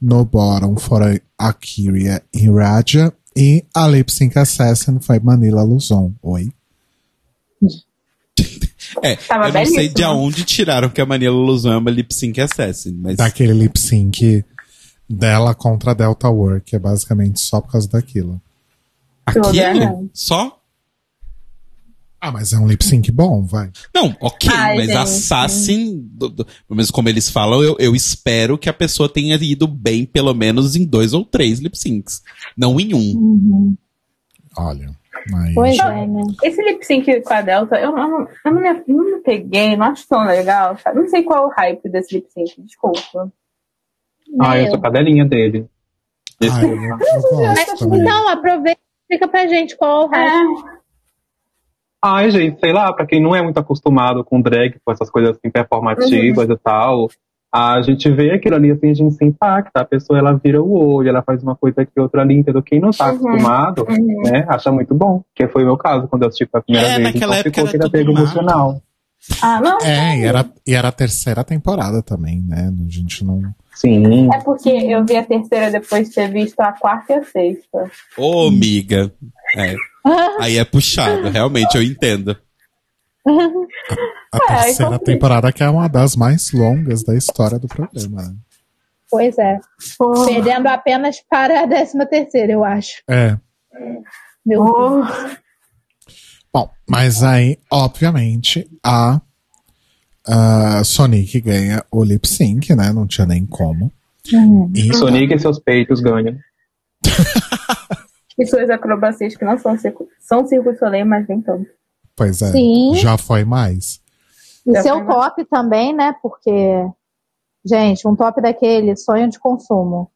No bottom foram a Kyria e Raja. E a Lip Sync Assassin foi Manila Luzon. Oi. É, Tava eu não sei belíssima. de onde tiraram que a Manila Luzon é uma lip sync assassin, mas Daquele lip sync dela contra a Delta War, que é basicamente só por causa daquilo. Tudo, é, aquilo só? Ah, mas é um lip sync bom, vai. Não, ok, Ai, mas gente. assassin, do, do, pelo menos como eles falam, eu, eu espero que a pessoa tenha ido bem pelo menos em dois ou três lip syncs, não em um. Olha. Mas Pois é, né? Esse lip sync com a Delta, eu, eu, não- eu não, me, não me peguei, não acho tão legal. sabe? Não sei qual é o hype desse lip sync, desculpa. Ah, eu Meu. sou cadelinha dele. Ai, eu, eu gosto também. Não, aproveita e explica pra gente qual é o raio. Ai, gente, sei lá, pra quem não é muito acostumado com drag, com essas coisas assim performativas e tal, a gente vê aquilo ali assim, a gente se impacta. A pessoa ela vira o olho, ela faz uma coisa aqui, outra ali, entendeu? Quem não tá Uhum. acostumado, Uhum. né, acha muito bom. Que foi o meu caso quando eu assisti pela primeira É, vez. naquela então época ficou era aquele apego emocional. Ah, não. É, e era, e era a terceira temporada também, né? A gente não. Sim. É porque eu vi a terceira depois de ter visto a quarta e a sexta. Ô, amiga. É, aí é puxado, realmente, eu entendo. A É, terceira então- temporada que é uma das mais longas da história do programa. né? Pois é. Perdendo apenas para a décima terceira, eu acho. É. Meu Oh. Deus. Bom, mas aí, obviamente, a, a Sonic ganha o lip sync, né? Não tinha nem como. E Sonic e seus peitos ganham. E suas acrobacias que não são circo, são circo soleil, mas nem tanto. Pois é, Sim. já foi mais. E Já seu foi mais. top também, né? Porque, gente, um top daquele, sonho de consumo.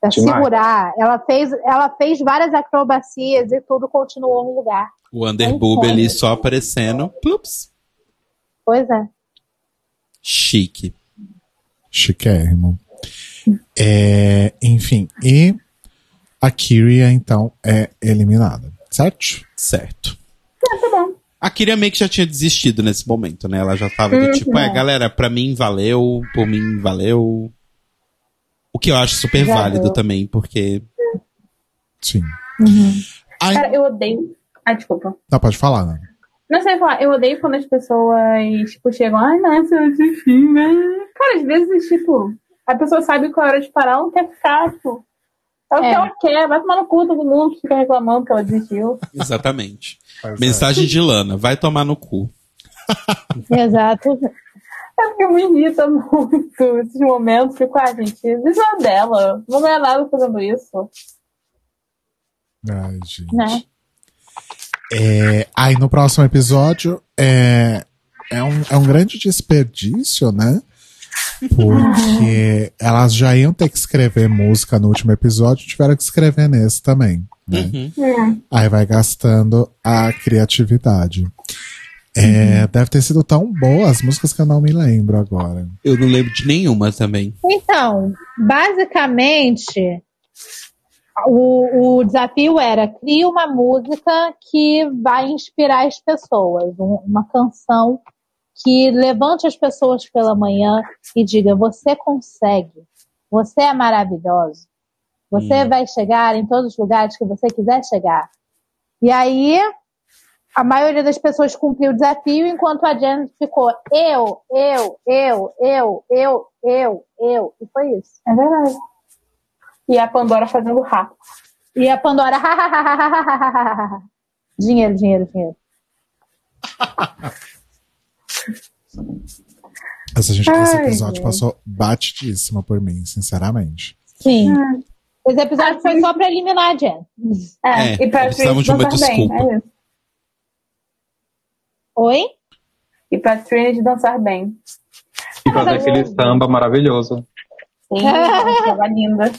Pra Demais. segurar. Ela fez, ela fez várias acrobacias e tudo continuou no lugar. O underboob ali só aparecendo. Plups. Pois é. Chique. Chiquérrimo. É, enfim, e a Kyria, então, é eliminada, certo? Certo. tá bom. A Kyria meio que já tinha desistido nesse momento, né? Ela já tava do Uhum. tipo, é, galera, pra mim valeu, por mim valeu. O que eu acho super Já válido deu. também, porque. Sim. Ai, Cara, eu odeio. Ah, desculpa. não, pode falar, né? Não sei falar, eu odeio quando as pessoas, tipo, chegam, ai, nossa, eu desisti, né? Cara, às vezes, tipo, a pessoa sabe qual é a hora de parar, ela não quer ficar, tipo. É o que É. ela quer, vai tomar no cu todo mundo que fica reclamando que ela desistiu. Exatamente. Pois Mensagem de Lana, vai tomar no cu. Exato. É porque me irrita muito esses momentos, fico, ah, gente, isso é dela, não ganha nada fazendo isso. Ai, gente. Né? É, aí no próximo episódio, é, é um, é um grande desperdício, né? Porque elas já iam ter que escrever música no último episódio, tiveram que escrever nesse também. Né? É. Aí vai gastando a criatividade. É, Deve ter sido tão boa as músicas que eu não me lembro agora. Eu não lembro de nenhuma também. Então, basicamente, o, o desafio era crie uma música que vai inspirar as pessoas, um- uma canção que levante as pessoas pela manhã e diga: você consegue, você é maravilhoso, você vai chegar em todos os lugares que você quiser chegar. E aí a maioria das pessoas cumpriu o desafio, enquanto a Jen ficou eu, eu, eu, eu, eu, eu, eu. E foi isso. É verdade. E a Pandora fazendo rap. E a Pandora. dinheiro, dinheiro, dinheiro. Essa gente esse Ai, episódio passou batidíssima por mim, sinceramente. Sim. Esse episódio foi só pra eliminar a Jen. É, e pra eles precisavam de uma dançar bem. desculpa. É isso. Oi? E pra Trinity dançar bem. E fazer aquele samba maravilhoso. Sim, é linda.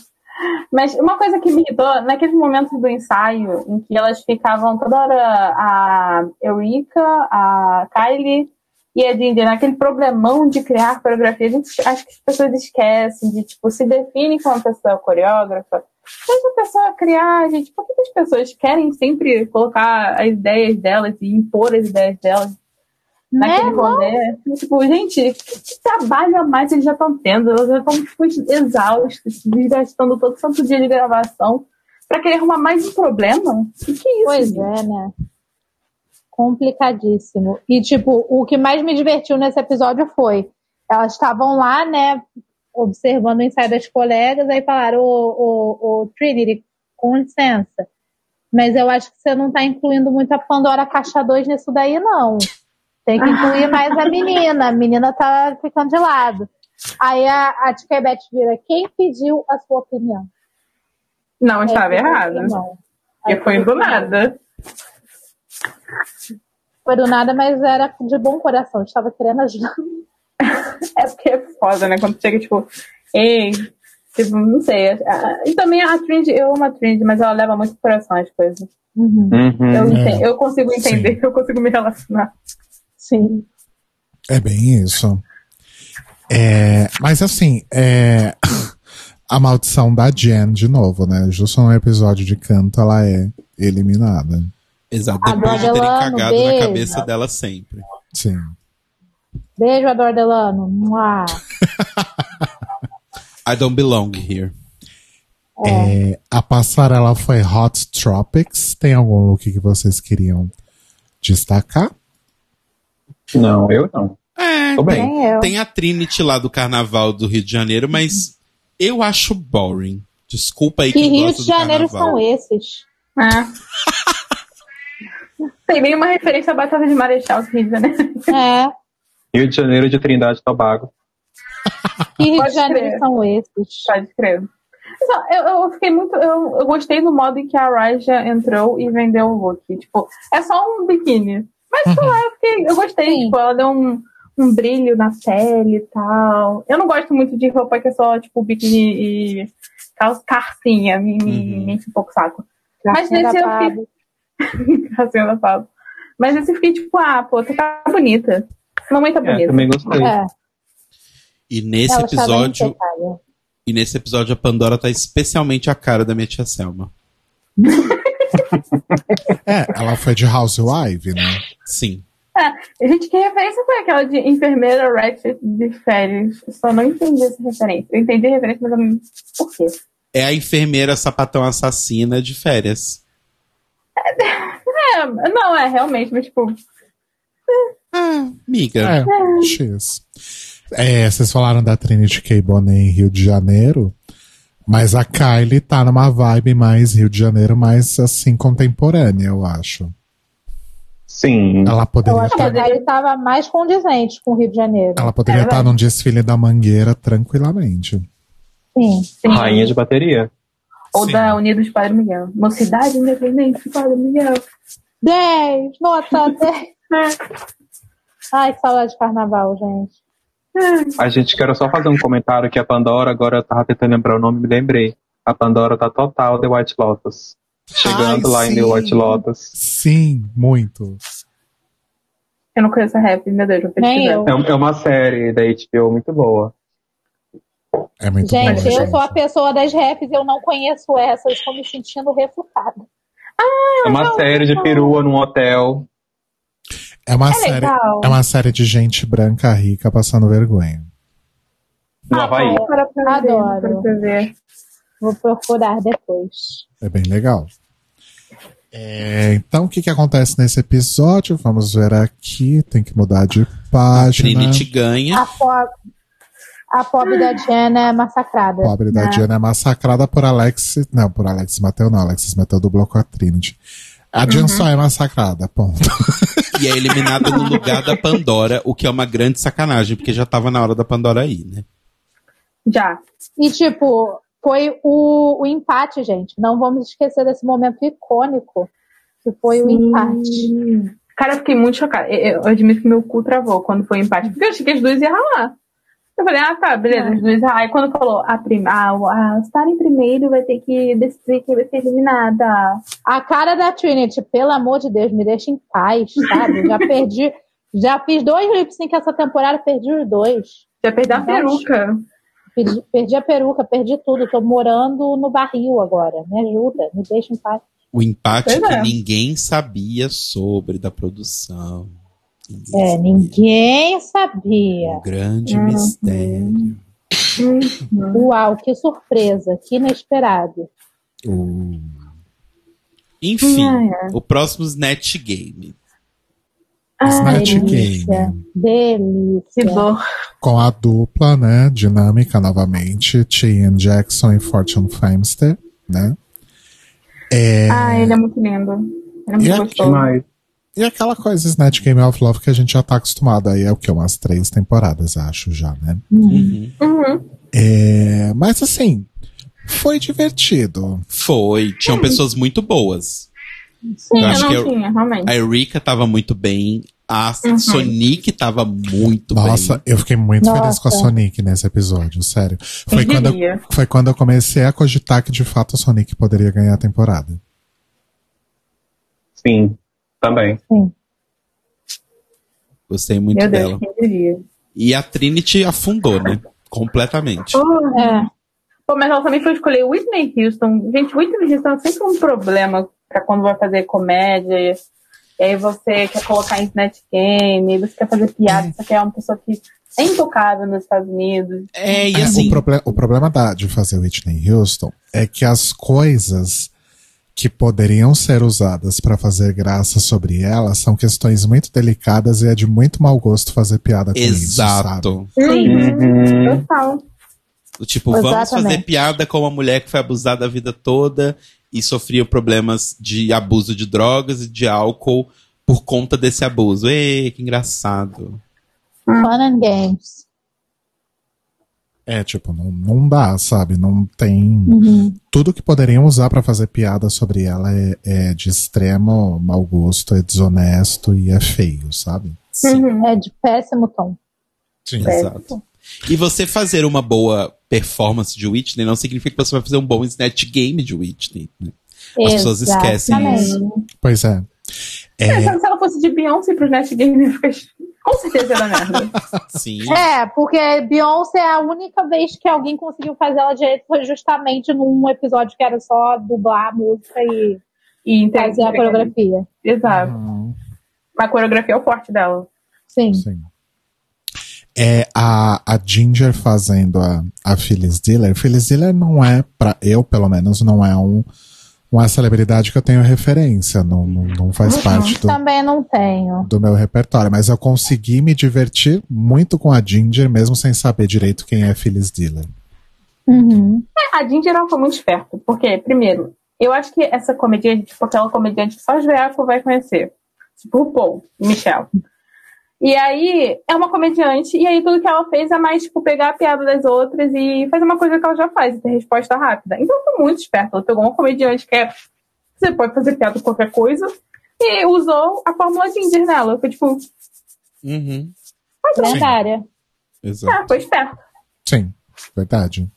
Mas uma coisa que me irritou, naqueles momentos do ensaio, em que elas ficavam toda hora, a Eureka, a Kylie e a Ginger, naquele problemão de criar coreografia, a gente acho que as pessoas esquecem de, tipo, se definem como pessoa coreógrafa. Deixa a pessoa criar, gente. Por que as pessoas querem sempre colocar as ideias delas e impor as ideias delas naquele Né, rolê? Tipo, gente, que trabalho a mais eles já estão tendo? Eles já estão tipo, exaustos, desgastando todo santo dia de gravação pra querer arrumar mais um problema? O que, que é isso? Pois gente? é, né? Complicadíssimo. E, tipo, o que mais me divertiu nesse episódio foi: elas estavam lá, né, observando o ensaio das colegas, aí falaram: Ô, ô, ô, Trinity, com licença, mas eu acho que você não tá incluindo muito a Pandora Caixa 2 nisso daí, não. Tem que incluir mais a menina. A menina tá ficando de lado. Aí a, a Tia Beth vira: quem pediu a sua opinião? Não, estava errado. Porque foi do nada. Foi do nada, mas era de bom coração. Estava querendo ajudar. É porque é foda, né? Quando chega, tipo, ei, tipo, não sei. E também a Trinity, eu amo a Trinity, mas ela leva muito coração as coisas. Uhum. Eu, É. entendo- eu consigo entender, eu consigo me relacionar. Sim. É bem isso. É, mas assim, é, a maldição da Jen, de novo, né? Justo no episódio de canto, ela é eliminada. Exato. Depois de terem Delano, cagado beijo. na cabeça dela sempre. Sim. Beijo, Ador Delano. I don't belong here. É, a passarela foi Hot Tropics. Tem algum look que vocês queriam destacar? Não, eu não. É, Tô bem. Eu. Tem a Trinity lá do Carnaval do Rio de Janeiro, mas eu acho boring. Desculpa aí Que quem Rio gosta de do Janeiro Carnaval. são esses? É. Tem nenhuma referência à Batalha de Marechal Rio de Janeiro. É. Rio de Janeiro de Trindade e Tobago. Que Rio Pode de Janeiro crer. são esses? Pode crer. Só, Eu, eu fiquei muito. Eu, eu gostei do modo em que a Raja entrou e vendeu o look. Tipo, é só um biquíni. Mas sei lá, eu, fiquei, eu gostei. Sim. Tipo, ela deu um, um brilho na pele e tal. Eu não gosto muito de roupa que é só, tipo, biquíni e calça, carcinha. Me, me, Uhum. me enche um pouco o saco. Mas nesse eu fiquei. Da Pablo. Mas esse eu fiquei tipo, ah, pô, tu tá bonita. Mamãe tá É, bonita. também gostei. É, E nesse ela episódio, e nesse episódio a Pandora tá especialmente a cara da minha tia Selma. É, ela foi de Housewife, né? Sim. É, gente, que referência foi aquela de enfermeira Rex de férias? Eu só não entendi essa referência. Eu entendi a referência, mas eu não... Por quê? É a enfermeira sapatão assassina de férias. É, não, é realmente, mas tipo... Miga. É, X. É, vocês falaram da Trinity K. Bonet em Rio de Janeiro, mas a Kylie tá numa vibe mais Rio de Janeiro, mais assim, contemporânea, eu acho. Sim. Ela Eu poderia acho que estar a Kylie estava mais condizente com o Rio de Janeiro. ela poderia É estar verdade. num desfile da Mangueira tranquilamente. Sim. sim. Rainha de bateria. Ou Sim. da Unidos Padre Miguel. Mocidade Independente Padre Miguel. 10, nota 10. Ai, que saudade de carnaval, gente. A gente quero só fazer um comentário que a Pandora, agora eu tava tentando lembrar o nome, me lembrei. A Pandora tá total The White Lotus. Chegando Ai, lá em The sim. White Lotus. Sim, muito. Eu não conheço a rap, meu Deus, vou Nem eu. É, um- é uma série da HBO muito boa. É muito Gente, bom, eu gente. sou a pessoa das raps, eu não conheço essa, eu estou me sentindo refutada. É uma série de perua num hotel. É uma É série, legal. é uma série de gente branca rica passando vergonha. No Havaí. Pra ver, Adoro. vou pra ver. Vou procurar depois. É bem legal. É, então, o que, que acontece nesse episódio? Vamos ver aqui. Tem que mudar de página. Trinity ganha. A, a pobre da Diana é massacrada. Pobre da né? Diana é massacrada por Alex. Não, por Alex Mateu, não. Alexis Mateu dublou com a Trinity. A Diana Uhum. só é massacrada, ponto. E é eliminada no lugar da Pandora, o que é uma grande sacanagem, porque já tava na hora da Pandora ir, né? Já. E, tipo, foi o, o empate, gente. Não vamos esquecer desse momento icônico que foi o empate. Cara, eu fiquei muito chocada. Eu, eu admito que meu cu travou quando foi o empate. Porque eu achei que as duas iam ralar. Eu falei, ah, tá, beleza, as duas. Aí quando falou, a, prim a, a estar em primeiro vai ter que decidir quem vai ser eliminada. A cara da Trinity, pelo amor de Deus, me deixa em paz, sabe? Já perdi. Já fiz dois lip sync essa temporada, perdi os dois. Já perdeu a Então, peruca. Perdi, perdi a peruca, perdi tudo. Tô morando no barril agora. Me ajuda, me deixa em paz. O empate Pois que é. ninguém sabia sobre da produção. É, ninguém sabia. Um grande Uhum. mistério. Uau, que surpresa, que inesperado. Enfim, Ah, é. o próximo Snatch Game. Snatch delícia, delícia. Que dor. Com a dupla, né? Dinâmica novamente. Cheyenne Jackson e Fortune Famster, né? É, Ah, ele é muito lindo. Ele é muito E aqui- gostoso. E aquela coisa Snatch Game of Love que a gente já tá acostumado aí, é o que? Umas três temporadas, acho, já, né? Uhum. É, mas assim, foi divertido. Foi. Tinham pessoas muito boas. Sim, Eu eu não que eu- tinha, realmente. A Erika tava muito bem. A Uhum. Sonic tava muito Nossa, bem. eu fiquei muito feliz com a Nossa. Sonic nesse episódio, sério. Foi Quem quando, eu, foi quando eu comecei a cogitar que de fato a Sonic poderia ganhar a temporada. Sim, também. Gostei muito Meu Deus, dela. quem diria? E a Trinity afundou, né? Completamente. É. Pô, mas ela também foi escolher Whitney Houston. Gente, Whitney Houston é sempre um problema pra quando vai fazer comédia. E aí você quer colocar em Snatch Game, você quer fazer piada, você quer uma pessoa que é intocável nos Estados Unidos. É, É, o, proble- o problema da- de fazer Whitney Houston é que as coisas que poderiam ser usadas pra fazer graça sobre ela são questões muito delicadas e é de muito mau gosto fazer piada com isso, sabe? Exato. Sim, Uhum. total. Tipo, vamos Exatamente. fazer piada com uma mulher que foi abusada a vida toda e sofria problemas de abuso de drogas e de álcool por conta desse abuso. Ei, que engraçado. Fun and games. É, tipo, não, não dá, sabe? Não tem. Uhum. Tudo que poderiam usar pra fazer piada sobre ela é, é de extremo mau gosto, é desonesto e é feio, sabe? Uhum. É de péssimo tom. Sim. Exato. E você fazer uma boa performance de Whitney não significa que você vai fazer um bom Snatch Game de Whitney. né? As pessoas esquecem isso. Pois é. É, É, Se ela fosse de Beyoncé pro Snatch Game, eu fiquei- com certeza era merda. Sim. É, porque Beyoncé é a única vez que alguém conseguiu fazer ela direito foi justamente num episódio que era só dublar a música e, E fazer a coreografia. Exato. A coreografia é o forte dela. Sim. é a, a Ginger fazendo a, a Phyllis Diller. Phyllis Diller não é, pra eu pelo menos, não é um, uma celebridade que eu tenho referência. Não, não, não faz parte do, Também não tenho. do meu repertório. Mas eu consegui me divertir muito com a Ginger, mesmo sem saber direito quem é Phyllis Diller. Uhum. É, a Ginger ela foi muito esperta. Porque, primeiro, eu acho que essa comediante, tipo aquela comediante que só os vai conhecer. Tipo o Paul Michelle. E aí, é uma comediante, e aí tudo que ela fez é mais, tipo, pegar a piada das outras e fazer uma coisa que ela já faz, e ter resposta rápida. Então, foi muito esperta. Ela pegou uma comediante que é. Você pode fazer piada com qualquer coisa, e usou a fórmula Ginger nela. Foi tipo. Uhum. Lendária. Exato. Ah, foi esperto. Sim, verdade.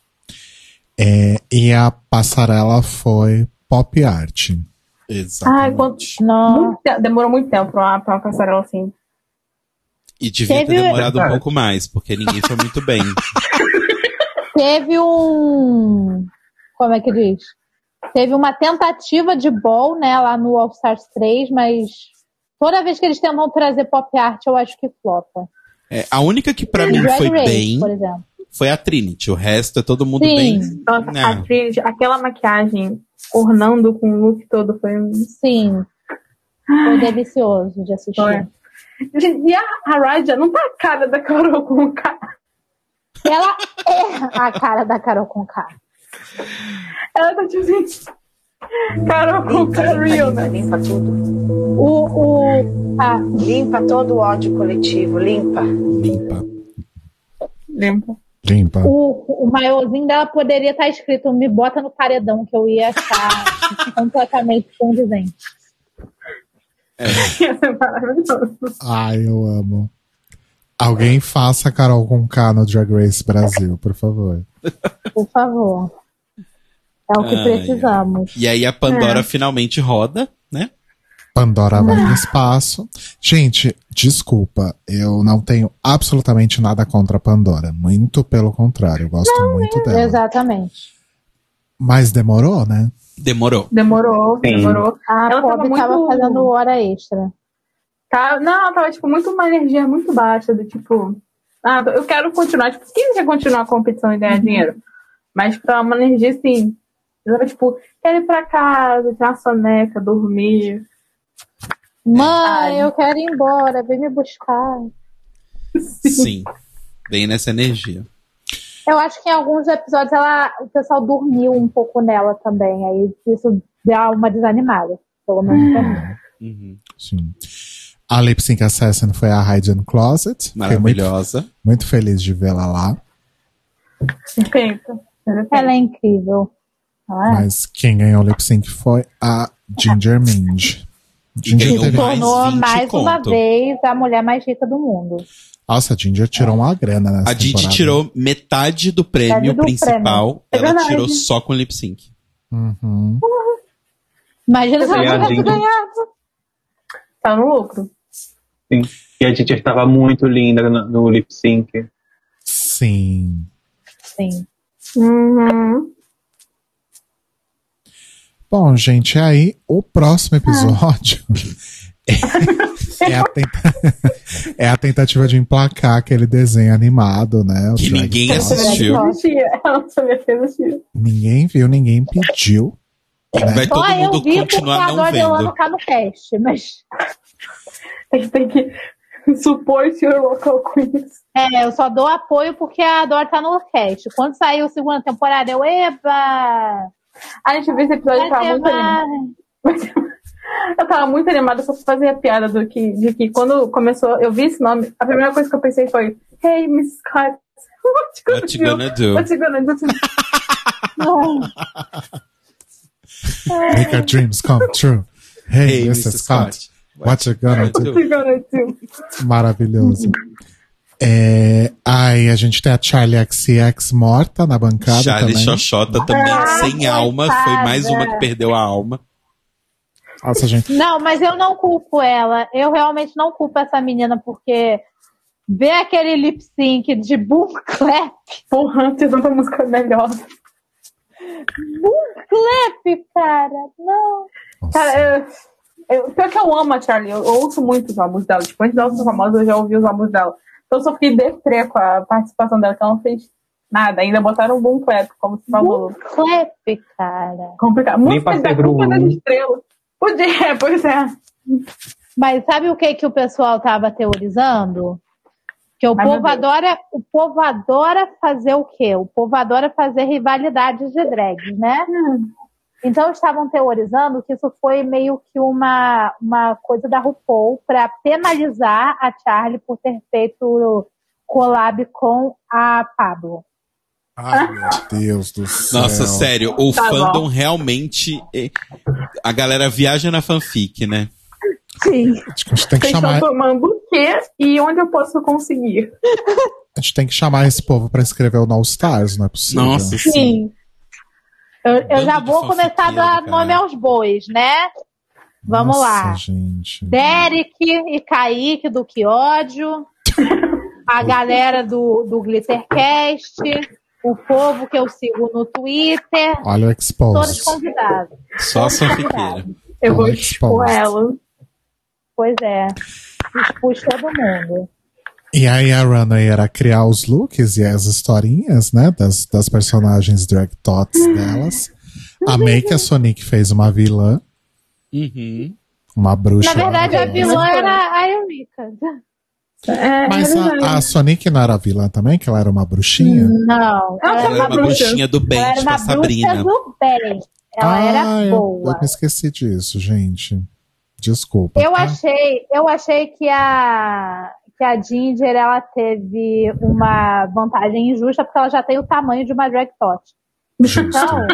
É, e a passarela foi pop art. Exatamente. Ai, quanto, muito demorou muito tempo pra uma, pra uma passarela assim. E devia ter Teve- demorado um pouco mais, porque ninguém foi muito bem. Teve um. Como é que diz? Teve uma tentativa de ball, né, lá no All Stars 3, mas toda vez que eles tentam trazer pop art, eu acho que flopa. É, a única que pra mim foi Race, bem por exemplo. foi a Trinity. O resto é todo mundo Sim. bem. Nossa, Não. a Trinity, aquela maquiagem ornando com o look todo foi um. Sim. Foi delicioso de assistir. Foi. E a, a Raja não tá a cara da Carol com cara. Ela é a cara da Carol Conká. Ela tá tipo assim. Carol com o cara real, né? Limpa tudo. O, o, a, Limpa todo o ódio coletivo. Limpa. Limpa. Limpa. Limpa. o, o maiorzinho dela poderia estar escrito me bota no paredão, que eu ia achar completamente condizente. Maravilhoso. Ai, eu amo. Alguém faça a Carol com K no Drag Race Brasil, por favor. Por favor. É o que Ai, precisamos. E aí a Pandora É. finalmente roda, né? Pandora vai pro espaço. Gente, desculpa, eu não tenho absolutamente nada contra a Pandora. Muito pelo contrário, eu gosto muito dela. Exatamente. Mas demorou, né? Demorou. Demorou, Sim. demorou. A Ela tava pobre tava muito- fazendo hora extra. Tá, não, ela tava, tipo, muito uma energia muito baixa, do tipo. Ah, eu quero continuar. Tipo, quem quer continuar a competição e ganhar dinheiro? Mas pra uma energia assim. Eu tava, tipo, quero ir pra casa, tirar uma soneca, dormir. Mãe, Ai. eu quero ir embora, vem me buscar. Sim. Bem nessa energia. Eu acho que em alguns episódios ela, o pessoal dormiu um pouco nela também. Aí isso deu uma desanimada. Pelo menos pra mim. Uhum. Sim. A Lip Sync Assassin foi a Hidden Closet. Fiquei muito, Maravilhosa. muito feliz de vê-la lá. Perfeito. Ela é incrível. É? Mas quem ganhou o Lip Sync foi a Ginger Minj. Ginger. Se mais tornou 20 mais uma vez a mulher mais rica do mundo. Nossa, a Ginger tirou uma grana nessa A Didi temporada. tirou metade do prêmio Metade do principal. prêmio. É Ela verdade. tirou só com lip sync. Uhum. Imagina se ela tivesse Ginger? ganhado. Tá no lucro. Sim. E a gente estava muito linda no, no lip sync. Sim. Sim. Uhum. Bom, gente, aí o próximo episódio é, a tenta- é a tentativa de emplacar aquele desenho animado, né? o Que Drag ninguém Race. assistiu. Ela existia. Ela não sabia que existia. Ninguém viu, ninguém pediu. Vai todo Só eu mundo vi porque continuar a não vendo. tá no cast, mas A gente tem que support your local queens. é, eu só dou apoio porque a Dor tá no cast. Quando saiu a segunda temporada, eu, eba! A gente viu esse episódio Vai muito animada. Eu tava muito animada só pra fazer a piada do que, de que quando começou, eu vi esse nome, a primeira coisa que eu pensei foi, Hey, Miss Scott, what you gonna What you do? gonna do? What you gonna do? Make our dreams come true. Hey, Mr. Scott, what you gonna do? What you gonna do? Maravilhoso. É, aí a gente tem a Charlie XCX morta na bancada Charlie também. Xoxota também, Ah, sem alma. Foi mais uma que perdeu a alma. Nossa, gente. Não, mas eu não culpo ela. Eu realmente não culpo essa menina, porque ver aquele lip sync de boom clap, Porra, vocês tanta música melhor. boom clap, cara. Não. Nossa. Cara, eu, eu, pior que eu amo a Charlie, eu, eu ouço muito os álbuns dela. Tipo, antes dela ser famosa, eu já ouvi os álbuns dela. Então eu só fiquei deprê com a participação dela, que ela não fez nada. Ainda botaram um boom clap, como se falou. Boom clap, cara. Complicado. Nem Música pra da ser culpa das Gru. estrelas. Podia, pois é. Mas sabe o que que o pessoal tava teorizando? Que o Ai, povo adora, o povo adora fazer o quê? O povo adora fazer rivalidades de drags, né? Então estavam teorizando que isso foi meio que uma, uma coisa da RuPaul para penalizar a Charlie por ter feito collab com a Pablo. Ai, meu Deus do céu. Nossa, sério, o Tá fandom bom. realmente. eh, A galera viaja na fanfic, né? Sim. Acho que a gente tem que Vocês chamar, estão tomando o quê e onde eu posso conseguir? a gente tem que chamar esse povo pra escrever o No Stars, não é possível. Nossa, sim. Sim. Eu, eu já vou começar a dar nome aos bois, né? Vamos Nossa, lá. gente. Derek e Kaique do Que Ódio. A galera do, do Glittercast. O povo que eu sigo no Twitter. Olha o Todos Exposed. convidados. Só a fanfiqueira. Eu vou Olha expor ela. Pois é. Expus todo mundo. E aí a Runway era criar os looks e as historinhas, né? Das, das personagens drag tots delas. Amei que a Sonic fez uma vilã, Uhum. uma bruxa. Na verdade, a vilã era a Eureka. É, Mas é a, a Sonic não era vilã também? Que ela era uma bruxinha? Não. Ela Ela era uma bruxa. bruxinha do bem, Ela era tipo a uma bruxa Sabrina. do bem. Ela ah, era eu, boa. eu me esqueci disso, gente. Desculpa. Eu tá? achei, eu achei que a que a Ginger ela teve uma vantagem injusta porque ela já tem o tamanho de uma drag tot. Então,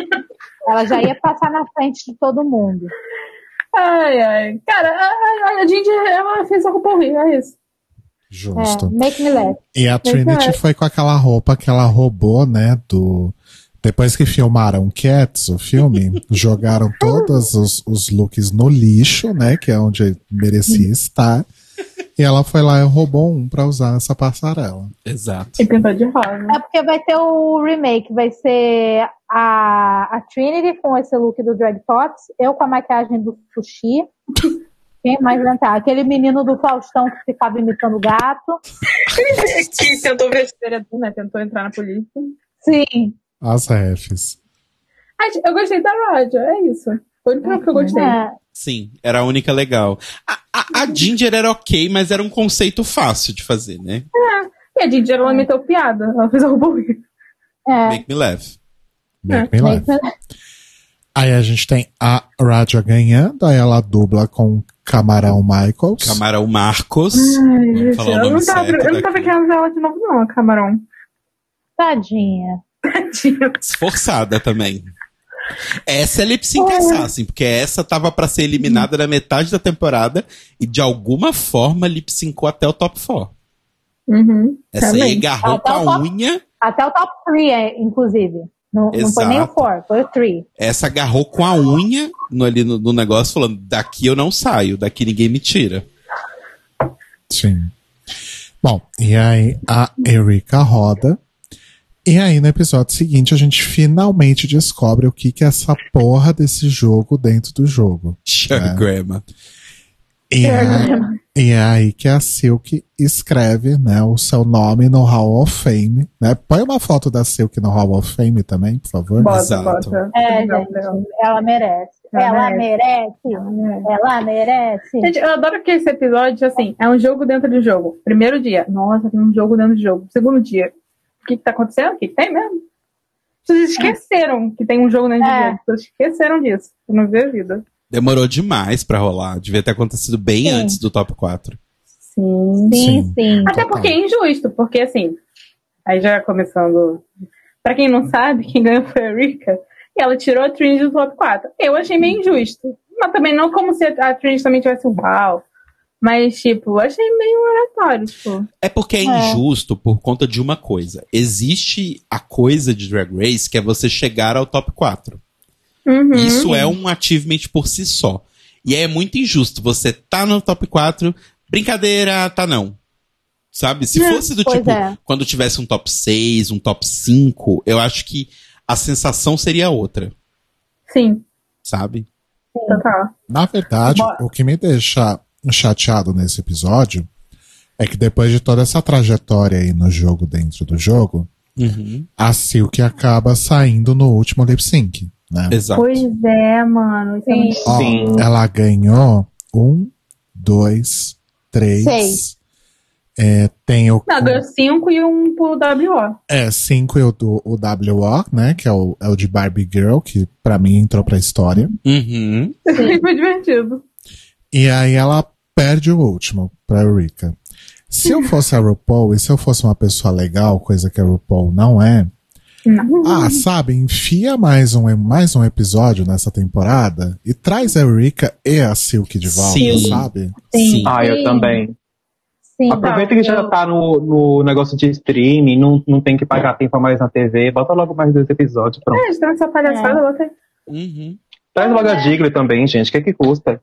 ela já ia passar na frente de todo mundo. Ai, ai. Cara, a, a, Ginger, ela fez a roupa horrível, é isso. Justo. É, make me laugh. E a Trinity foi com aquela roupa que ela roubou, né? Do. Depois que filmaram Cats, o filme, jogaram todos os, os looks no lixo, né? Que é onde merecia estar. E ela foi lá e roubou um pra usar nessa passarela. Exato. E pintou de rosa. É porque vai ter o remake, vai ser a, a Trinity com esse look do Drag Tots, eu com a maquiagem do Sushi. Quem mais vai entrar? Aquele menino do Faustão que ficava imitando gato. que tentou ver vereador, né? Tentou entrar na polícia. Sim. As refs. Ai, eu gostei da Raja, é isso. Foi o único que eu gostei. É. Sim, era a única legal. A, a, a Ginger era ok, mas era um conceito fácil de fazer, né? E a Ginger, ela meteu piada. Ela fez a roupa horrível. É. Make me laugh. Make me laugh. Make me- Aí a gente tem a Raja ganhando, aí ela dubla com Camarão Michaels. Camarão Marcos. Ai, Vamos gente, eu não tava, eu não tava querendo ver ela de novo, não, a Camarão. Tadinha. Tadinha. Esforçada também. Essa é lip sync assassin, porque essa tava pra ser eliminada na metade da temporada e de alguma forma lip syncou até o top 4. Uhum. Essa aí Também. agarrou Até com a top- unha, Até o top 3, é, inclusive. Não, não foi nem o. 4, foi o 3. essa agarrou com a unha no, ali no, no negócio, falando: daqui eu não saio, daqui ninguém me tira. Sim. Bom, e aí a Erika roda. E aí no episódio seguinte a gente finalmente descobre o que que é essa porra desse jogo dentro do jogo. Sugar É. E é, e é aí que a Silk escreve, né, o seu nome no Hall of Fame, né? Põe uma foto da Silk no Hall of Fame também, por favor. Bota, Exato. bota. É, gente, ela merece. Ela merece. Ela merece. Gente, eu adoro que esse episódio, assim, é um jogo dentro de jogo. Primeiro dia, nossa, tem um jogo dentro de jogo. Segundo dia, o que, que tá acontecendo? O que, que tem mesmo? Vocês esqueceram que tem um jogo dentro de É. jogo. Vocês esqueceram disso. Eu não vi a vida. Demorou demais pra rolar. Devia ter acontecido bem Sim. antes do top 4. Sim. Sim, Sim. sim. Até Total. porque é injusto, porque assim, aí já começando. Pra quem não sabe, quem ganhou foi a Rika. E ela tirou a Trinity do top 4. Eu achei meio injusto. Mas também não como se a Trinity também tivesse um uau. Mas, tipo, eu achei meio aleatório, tipo. É porque é, É. injusto por conta de uma coisa. Existe a coisa de Drag Race que é você chegar ao top 4. Uhum. Isso é um achievement por si só. E é muito injusto. Você tá no top 4, brincadeira, tá não. Sabe? Se É, fosse do pois tipo, é. quando tivesse um top 6, um top 5, eu acho que a sensação seria outra, Sim, sabe? total. Na verdade, Bora. o que me deixa chateado nesse episódio é que depois de toda essa trajetória aí no jogo dentro do jogo, Uhum. a Silk acaba saindo no último lip sync, né? Exato. Pois é, mano. É Sim. Ó, Sim. ela ganhou um, dois, três. Seis. É, tem o. Não, ganhou 5 e um pro WO. É, cinco e o, o WO, né? Que é o, é o de Barbie Girl, que pra mim entrou pra história. Uhum. Foi divertido. E aí ela perde o último pra Eureka. Se eu fosse a RuPaul e se eu fosse uma pessoa legal, coisa que a RuPaul não é, Ah, sabe, enfia mais um, mais um episódio nessa temporada e traz a Eureka e a Silk de volta, Sim. sabe? Sim. Ah, eu também. Sim, Aproveita não, que já eu- tá no, no negócio de streaming, não, não tem que pagar tempo a mais na TV, bota logo mais dois episódios, pronto. É, ter essa palhaçada, bota aí. Uhum. Traz logo a Digley também, gente, o que é que custa?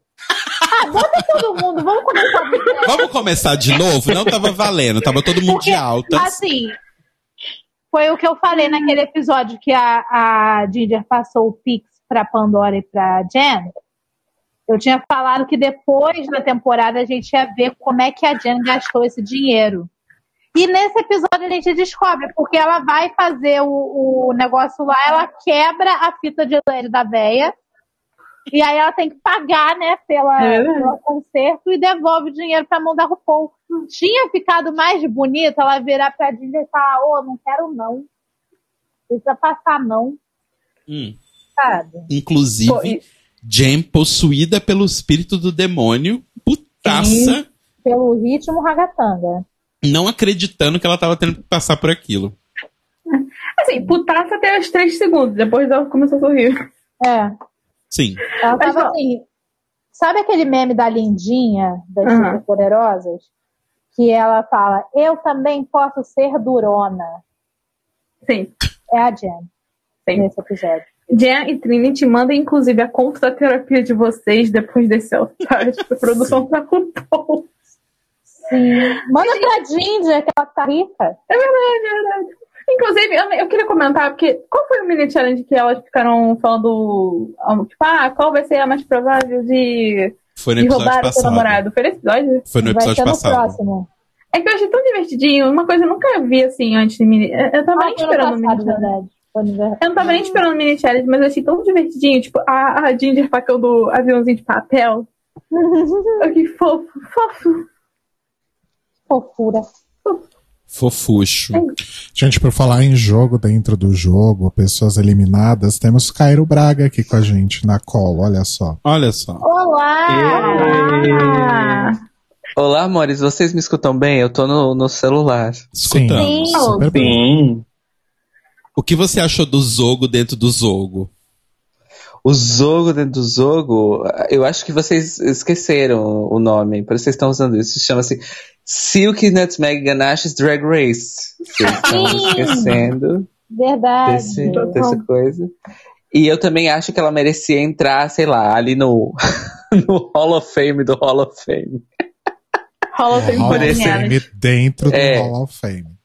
Ah, bota todo mundo, vamos começar. Vamos começar de novo? Não tava valendo, tava todo mundo de alta. Assim, foi o que eu falei naquele episódio que a, a Ginger passou o Pix pra Pandora e pra Jen. Eu tinha falado que depois da temporada a gente ia ver como é que a Jen gastou esse dinheiro. E nesse episódio a gente descobre, porque ela vai fazer o, o negócio lá, ela quebra a fita de LED da véia. E aí ela tem que pagar, né, pela, É. pelo conserto e devolve o dinheiro pra mão da RuPaul. Tinha ficado mais bonito ela virar pra Disney e falar, ô, não quero não. Precisa passar não, Hum. sabe? Inclusive, Pô, e- Jen possuída pelo espírito do demônio, putaça, Pelo ritmo ragatanga. não acreditando que ela tava tendo que passar por aquilo. Assim, putaça até os três segundos, depois ela começou a sorrir. É. Sim. Ela Mas, tava ó. assim. Sabe aquele meme da Lindinha, das Aham. superpoderosas? Que ela fala, eu também posso ser durona. Sim. É a Jen. Sim. Nesse episódio. Jen e Trinity mandem, inclusive, a conta da terapia de vocês depois desse altar de produção da RuPaul. Sim. Manda pra Ginger, que ela tá rica. É verdade, é verdade. Inclusive, eu, eu queria comentar, porque qual foi o mini challenge que elas ficaram falando, um, tipo, ah, qual vai ser a mais provável de, Foi no de episódio roubar o seu passado. namorado? Foi nesse episódio? Foi no Vai episódio no passado. próximo. É que eu achei tão divertidinho, uma coisa que eu nunca vi assim antes de mini. Eu eu tava Ah, nem no esperando o mini passado, challenge. no Eu não tava nem esperando o mini challenge, mas eu achei tão divertidinho. Tipo, a, a Ginger tacando aviãozinho de papel. Oh, que fofo, fofo. Fofura. Fofuxo. Gente, por falar em jogo dentro do jogo, pessoas eliminadas, temos Cairo Braga aqui com a gente na call, olha só. Olha só. Olá! Olá, amores, vocês me escutam bem? Eu tô no, no celular. Escutamos. Sim. Super bem. Sim. O que você achou do Zogo dentro do Zogo? O Zogo dentro do Zogo, eu acho que vocês esqueceram o nome, por isso vocês estão usando isso. Chama-se Silk Nutmeg Ganache's Drag Race. Vocês estão Sim. esquecendo Verdade. desse, dessa coisa. E eu também acho que ela merecia entrar, sei lá, ali no, no Hall of Fame do Hall of Fame. Hall of Fame Hall of. Fame dentro do É. Hall of Fame.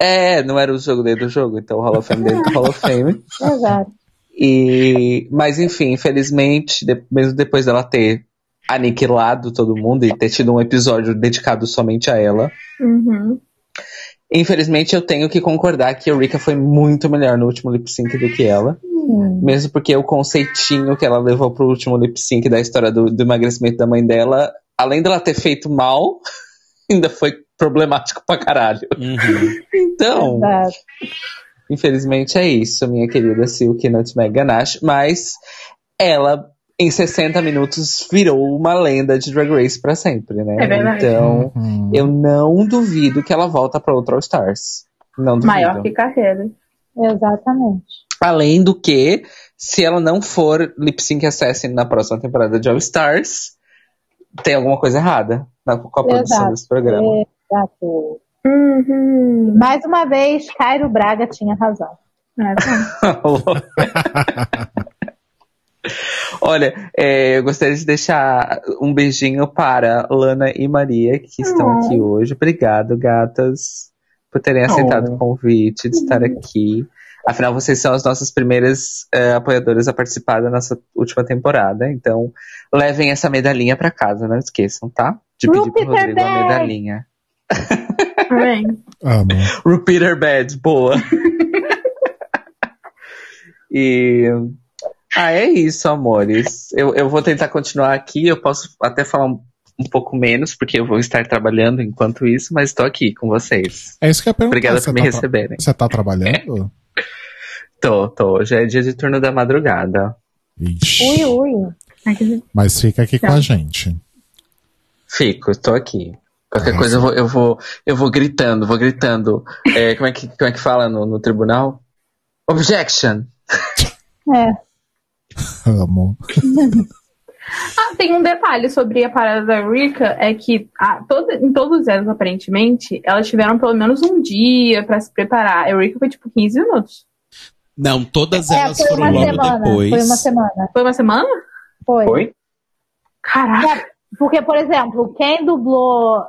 É, não era o jogo dentro do jogo, então o Hall of Fame dentro do Hall of Fame. Exato. E, mas enfim, infelizmente, de- mesmo depois dela ter aniquilado todo mundo e ter tido um episódio dedicado somente a ela, Uhum. infelizmente eu tenho que concordar que a Rika foi muito melhor no último lip sync do que ela. Hum. Mesmo porque o conceitinho que ela levou pro último lip sync da história do, do emagrecimento da mãe dela, além dela ter feito mal, ainda foi problemático pra caralho. Uhum. Então, Verdade. Infelizmente é isso, minha querida Silk Nutmeg Ganache, mas ela em 60 minutos virou uma lenda de Drag Race pra sempre, né? É verdade. Então, Uhum. eu não duvido que ela volta pra outro All Stars. Não duvido. Maior que carreira. Exatamente. Além do que, se ela não for Lip Sync Assassin na próxima temporada de All Stars, tem alguma coisa errada na, com a produção Exato. desse programa. Exato. Uhum. Mais uma vez, Cairo Braga tinha razão. É, tá. Olha, é, eu gostaria de deixar um beijinho para Lana e Maria, que estão Oh. aqui hoje. Obrigado, gatas, por terem aceitado Oh. o convite de estar aqui. Afinal, vocês são as nossas primeiras é, apoiadoras a participar da nossa última temporada. Então, levem essa medalhinha para casa, não esqueçam, tá? De pedir pro Rodrigo a medalhinha. Amo. Repeater bad, boa. e. Ah, é isso, amores. Eu, eu vou tentar continuar aqui. Eu posso até falar um, um pouco menos, porque eu vou estar trabalhando enquanto isso, mas estou aqui com vocês. É isso que eu ia perguntar. Obrigada por me tá receberem. Você tá trabalhando? Tô, tô. Já é dia de turno da madrugada. Ixi. Ui, ui. Mas fica aqui Tá. com a gente. Fico, estou aqui. Qualquer coisa eu vou, eu vou, eu vou gritando, vou gritando. É, como, é que, como é que fala no, no tribunal? Objection. É. Amo. Ah, tem um detalhe sobre a parada da Rika, é que ah, todo- em todos eles, aparentemente, elas tiveram pelo menos um dia pra se preparar. A Rika foi tipo 15 minutos. Não, todas É, elas foi foram uma logo semana. depois. Foi uma semana. Foi uma semana? Foi. Foi? Caraca. É, porque, por exemplo, quem dublou.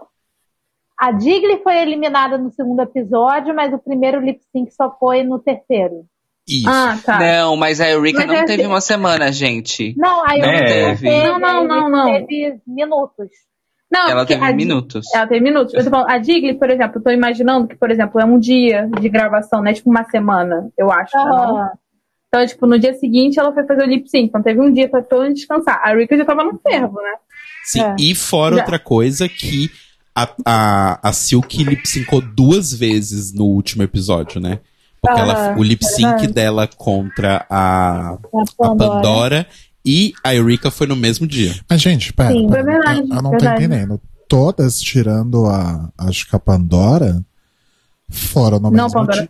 A Digley foi eliminada no segundo episódio, mas o primeiro lip sync só foi no terceiro. Isso. Ah, tá. Não, mas a Eureka Mas não é teve assim- uma semana, gente. Não, aí Não eu teve. Não, não, não, não. Teve minutos. Não, Ela teve a minutos. Ela teve minutos. Eu tô falando, a Digley, por exemplo, eu tô imaginando que, por exemplo, é um dia de gravação, né? Tipo uma semana, eu acho. não? Aham. Então, tipo, no dia seguinte ela foi fazer o lip sync. Então teve um dia pra todo mundo descansar. A Rika já tava no fervo, né? Sim, É. e fora Já. outra coisa que a, a, a Silk lip syncou duas vezes no último episódio, né? Porque Ah, ela, o lip sync dela contra a, A a Pandora. Pandora e a Eureka foi no mesmo dia. Mas, gente, pera. Sim, pera, foi verdade, eu, eu não verdade. tô entendendo. Todas tirando a. Acho que a Pandora foram no Não, mesmo Pandora. dia.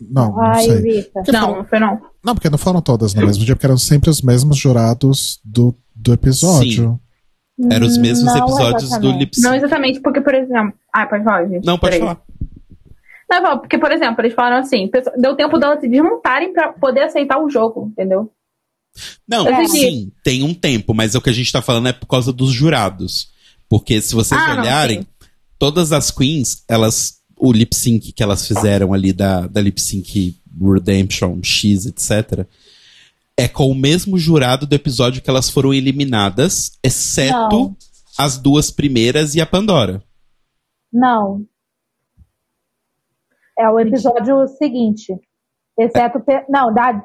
Não, não Ai, sei. Rita. Porque Não, foram- não foi não. Não, porque não foram todas no mesmo dia, porque eram sempre os mesmos jurados do, do episódio. Eram os mesmos Não episódios do exatamente. lip sync. Não exatamente, porque, por exemplo. Ah, pode falar, gente. Não, pode falar. Não, falo, porque, por exemplo, eles falaram assim: deu tempo delas se desmontarem pra poder aceitar o jogo, entendeu? Não, entendi. sim, tem um tempo, mas o que a gente tá falando é por causa dos jurados. Porque se vocês Ah, não, olharem, sim. todas as queens, elas. O lip sync que elas fizeram ali da, da lip sync Redemption X, etc. É com o mesmo jurado do episódio que elas foram eliminadas, exceto Não. as duas primeiras e a Pandora. Não. É o episódio seguinte. Exceto pe- não, da,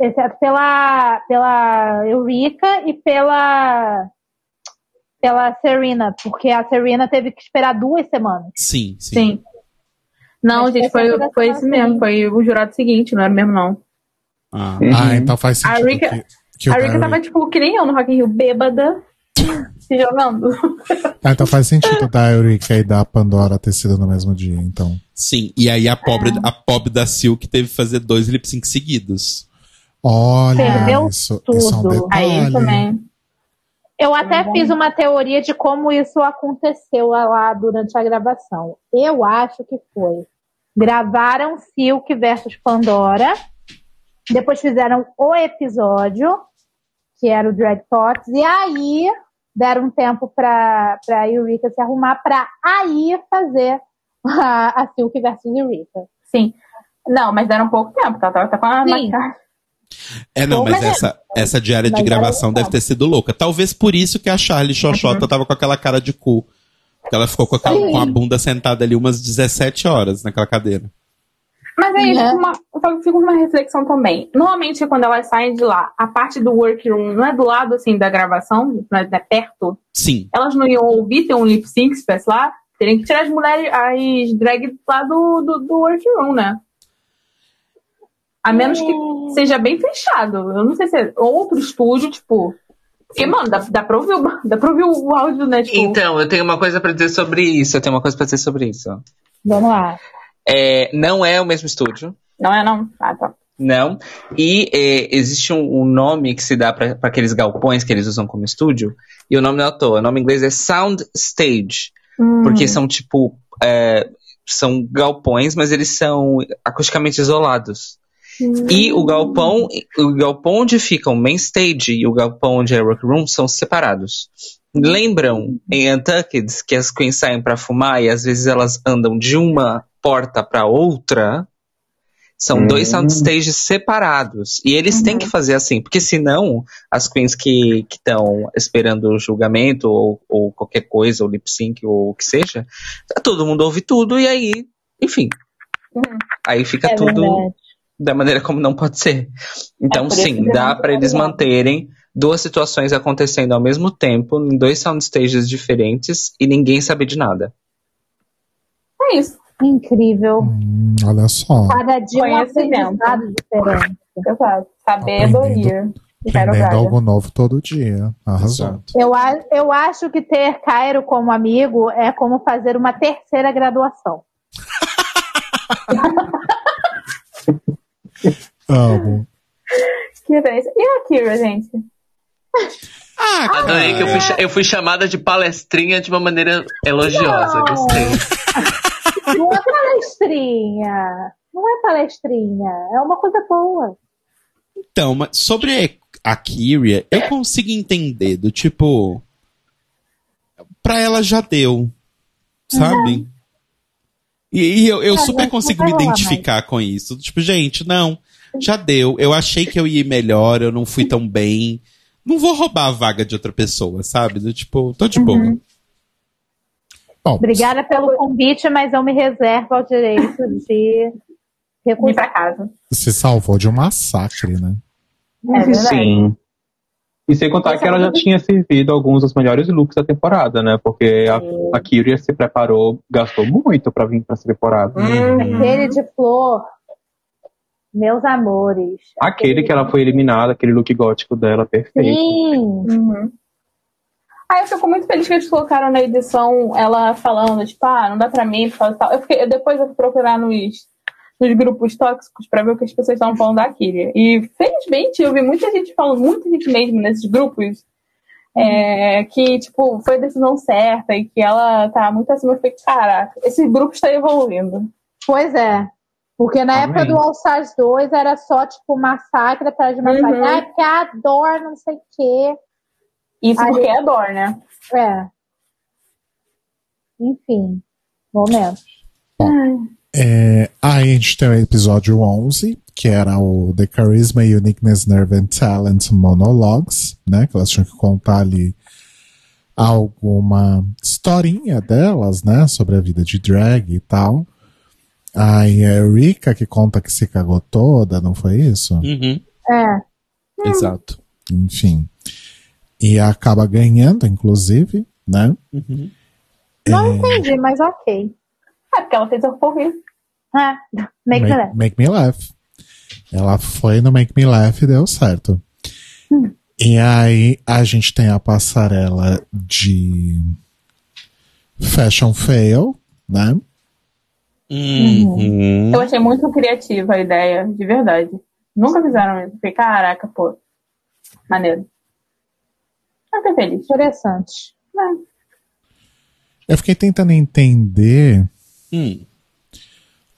exceto pela pela Eureka e pela pela Serena, porque a Serena teve que esperar duas semanas. Sim, sim. Sim. Não, Mas gente, foi da foi esse mesmo. seguinte. Foi o jurado seguinte, não era mesmo, não. Ah, Ah, então faz A sentido Rika- que, que A Rika Barry- tava, tipo, que nem eu no Rock in Rio, bêbada, se jogando. Ah, então faz sentido da Eureka e da Pandora ter sido no mesmo dia, então. sim. E aí a pobre, a pobre da Silk teve que fazer dois lip sync seguidos. Olha, Perdeu isso, isso é um tudo. Aí detalhe. também. Eu até fiz uma teoria de como isso aconteceu lá durante a gravação. Eu acho que foi. Gravaram Silk versus Pandora, depois fizeram o episódio, que era o Drag Talks, e aí deram um tempo pra, pra Eureka se arrumar pra aí fazer a, a Silk versus Eureka. Sim. Não, mas deram pouco tempo, tá? Tá, tá com a Sim. maquiagem. É, não, Bom, mas mas é- essa, essa diária de mas era gravação deve ter sido louca. Talvez por isso que a Charlie Xoxota tava com aquela cara de cu. Porque ela ficou com, aquela- Sim. com a bunda sentada ali umas 17 horas naquela cadeira. Mas aí, Né? uma, eu falo- fico com uma reflexão também. Normalmente, quando elas saem de lá, a parte do workroom não é do lado, assim, da gravação, não é, não é perto. Sim. Elas não iam ouvir ter um lip sync, se tivesse lá. Teriam que tirar as mulheres, as drag lá do, do, do workroom, né? A menos que seja bem fechado. Eu não sei se é outro estúdio, tipo. Porque, mano, dá, dá, pra ouvir, o- dá pra ouvir o áudio, né? Tipo, Então, eu tenho uma coisa pra dizer sobre isso. Eu tenho uma coisa pra dizer sobre isso. Vamos lá. É, não é o mesmo estúdio. Não é, não? Ah, tá. Não. E é, existe um, um nome que se dá para aqueles galpões que eles usam como estúdio. E o nome não é à toa. O nome em inglês é Sound Stage. Hum. Porque são tipo. é, são galpões, mas eles são acusticamente isolados. E o galpão, o galpão onde fica o main stage e o galpão onde é rock room são separados. Lembram em Untucked que as queens saem pra fumar e às vezes elas andam de uma porta pra outra? São dois sound stages separados. E eles têm que fazer assim, porque senão as queens que estão esperando o julgamento ou, ou qualquer coisa, ou lip sync ou o que seja, todo mundo ouve tudo e aí, enfim. Aí fica É tudo verdade. da maneira como não pode ser. Então, É sim, dá para eles manterem duas situações acontecendo ao mesmo tempo, em dois sound stages diferentes, e ninguém saber de nada. É isso. Incrível. Hum, olha só. Cada dia um Conhecimento. aprendizado diferente. Exato. Sabedoria. Quero Aprendendo algo novo todo dia. Arrasou. Eu, eu acho que ter Cairo como amigo é como fazer uma terceira graduação. Amo. Que delícia. E a Kira, gente? Ah, Adorei que eu fui, eu fui chamada de palestrinha de uma maneira elogiosa. Não. Gostei. Não é palestrinha. Não é palestrinha. É uma coisa boa. Então, mas sobre a Kyria, eu consigo entender do tipo. Pra ela já deu. Sabe? E, e eu, eu É, super consigo me identificar com isso. Tipo, gente, não, já deu. Eu achei que eu ia melhor, eu não fui tão bem. Não vou roubar a vaga de outra pessoa, sabe? Do tipo, tô de boa. Bom, Obrigada pelo convite, mas eu me reservo ao direito de Ir recusar. pra casa. se salvou de um massacre, né? É verdade. Sim. E sem contar que é ela já tinha servido alguns dos melhores looks da temporada, né? Porque a, a Kyria se preparou, gastou muito pra vir pra essa temporada. Uhum. Aquele de flor. Meus amores. Aquele que ela foi eliminada, aquele look gótico dela, perfeito. Sim. Uhum. Ah, eu fico muito feliz que eles colocaram na edição ela falando, tipo, ah, não dá pra mim, por causa tal. Eu fiquei, eu depois eu fui procurar nos, nos grupos tóxicos pra ver o que as pessoas estavam falando da Kyria. E, felizmente, eu vi muita gente falando, muita gente mesmo nesses grupos, é, que, tipo, foi a decisão certa e que ela tá muito acima. Eu fiquei, caraca, esse grupo está evoluindo. Pois é. Porque na Amém. época do All Stars 2 era só, tipo, massacre atrás de massacre. Uhum. Ah, porque a dor, não sei o quê. Isso A porque gente- é dor, né? É. Enfim. Momento. É, aí a gente tem o episódio 11, que era o The Charisma, Uniqueness, Nerve and Talent Monologues, né? Que elas tinham que contar ali alguma historinha delas, né? Sobre a vida de drag e tal. Aí é a Rika que conta que se cagou toda, não foi isso? Uhum, É. exato. Enfim. E acaba ganhando, inclusive, né? Uhum. Não entendi, mas ok. É porque ela fez o correr. É. Make me laugh. Make, Make Me Laugh. Ela foi no Make Me Laugh e deu certo. E aí a gente tem a passarela de Fashion Fail, né? Uhum. Eu achei muito criativa a ideia, de verdade. Nunca fizeram isso. Fiquei, caraca, pô. Maneiro. Fiquei feliz. Interessante. Eu fiquei tentando entender Hum.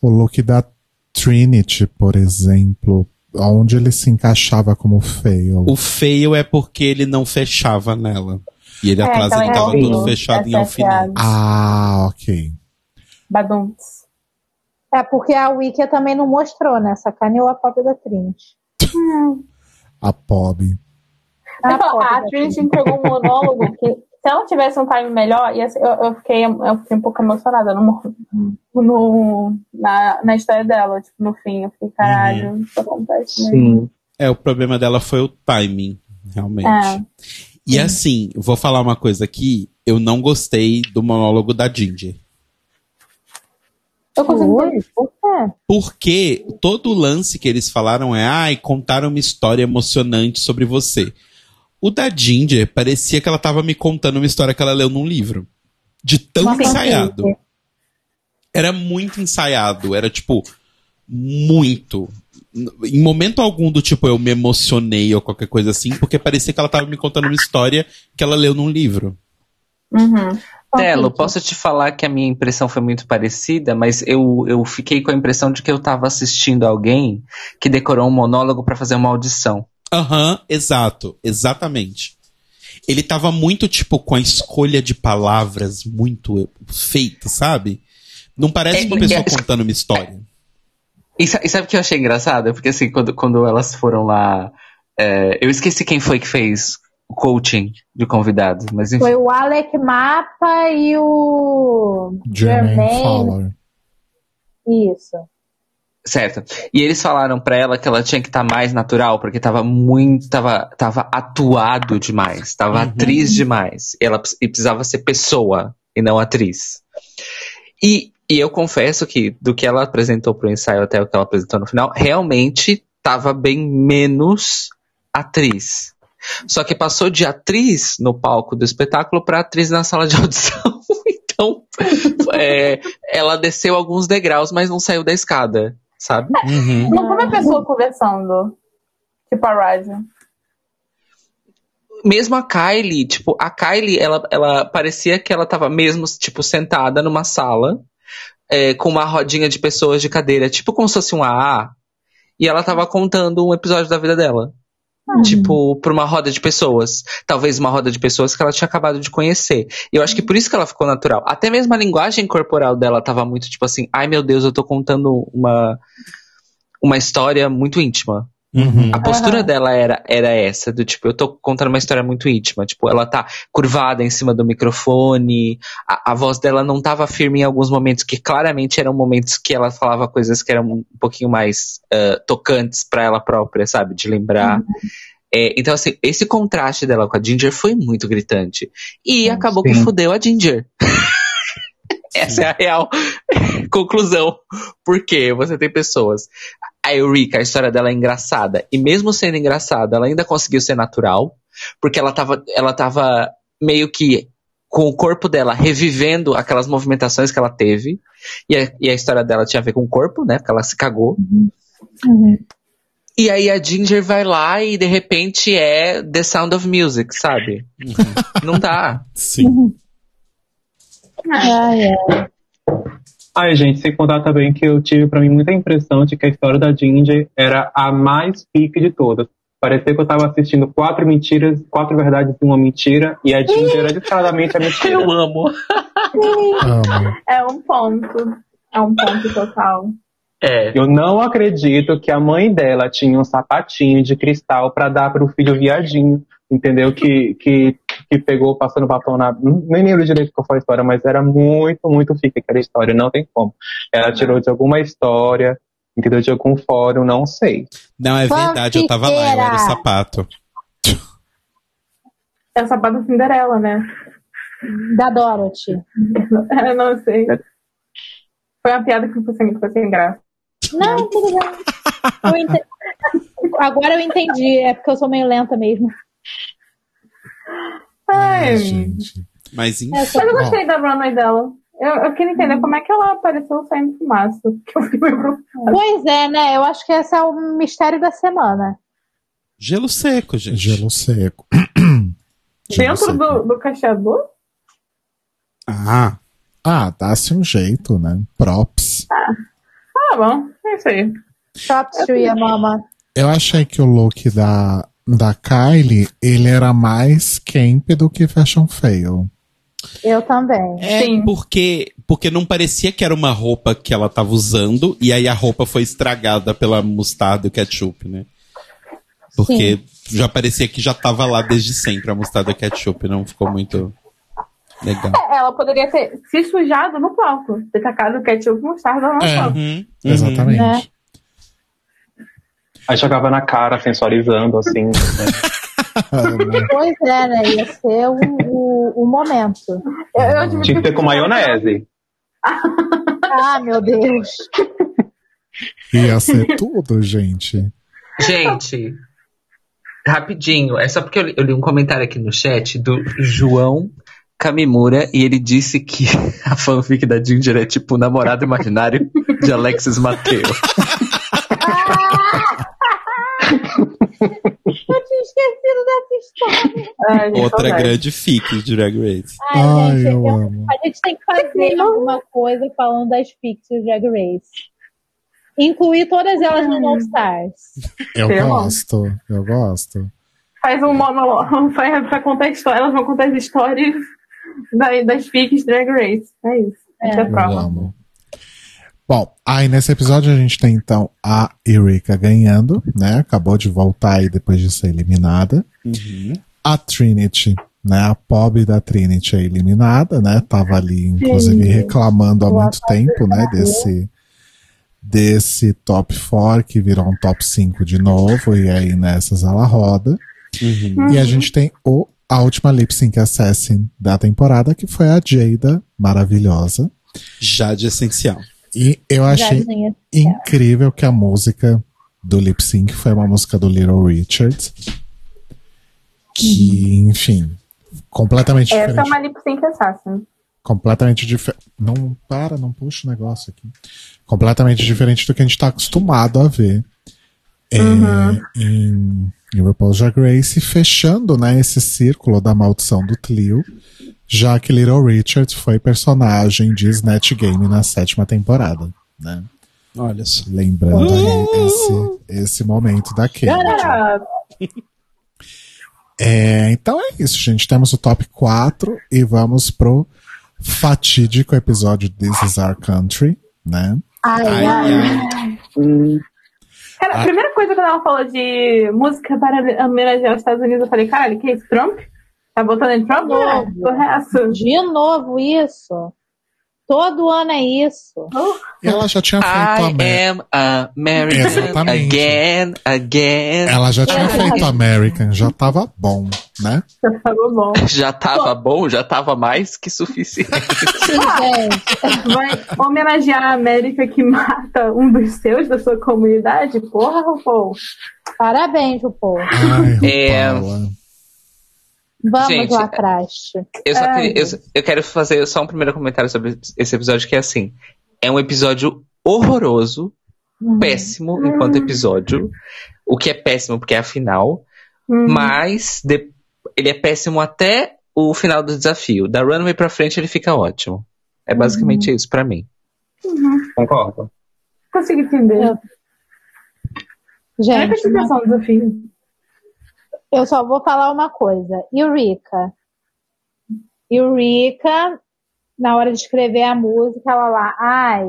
o look da Trinity, por exemplo, onde ele se encaixava como fail. O feio é porque ele não fechava nela. E ele É, atrás então ele é tava todo fechado em é alfinete. Ah, ok. Badunts. É porque a Wiki também não mostrou, né? Sacaneou a própria da Trinity. A pobre. A Eu falo, própria a Trinity entregou um monólogo que, se ela tivesse um time melhor, ia ser- eu, eu, fiquei, eu fiquei um pouco emocionada no, no, na, na história dela. Tipo, no fim, eu fiquei, caralho, isso acontece mesmo. Sim. É, o problema dela foi o timing, realmente. É. E assim, vou falar uma coisa aqui, eu não gostei do monólogo da Ginger. Eu consigo entender. por quê? Porque todo o lance que eles falaram é, ai, contaram uma história emocionante sobre você. O da Ginger parecia que ela tava me contando uma história que ela leu num livro. De tão Nossa, ensaiado. Era muito ensaiado. Era tipo, muito. Em momento algum do tipo, eu me emocionei ou qualquer coisa assim, porque parecia que ela tava me contando uma história que ela leu num livro. Uhum. Telo, posso te falar que a minha impressão foi muito parecida, mas eu, eu fiquei com a impressão de que eu tava assistindo alguém que decorou um monólogo pra fazer uma audição. Aham, exato, exatamente. Ele tava muito, tipo, com a escolha de palavras muito feita, sabe? Não parece É, uma pessoa é- contando uma história. E, e sabe o que eu achei engraçado? Porque assim, quando, quando elas foram lá. é, eu esqueci quem foi que fez o coaching de convidados, mas enfim. Foi o Alec Mapa e o Jermaine Jermaine. Fowler. Isso. Certo. E eles falaram pra ela que ela tinha que estar mais natural, porque tava muito. Tava, tava atuado demais, tava Uhum. atriz demais. E ela e precisava ser pessoa e não atriz. E, e eu confesso que do que ela apresentou pro ensaio até o que ela apresentou no final, realmente tava bem menos atriz. Só que passou de atriz no palco do espetáculo pra atriz na sala de audição. então, é, ela desceu alguns degraus, mas não saiu da escada. Sabe? Uhum. Não foi uma pessoa conversando. Tipo a rádio. Mesmo a Kylie, tipo, a Kylie, ela, ela parecia que ela tava mesmo, tipo, sentada numa sala, é, com uma rodinha de pessoas de cadeira, tipo como se fosse um AA, e ela tava contando um episódio da vida dela. Tipo, pra uma roda de pessoas. Talvez uma roda de pessoas que ela tinha acabado de conhecer. E eu acho que por isso que ela ficou natural. Até mesmo a linguagem corporal dela tava muito tipo assim: ai meu Deus, eu tô contando uma, uma história muito íntima. Uhum. A postura dela era, era essa, do tipo, eu tô contando uma história muito íntima. Tipo, ela tá curvada em cima do microfone, a, a voz dela não tava firme em alguns momentos, que claramente eram momentos que ela falava coisas que eram um pouquinho mais ah, tocantes pra ela própria, sabe? De lembrar. É, então, assim, esse contraste dela com a Ginger foi muito gritante. E acabou que sim. fudeu a Ginger. Essa é a real conclusão. Porque você tem pessoas. A Eureka, a história dela é engraçada. E mesmo sendo engraçada, ela ainda conseguiu ser natural. Porque ela tava, ela tava meio que com o corpo dela revivendo aquelas movimentações que ela teve. E a, e a história dela tinha a ver com o corpo, né? Porque ela se cagou. E aí a Ginger vai lá e de repente é The Sound of Music, sabe? Não dá. Sim. Ai, ai. Ai, gente, sem contar também que eu tive pra mim muita impressão de que a história da Ginger era a mais pique de todas. Parecia que eu tava assistindo quatro mentiras, quatro verdades e uma mentira, e a Ginger era descaradamente a mentira. Eu amo. Amo. É um ponto. É um ponto total. É. Eu não acredito que a mãe dela tinha um sapatinho de cristal pra dar pro filho viadinho, entendeu? Que, que, que pegou passando batom na. Nem lembro direito qual foi a história, mas era muito, muito fica aquela história, não tem como. Ela tirou de alguma história, entendeu? De algum fórum, não sei. Não, é verdade, eu tava lá, eu era o sapato. É o sapato da Cinderela, né? Da Dorothy. Eu não sei. Foi uma piada que ficou sem, ficou sem graça. Não, tudo bem. Ente- Agora eu entendi. É porque eu sou meio lenta mesmo. Ai, Gente. Mas enfim. É só- mas eu gostei da runway dela. Eu, eu queria entender como é que ela apareceu saindo fumaça. Que eu fiquei meio preocupada. Pois é, né? Eu acho que esse é o mistério da semana. Gelo seco, gente. Gelo seco. Gelo Dentro seco. do, do cacheador? Ah, Ah, dá-se um jeito, né? Props. Ah, bom. É isso aí. Props to your mama. Eu achei que o look da, da Kylie, ele era mais camp do que fashion fail. Eu também. é Sim. porque porque não parecia que era uma roupa que ela tava usando e aí a roupa foi estragada pela mostarda e o ketchup, né? Porque já parecia que já tava lá desde sempre a mostarda e ketchup, não ficou muito legal. É, ela poderia ter se sujado no palco. Ter tacado ketchup e mostarda no É. palco. Uhum, uhum. Exatamente. Né? Aí jogava na cara, sensualizando, assim. né? Pois é, né? Ia ser o, o, o momento. Eu, eu tive Tinha que ser com maionese. Ah, meu Deus. Ia ser tudo, gente. Gente, rapidinho, é só porque eu li, eu li um comentário aqui no chat do João Kamimura e ele disse que a fanfic da Ginger é tipo o namorado imaginário de Alexis Mateo. Eu tinha esquecido dessa história. Ai, Outra saudade. grande fic de Drag Race. Ai, Ai, gente, eu eu- amo. a gente tem que fazer alguma coisa falando das fics do Drag Race. Incluir todas elas no All Stars. Eu Sei lá. gosto, eu gosto. Faz um monólogo pra, pra contar história. Elas vão contar as histórias da- das fics Drag Race. É isso. Essa é a Eu prova. amo. Bom, aí nesse episódio a gente tem então a Eureka ganhando, né? Acabou de voltar aí depois de ser eliminada. Uhum. A Trinity, né? A pobre da Trinity é eliminada, né? Tava ali, inclusive, reclamando há muito tempo, né? Desse, desse top 4 que virou um top 5 de novo, e aí nessas ela roda. Uhum. E a gente tem o, a última lip sync assassin da temporada, que foi a Jada, maravilhosa. Jade essencial. E eu achei incrível que a música do lip sync foi uma música do Little Richard. Que, enfim, completamente Essa é diferente. uma lip sync assassin. completamente diferente. Não, para, não puxa o negócio aqui. Completamente diferente do que a gente tá acostumado a ver é, Uhum. em, em RuPaul's Drag Race, fechando né, esse círculo da maldição do Clio, já que Little Richard foi personagem de Snatch Game na sétima temporada. Né? Olha só. Lembrando aí esse, esse momento da. Galera, É, então é isso, gente. Temos o top 4 e vamos pro fatídico episódio This Is Our Country, né? Ai, Ai, ai. ai. Cara, a Ah. primeira coisa quando ela falou de música para homenagear os Estados Unidos, eu falei, caralho, que é isso? Trump? Tá votando em Trump? Novo. É, porra é essa? De novo isso. Todo ano é isso. E ela já tinha feito a I am American Exatamente. again, again. Ela já tinha feito American, já tava bom, né? Já falou bom. Já tava bom, já tava mais que suficiente. Vai homenagear a América que mata um dos seus da sua comunidade? Porra, RuPaul. parabéns, RuPaul. Ai, É. Vamos, Gente, Lacraste. Eu, só queria- eu, eu quero fazer só um primeiro comentário sobre esse episódio, que é assim: é um episódio horroroso, Uhum. péssimo enquanto episódio. O que é péssimo porque é a final, Hum. mas de- ele é péssimo até o final do desafio. Da runway pra frente ele fica ótimo. É basicamente isso pra mim. Concordo. Consigo entender. Eu- é Gente, classificação do desafio. Eu só vou falar uma coisa. Eureka. Eureka, na hora de escrever a música, ela lá, ai,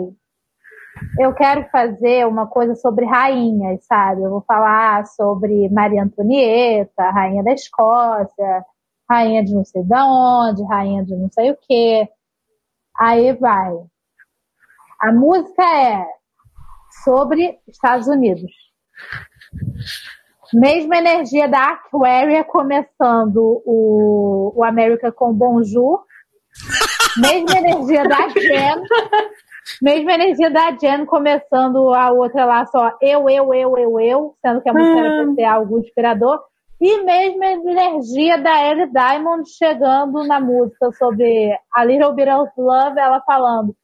eu quero fazer uma coisa sobre rainhas, sabe? Eu vou falar sobre Maria Antonieta, rainha da Escócia, rainha de não sei de onde, rainha de não sei o quê. Aí vai. A música é sobre Estados Unidos. Mesma energia da Aquaria começando o, o América com Bonjour. Mesma energia da Jen. Mesma energia da Jen começando a outra lá só eu, eu, eu, eu, eu, sendo que a música era pra ter algo inspirador. E mesma energia da Ellie Diamond chegando na música sobre a Little Bit of Love, ela falando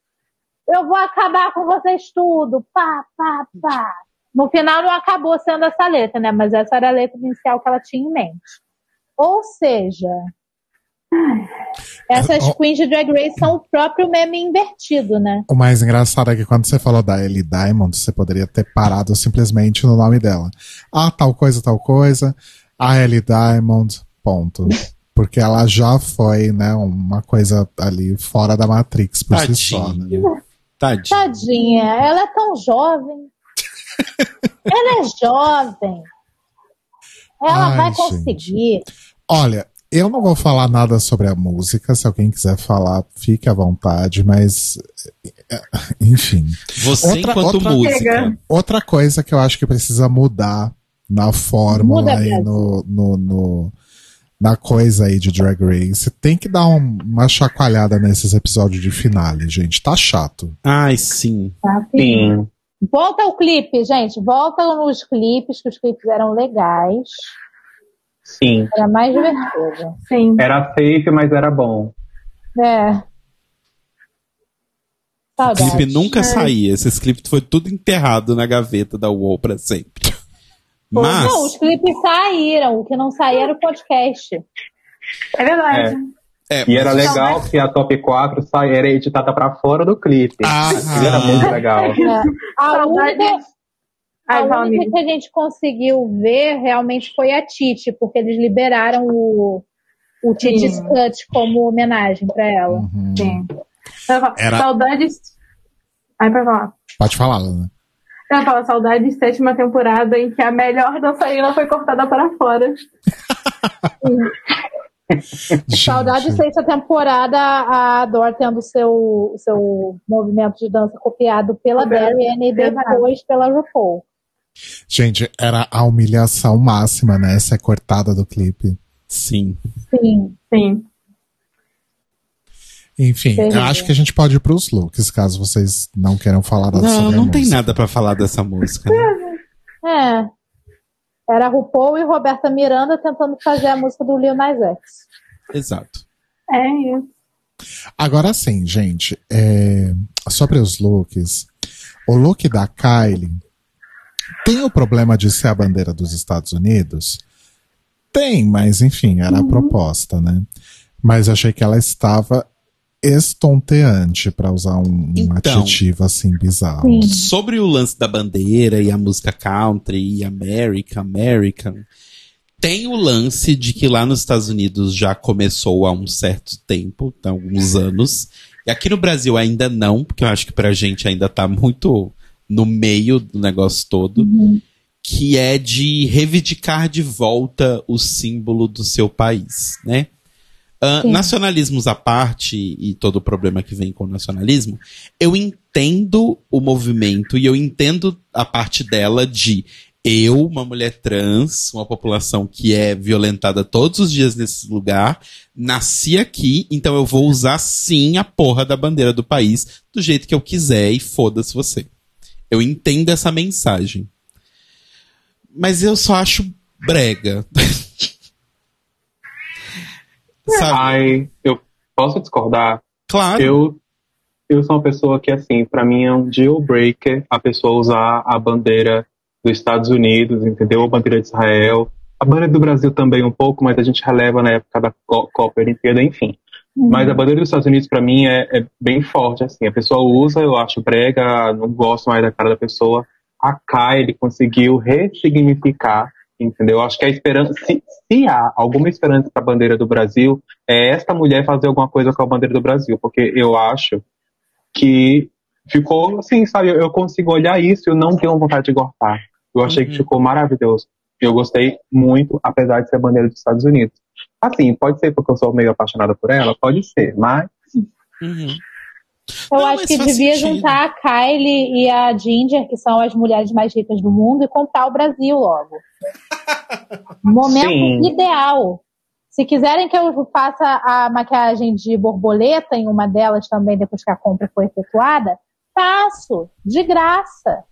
eu vou acabar com vocês tudo, pá, pá, pá. No final não acabou sendo essa letra, né? Mas essa era a letra inicial que ela tinha em mente. Ou seja, essas queens de Drag Race são o próprio meme invertido, né? O mais engraçado é que quando você falou da Ellie Diamond, você poderia ter parado simplesmente no nome dela. Ah, tal coisa, tal coisa. A Ellie Diamond, ponto. Porque ela já foi, né, uma coisa ali fora da Matrix por si só. Né? Tadinha. Tadinha. Tadinha, ela é tão jovem. Ela é jovem. Ela Ai, vai gente. conseguir. Olha, eu não vou falar nada sobre a música, se alguém quiser falar, fique à vontade, mas. eh, Enfim. Você Outra- enquanto outra- música. Outra coisa que eu acho que precisa mudar na fórmula Muda, e no, no, no- na coisa aí de Drag Race, tem que dar um- uma chacoalhada nesses episódios de finale, gente. Tá chato. Ai, sim. Tá? Sim. Volta ao clipe, gente. Volta nos clipes, que os clipes eram legais. Sim. Era mais divertido. Sim. Era safe, mas era bom. É. O Saudade. clipe nunca saía. Esses clipes foi tudo enterrado na gaveta da UOL pra sempre. Mas. Não, os clipes saíram. O que não saía era o podcast. É verdade. É, E era mas- legal que a top 4 saía, era editada pra fora do clipe. Ah, Isso era muito legal. É. A única, a única que a gente conseguiu ver realmente foi a Titi, porque eles liberaram o, o Titi's. Cut como homenagem pra ela. Uhum. Sim. Era- Saudades. Ai, pra falar. Pode falar, Lana. Eu falo saudades sétima temporada em que a melhor dançarina foi cortada para fora. Saudade de sexta temporada, a Dor tendo seu, seu movimento de dança copiado pela. Darian e depois pela RuPaul. Gente, era a humilhação máxima, né? Essa cortada do clipe. Sim. Sim. Sim. Enfim, eu acho que a gente pode ir pros looks, caso vocês não queiram falar nada Não, não tem nada pra falar dessa música. né? É. Era RuPaul e Roberta Miranda tentando fazer a música do Lil Nas X. Exato. É isso. Agora sim, gente, é, sobre os looks, o look da Kylie tem o problema de ser a bandeira dos Estados Unidos? Tem, mas enfim, era a proposta, né? Mas achei que ela estava estonteante, pra usar um, um Então. adjetivo assim bizarro. Sobre o lance da bandeira e a música country e America, American, tem o lance de que lá nos Estados Unidos já começou há um certo tempo, há alguns anos. E aqui no Brasil ainda não, porque eu acho que pra gente ainda tá muito no meio do negócio todo. Que é de reivindicar de volta o símbolo do seu país, né? Sim. nacionalismos à parte e todo o problema que vem com o nacionalismo, eu entendo o movimento e eu entendo a parte dela de eu, uma mulher trans, uma população que é violentada todos os dias nesse lugar, nasci aqui, então eu vou usar sim a porra da bandeira do país do jeito que eu quiser e foda-se você. Eu entendo essa mensagem. Mas eu só acho brega. Sabe? Ai, eu posso discordar? Claro. Eu, eu sou uma pessoa que, assim, pra mim é um deal breaker a pessoa usar a bandeira dos Estados Unidos, entendeu? A bandeira de Israel. A bandeira do Brasil também um pouco, mas a gente releva na época da Co- Copa Olimpíada, enfim. Mas a bandeira dos Estados Unidos, pra mim, é, é bem forte, assim. A pessoa usa, eu acho brega, não gosto mais da cara da pessoa. A Kylie conseguiu ressignificar, entendeu? Eu Acho que a esperança, se, se há alguma esperança para a bandeira do Brasil, é esta mulher fazer alguma coisa com a bandeira do Brasil, porque eu acho que ficou assim, sabe? Eu consigo olhar isso e eu não tenho vontade de gortar. Eu achei que ficou maravilhoso. Eu gostei muito, apesar de ser a bandeira dos Estados Unidos. Assim, pode ser porque eu sou meio apaixonada por ela, pode ser, mas Eu acho que devia sentido. juntar a Kylie e a Ginger, que são as mulheres mais ricas do mundo, e comprar o Brasil logo. Momento Sim. ideal. Se quiserem que eu faça a maquiagem de borboleta em uma delas também, depois que a compra foi efetuada, faço. De graça.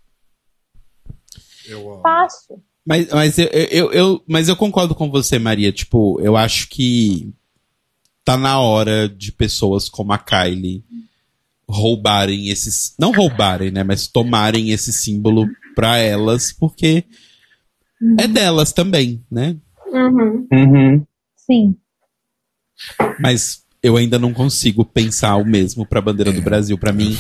Faço. Mas, mas, eu, eu, eu- mas eu concordo com você, Maria. Tipo, eu acho que tá na hora de pessoas como a Kylie roubarem esses. Não roubarem, né? Mas tomarem esse símbolo pra elas, porque é delas também, né? Uhum. Sim. Mas eu ainda não consigo pensar o mesmo pra bandeira do Brasil. Pra mim,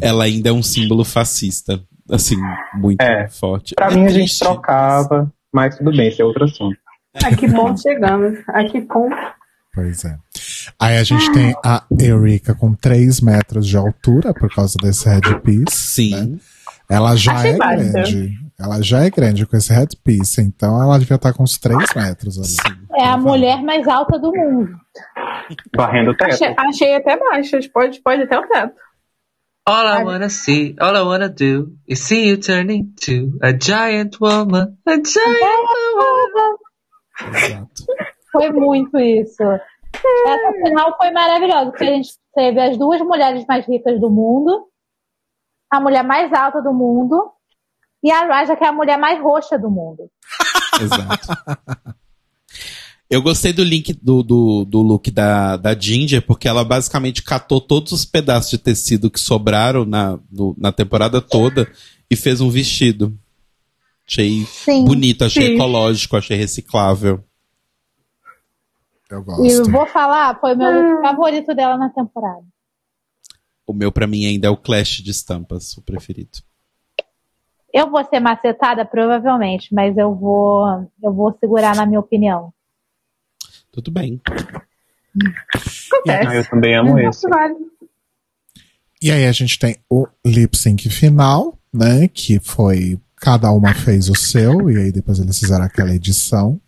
ela ainda é um símbolo fascista. Assim, muito forte. pra É mim a gente trocava, mas tudo bem, esse é outro assunto. A que ponto chegamos? A que ponto? Pois é. Aí a gente tem a Erika com 3 metros de altura por causa desse headpiece. Sim. Ela já Achei é baixa. grande. Ela já é grande com esse headpiece, então ela devia estar com uns 3 metros ali. É a mulher mais alta do mundo. Varrendo o teto. Achei, achei até baixas. Pode, pode até o teto. All I wanna see, all I wanna do is see you turning to a giant woman, a giant woman. Foi muito isso. Essa final foi maravilhosa, porque a gente teve as duas mulheres mais ricas do mundo, a mulher mais alta do mundo e a Raja, que é a mulher mais roxa do mundo. Exato. Eu gostei do link do, do, do look da, da Ginger, porque ela basicamente catou todos os pedaços de tecido que sobraram na, no- na temporada toda e fez um vestido. Achei Sim. bonito, achei Sim. ecológico, achei reciclável. Eu E eu vou falar, foi meu look favorito dela na temporada. O meu, pra mim, ainda é o Clash de estampas, o preferido. Eu vou ser macetada, provavelmente, mas eu vou, eu vou segurar na minha opinião. Tudo bem. Ah, eu também amo esse. E aí a gente tem o lip sync final, né? Que foi. Cada uma fez o seu, e aí depois eles fizeram aquela edição.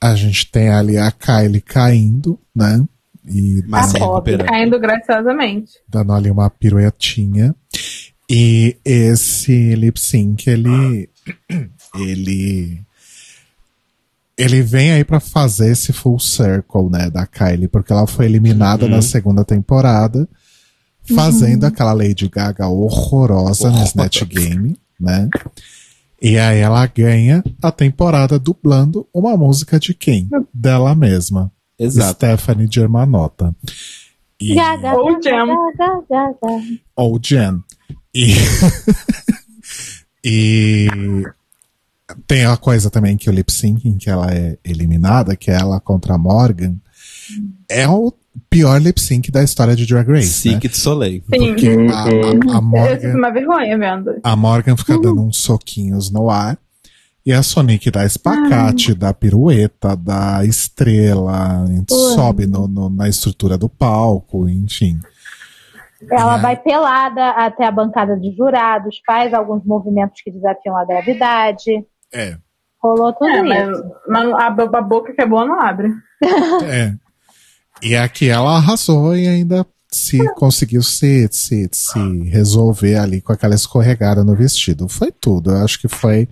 A gente tem ali a Kylie caindo, né? E Mas dando, recuperando. Caindo graciosamente. dando ali uma piruetinha. E esse lip sync, ele. Ele. Ele vem aí pra fazer esse full circle, né, da Kylie, porque ela foi eliminada Uhum. na segunda temporada, fazendo aquela Lady Gaga horrorosa no Snatch Game, né? E aí ela ganha a temporada dublando uma música de quem? Dela mesma. Exato. Stephanie Germanotta. E- Gaga, Ou Jam. gaga. ou Jen. E, e tem a coisa também que o lip syncing que ela é eliminada, que é ela contra a Morgan, é o pior lip sync da história de Drag Race. né? Cirque du Soleil. Sim. Porque a, a- a Eu Morgan, uma vergonha vendo. a Morgan fica dando uns soquinhos no ar. E a Sonic dá espacate, dá pirueta, dá estrela, sobe no- no- na estrutura do palco, enfim. Ela É. vai pelada até a bancada de jurados, faz alguns movimentos que desafiam a gravidade. É. Rolou tudo É, mas, isso. mas a, a boca que é boa não abre. É. E aqui ela arrasou e ainda se conseguiu se, se, se resolver ali com aquela escorregada no vestido. Foi tudo. Eu acho que foi,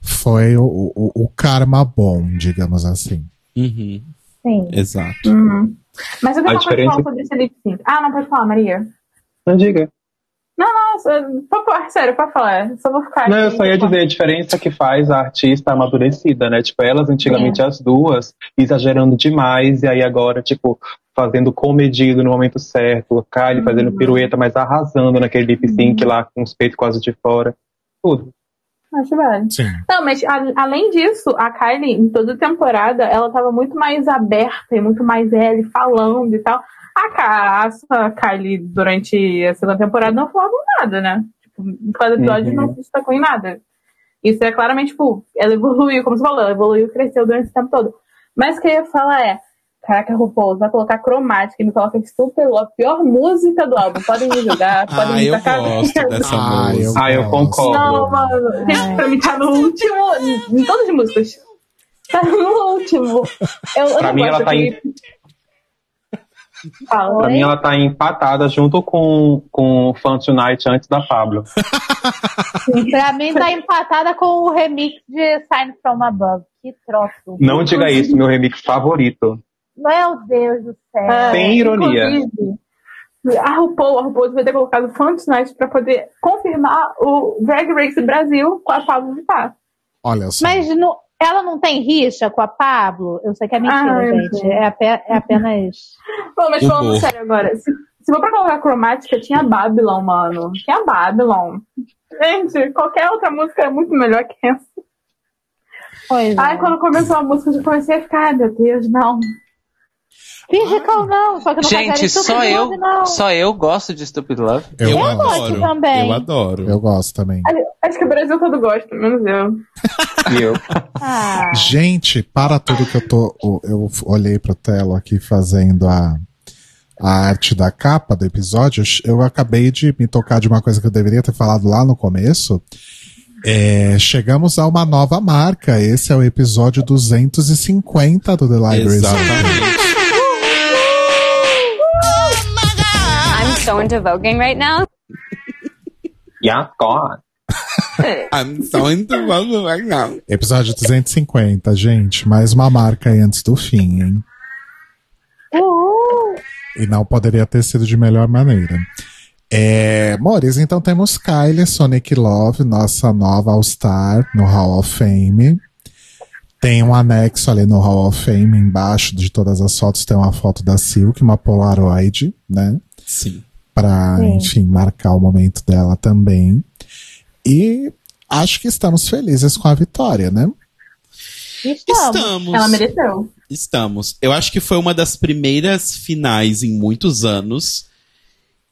foi o, o, o karma bom, digamos assim. Uhum, Sim. exato. Uhum. Mas eu A uma coisa pra diferença- falar sobre esse lip sync. Ah, não, pode falar, Maria. Não diga. Não, não, pode sério, pode falar. Só vou ficar Não, eu aqui, só ia dizer a diferença que faz a artista amadurecida, né? Tipo, elas antigamente as duas exagerando demais, e aí agora, tipo, fazendo comedido no momento certo, a Kylie fazendo pirueta, mas arrasando naquele lip sync lá com os peitos quase de fora. Tudo. Acho velho. Sim. Não, mas a- além disso, a Kylie, em toda a temporada, ela tava muito mais aberta e muito mais ela e falando e tal. A, Ka- a Kylie, durante a segunda temporada, não falava nada, né? Tipo, em cada episódio Uhum. não se destacou em nada. Isso é claramente, tipo, ela evoluiu, como você falou, ela evoluiu e cresceu durante esse tempo todo. Mas o que eu ia falar é, caraca, RuPaul, vai colocar cromática e me coloca Super Love, a pior música do álbum. Podem me julgar, podem Ah, me eu tacar gosto dessa Ah, eu música. Ah, eu concordo. não, mano. Gente, pra mim tá no último. Em todas as músicas. Tá no último. Eu, eu Pra não mim, ela tá que- Fala. Pra mim, ela tá empatada junto com, com Fun Tonight antes da Pablo. Pra mim tá empatada com o remix de Sign From Above. Que troço. Não diga isso, meu remix favorito. Meu Deus do céu. É, Sem ironia. inclusive, A RuPaul, a RuPaul vai ter colocado Fun Tonight pra poder confirmar o Drag Race Brasil com a Pablo Vittar. Olha só. Mas no- ela não tem rixa com a Pablo? Eu sei que é mentira, Ah, gente. É, é apenas. Pô, mas Humor. falando sério agora, se, se for pra colocar cromática, tinha Babylon, mano. Tinha Babylon. Gente, qualquer outra música é muito melhor que essa. Pois Ai, é. quando começou a música, eu já comecei a ficar, ai meu Deus, não. Physical não, só que não Gente, só eu, não. só eu gosto de Stupid Love. Eu, Eu gosto. adoro. também. Eu adoro. Eu gosto também. Acho que o Brasil todo gosta, menos eu. E eu. Ah, Gente, para tudo que eu tô. Eu olhei pro Telo aqui fazendo a, a arte da capa do episódio. Eu acabei de me tocar de uma coisa que eu deveria ter falado lá no começo. É, chegamos a uma nova marca. Esse é o episódio 250 do The Library Exatamente. So into voguing right now. Yeah, God. I'm so into love right now. Episódio 250, gente. Mais uma marca aí antes do fim, hein? uhul. E não poderia ter sido de melhor maneira. É, Mores, então temos Kylie Sonic Love, nossa nova All-Star no Hall of Fame. Tem um anexo ali no Hall of Fame, embaixo de todas as fotos tem uma foto da Silk, uma Polaroid, né? Sim. Pra, Sim. enfim, marcar o momento dela também. E acho que estamos felizes com a vitória, né? Estamos. Estamos. Ela mereceu. Estamos. Eu acho que foi uma das primeiras finais em muitos anos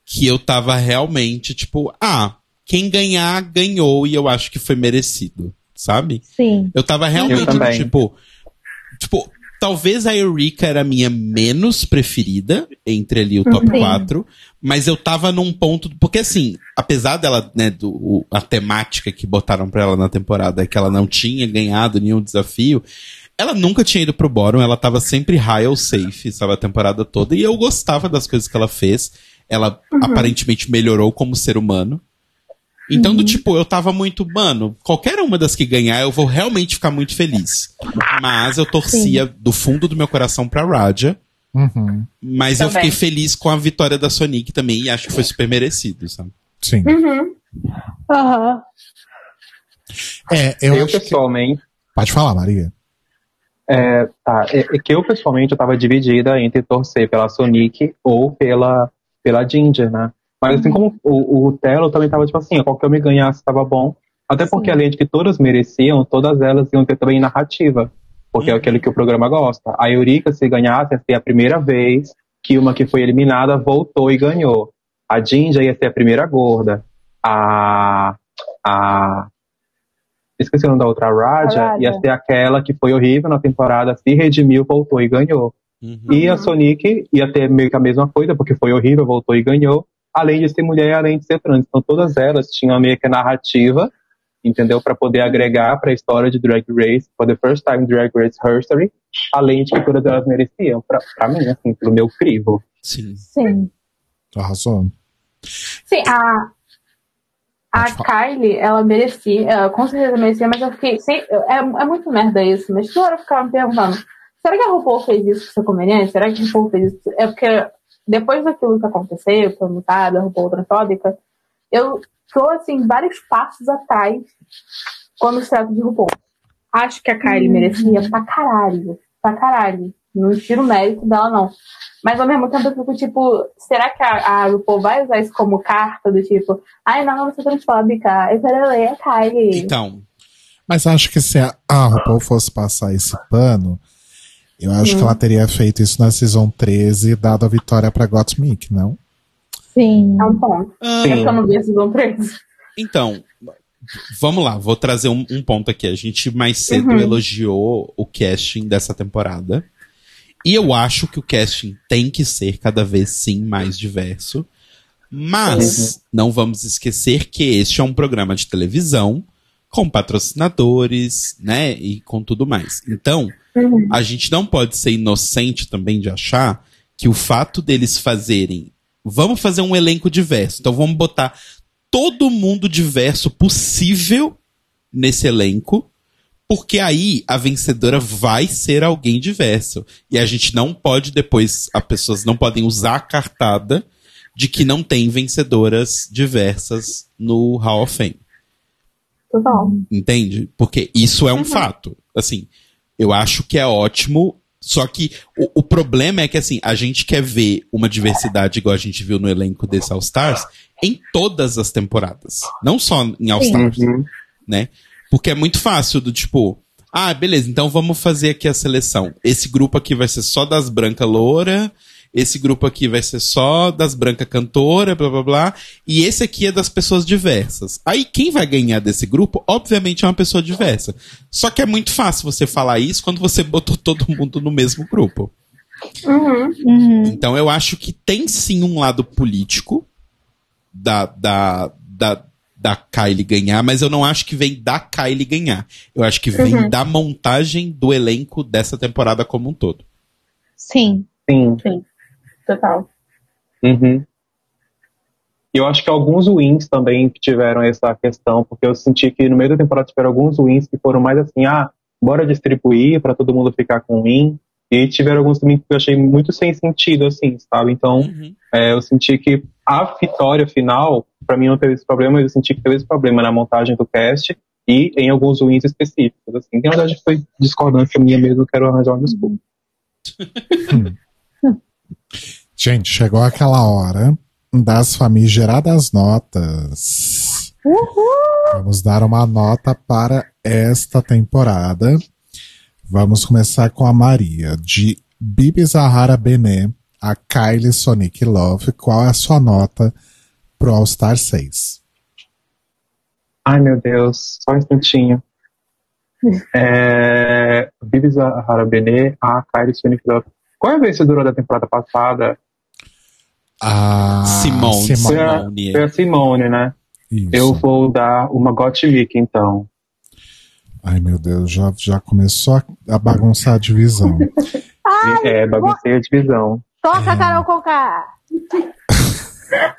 que eu tava realmente, tipo, ah, quem ganhar, ganhou, e eu acho que foi merecido, sabe? Sim. Eu tava realmente, também. tipo. Tipo, talvez a Eureka era a minha menos preferida entre ali o top Sim. 4, mas eu tava num ponto. Porque assim, apesar dela, né, do, o- a temática que botaram pra ela na temporada é que ela não tinha ganhado nenhum desafio. Ela nunca tinha ido pro bórum, ela tava sempre high ou safe, sabe, a temporada toda, e eu gostava das coisas que ela fez. Ela aparentemente melhorou como ser humano. Então, do tipo, eu tava muito, mano, qualquer uma das que ganhar, eu vou realmente ficar muito feliz. Mas eu torcia do fundo do meu coração pra Raja. Uhum. Mas eu Também. fiquei feliz com a vitória da Sonic também e acho que foi super merecido, sabe? Sim. Uhum. Aham. É, eu, Eu, acho que... pessoalmente, Pode falar, Maria. É, tá, é, é que eu pessoalmente eu tava dividida entre torcer pela Sonic ou pela, pela Ginger, né? Mas assim como o, o Telo também tava tipo assim, qualquer eu me ganhasse tava bom. Até porque além de que todas mereciam, todas elas iam ter também narrativa. Porque é aquilo que o programa gosta. A Eurica, se ganhasse, ia ser a primeira vez que uma que foi eliminada voltou e ganhou. A Ginger ia ser a primeira gorda. A. A. Esqueci o nome da outra, a Raja, A Raja. ia ser aquela que foi horrível na temporada, se redimiu, voltou e ganhou. E a Sonic ia ter meio que a mesma coisa, porque foi horrível, voltou e ganhou. Além de ser mulher, além de ser trans. Então todas elas tinham meio que a narrativa, entendeu? Para poder agregar para a história de Drag Race, for the first time Drag Race history. Além de que todas elas mereciam, pra, pra mim, assim, pelo meu crivo. Sim. Sim. Arrasou. Sim, a. A Kylie, ela merecia, ela com certeza merecia, mas eu fiquei. Sem, é, é muito merda isso, mas toda hora eu ficava me perguntando: será que a RuPaul fez isso pra ser conveniente? Será que a RuPaul fez isso? É porque depois daquilo que aconteceu, foi mutada, a RuPaul transfóbica, eu tô, assim, vários passos atrás quando se trata de RuPaul. Acho que a Kylie Uhum. merecia pra caralho. Pra caralho. Não tiro o mérito dela, não. Mas ao mesmo tempo eu fico tipo, será que a, a RuPaul vai usar isso como carta do tipo, ai não, sou transfóbica, eu quero ler a Kylie. Então. Mas acho que se a, a RuPaul fosse passar esse pano, eu acho Hum. que ela teria feito isso na Season 13 e dado a vitória pra Gottmik, não? Sim. É um ponto. Ah. É que eu não vi a Season 13. Então, vamos lá, vou trazer um, um ponto aqui. A gente mais cedo Uhum. elogiou o casting dessa temporada. E eu acho que o casting tem que ser cada vez sim mais diverso. Mas não vamos esquecer que este é um programa de televisão com patrocinadores, né? E com tudo mais. Então, a gente não pode ser inocente também de achar que o fato deles fazerem. Vamos fazer um elenco diverso. Então vamos botar todo mundo diverso possível nesse elenco. Porque aí a vencedora vai ser alguém diverso. E a gente não pode depois, as pessoas não podem usar a cartada de que não tem vencedoras diversas no Hall of Fame. Total. Entende? Porque isso é um fato. Assim, eu acho que é ótimo. Só que o, o problema é que, assim, a gente quer ver uma diversidade igual a gente viu no elenco desse All Stars em todas as temporadas. Não só em All. Stars, Uhum. né? Porque é muito fácil do tipo, ah, beleza, então vamos fazer aqui a seleção. Esse grupo aqui vai ser só das branca loura, esse grupo aqui vai ser só das branca cantora, blá blá blá, e esse aqui é das pessoas diversas. Aí quem vai ganhar desse grupo, obviamente, é uma pessoa diversa. Só que é muito fácil você falar isso quando você botou todo mundo no mesmo grupo. Uhum. Então eu acho que tem sim um lado político da, da, da, da Kylie ganhar, mas eu não acho que vem da Kylie ganhar. Eu acho que vem Uhum. da montagem do elenco dessa temporada como um todo. Sim. Sim. Sim. Total. Uhum. E eu acho que alguns wins também que tiveram essa questão, porque eu senti que no meio da temporada tiveram alguns wins que foram mais assim, ah, bora distribuir para todo mundo ficar com win. E tiveram alguns também que eu achei muito sem sentido, assim, sabe? Então, é, eu senti que a vitória final, para mim não teve esse problema, mas eu senti que teve esse problema na montagem do cast e em alguns wins específicos, assim. Na verdade, foi discordância minha mesmo, quero arranjar uma desculpa. Gente, chegou aquela hora das famigeradas notas. Vamos dar uma nota para esta temporada. Vamos começar com a Maria, de Bibi Zahara Bené a Kylie Sonic Love. Qual é a sua nota pro All Star 6? Ai, meu Deus, só um instantinho. É, Bibi Zahara Benet, a Kylie Sonic Love. Qual é a vencedora da temporada passada? A Simone. Simone. foi a Simone, né? Isso. Eu vou dar uma Gottmik, então. Ai, meu Deus, já, já começou a, a bagunçar a divisão. é, baguncei a divisão. Toca, Carol Conká!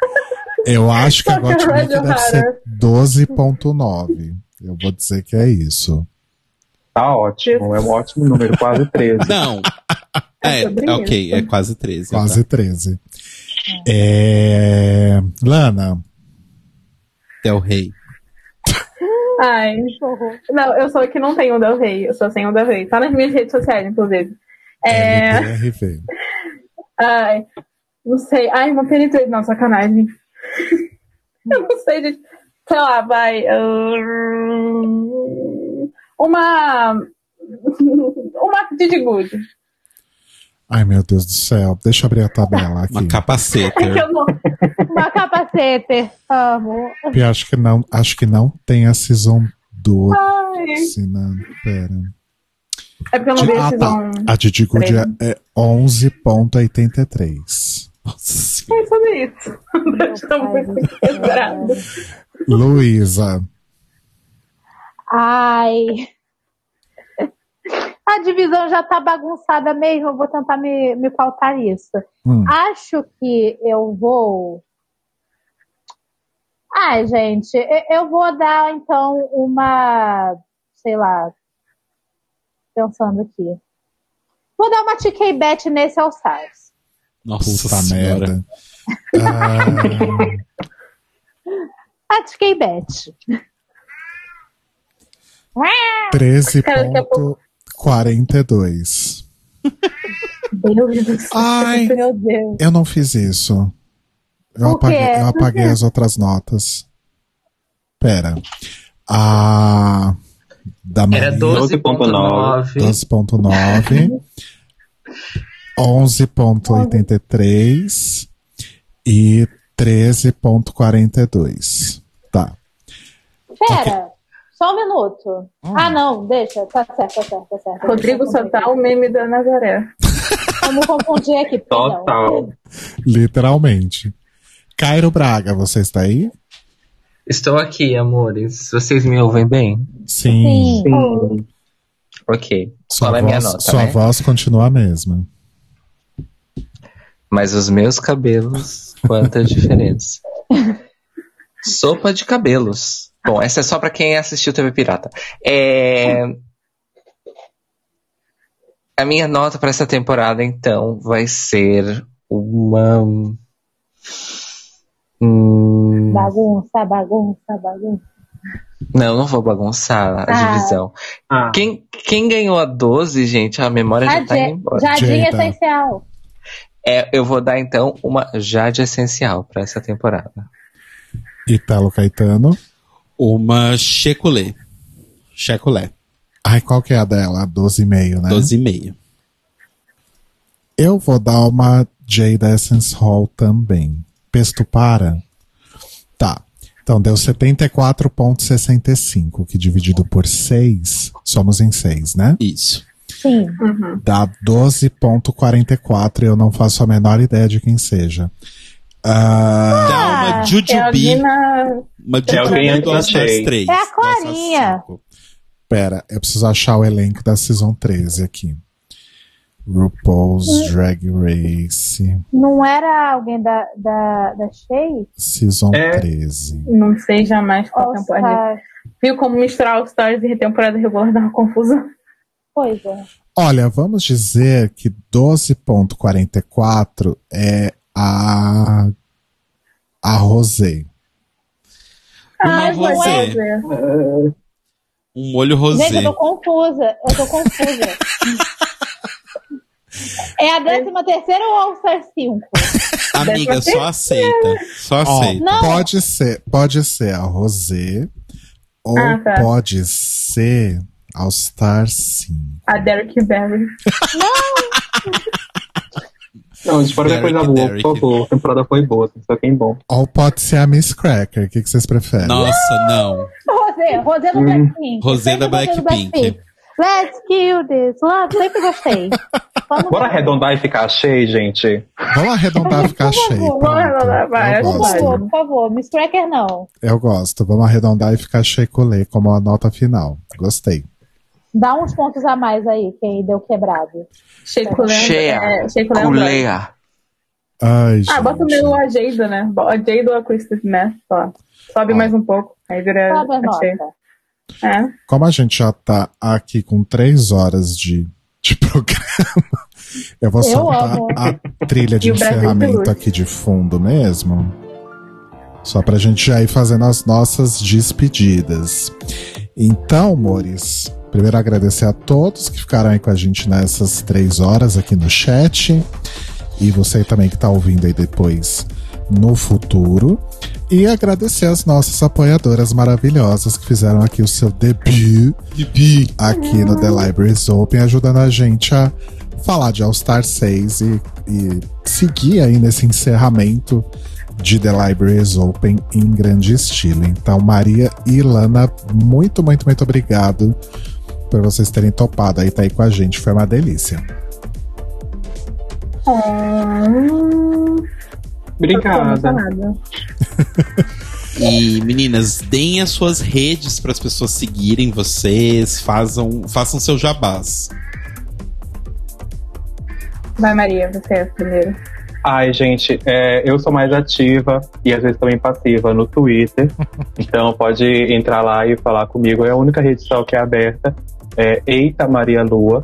Eu acho que a deve ser Hunter. 12.9. Eu vou dizer que é isso. Tá ótimo, é um ótimo número, quase 13. Não. É, sobre ok, é quase 13. Quase tá? 13. É... Lana, Del Rey. Ai. Não, eu sou que não tenho o Del Rey. Eu sou sem o Del Rey. Tá nas minhas redes sociais, inclusive. É. RV. Ai. Não sei. Ai, uma penetrei. Não, sacanagem. eu não sei, gente. Sei lá, vai. Uma. Uma Didi Good. Ai, meu Deus do céu. Deixa eu abrir a tabela aqui. Uma capacete. Uma capacete. Amo. Eu acho que não, acho que não tem a season do. Ai. Se não, pera. É porque eu não vi a Ah, season. tá. A Didi Good é 11.83. Nossa Foi sobre isso. Estou muito desesperada. Luísa. Ai. A divisão já tá bagunçada mesmo, eu vou tentar me, me pautar isso. Hum. Acho que eu vou. Ai, gente, eu vou dar então uma. Sei lá. Pensando aqui. Vou dar uma TK Bet nesse All Stars. Nossa Puta senhora. merda. Ah, A TK Bet. 13.42. Deus do céu. Ai. Meu Deus. Eu não fiz isso. Eu apaguei, eu apaguei as outras notas. Pera. A. Da Era Maria, 12.9. 12.9. 11.83 e 13.42. Tá. Pera, só um minuto. Ah, não, deixa. Tá certo, tá certo, tá certo. Rodrigo só tá o meme da Nazaré. Vamos confundir aqui. Total. Literalmente. Cairo Braga, você está aí? Estou aqui, amores. Vocês me ouvem bem? Sim. Sim. Ok. Sua, Qual é a minha voz, nota, sua né? voz continua a mesma. Mas os meus cabelos, quanta diferença. Sopa de cabelos. Bom, essa é só pra quem assistiu TV Pirata. É... A minha nota pra essa temporada, então, vai ser uma. Hum, Bagunça, bagunça, bagunça. Não, não vou bagunçar a Ah. divisão. Ah, Quem, quem ganhou a 12, gente, a memória já A tá indo embora. Jardim Jada. essencial. É, eu vou dar, então, uma Jade essencial pra essa temporada. Italo Caetano. Uma checulé. Checulé. Ai, qual que é a dela? 12,5, né? 12,5. Eu vou dar uma Jada Essence Hall também. Pesto para? Tá. Então deu 74,65, que dividido por 6, somos em 6, né? Isso. Sim. Uhum. Dá 12,44 e eu não faço a menor ideia de quem seja. Ah, Dá uma É Jujubi. Uma É o Jujubi Stars achei. 3. É a Clarinha. 5. pera, eu preciso achar o elenco da Season 13 aqui. RuPaul's Drag Race, Não era alguém da, da, da Shea? Season É. 13. Não sei jamais qual All temporada. Stars. Viu como misturar All Stars e temporada regular dá uma confusão? Pois é. Olha, vamos dizer que 12.44 é a a Rosé. Uma Ai, vai rosé. Um molho Gente, rosé. eu tô confusa. Eu tô confusa. é a 13 terceira ou All Star 5? Amiga, só aceita. Só Ó, aceita. Não. pode ser, pode ser a Rosé ou Ah, tá. pode ser All Star 5. A Derek Barry. não, fora da Derek, coisa boa, Derek. por favor. A temporada foi boa, só tem bom. Ou pode ser a Miss Cracker. O que, que vocês preferem? Nossa, não. Rosé, Rosé do Hum. Blackpink. Rosé Sempre da Blackpink. Let's kill this love. Sempre gostei. Vamos Bora arredondar e ficar cheio, gente. Vamos arredondar e ficar cheio. Vamos arredondar, vai, Por gosto. favor, por favor. Miss Cracker não. Eu gosto. Vamos arredondar e ficar checolê como a nota final. Gostei. Dá uns pontos a mais aí, quem deu quebrado. Cheia. É, Andrade. Culea. Ai. Ah, bota o meu a Jada, né? A Jada ou a ó. Sobe Ah. mais um pouco. Aí vira Sobe a a. É. Como a gente já tá aqui com três horas de, de programa, eu vou Eu soltar amo. a trilha de o encerramento aqui de fundo mesmo. Só pra gente já ir fazendo as nossas despedidas. Então, amores, primeiro agradecer a todos que ficaram aí com a gente nessas três horas aqui no chat. E você também que tá ouvindo aí depois no futuro. E agradecer as nossas apoiadoras maravilhosas que fizeram aqui o seu debut, aqui no The Libraries Open, ajudando a gente a falar de All Star 6 e, e seguir aí nesse encerramento de The Libraries Open em grande estilo. Então, Maria e Lana, muito, muito, muito obrigado por vocês terem topado aí, tá aí com a gente. Foi uma delícia. Obrigada. E meninas, deem as suas redes para as pessoas seguirem vocês, façam, façam seu jabás. Vai, Maria, você é primeiro. Ai, gente, é, eu sou mais ativa e às vezes também passiva no Twitter. então pode entrar lá e falar comigo. É a única rede social que é aberta. É Eita Maria Lua.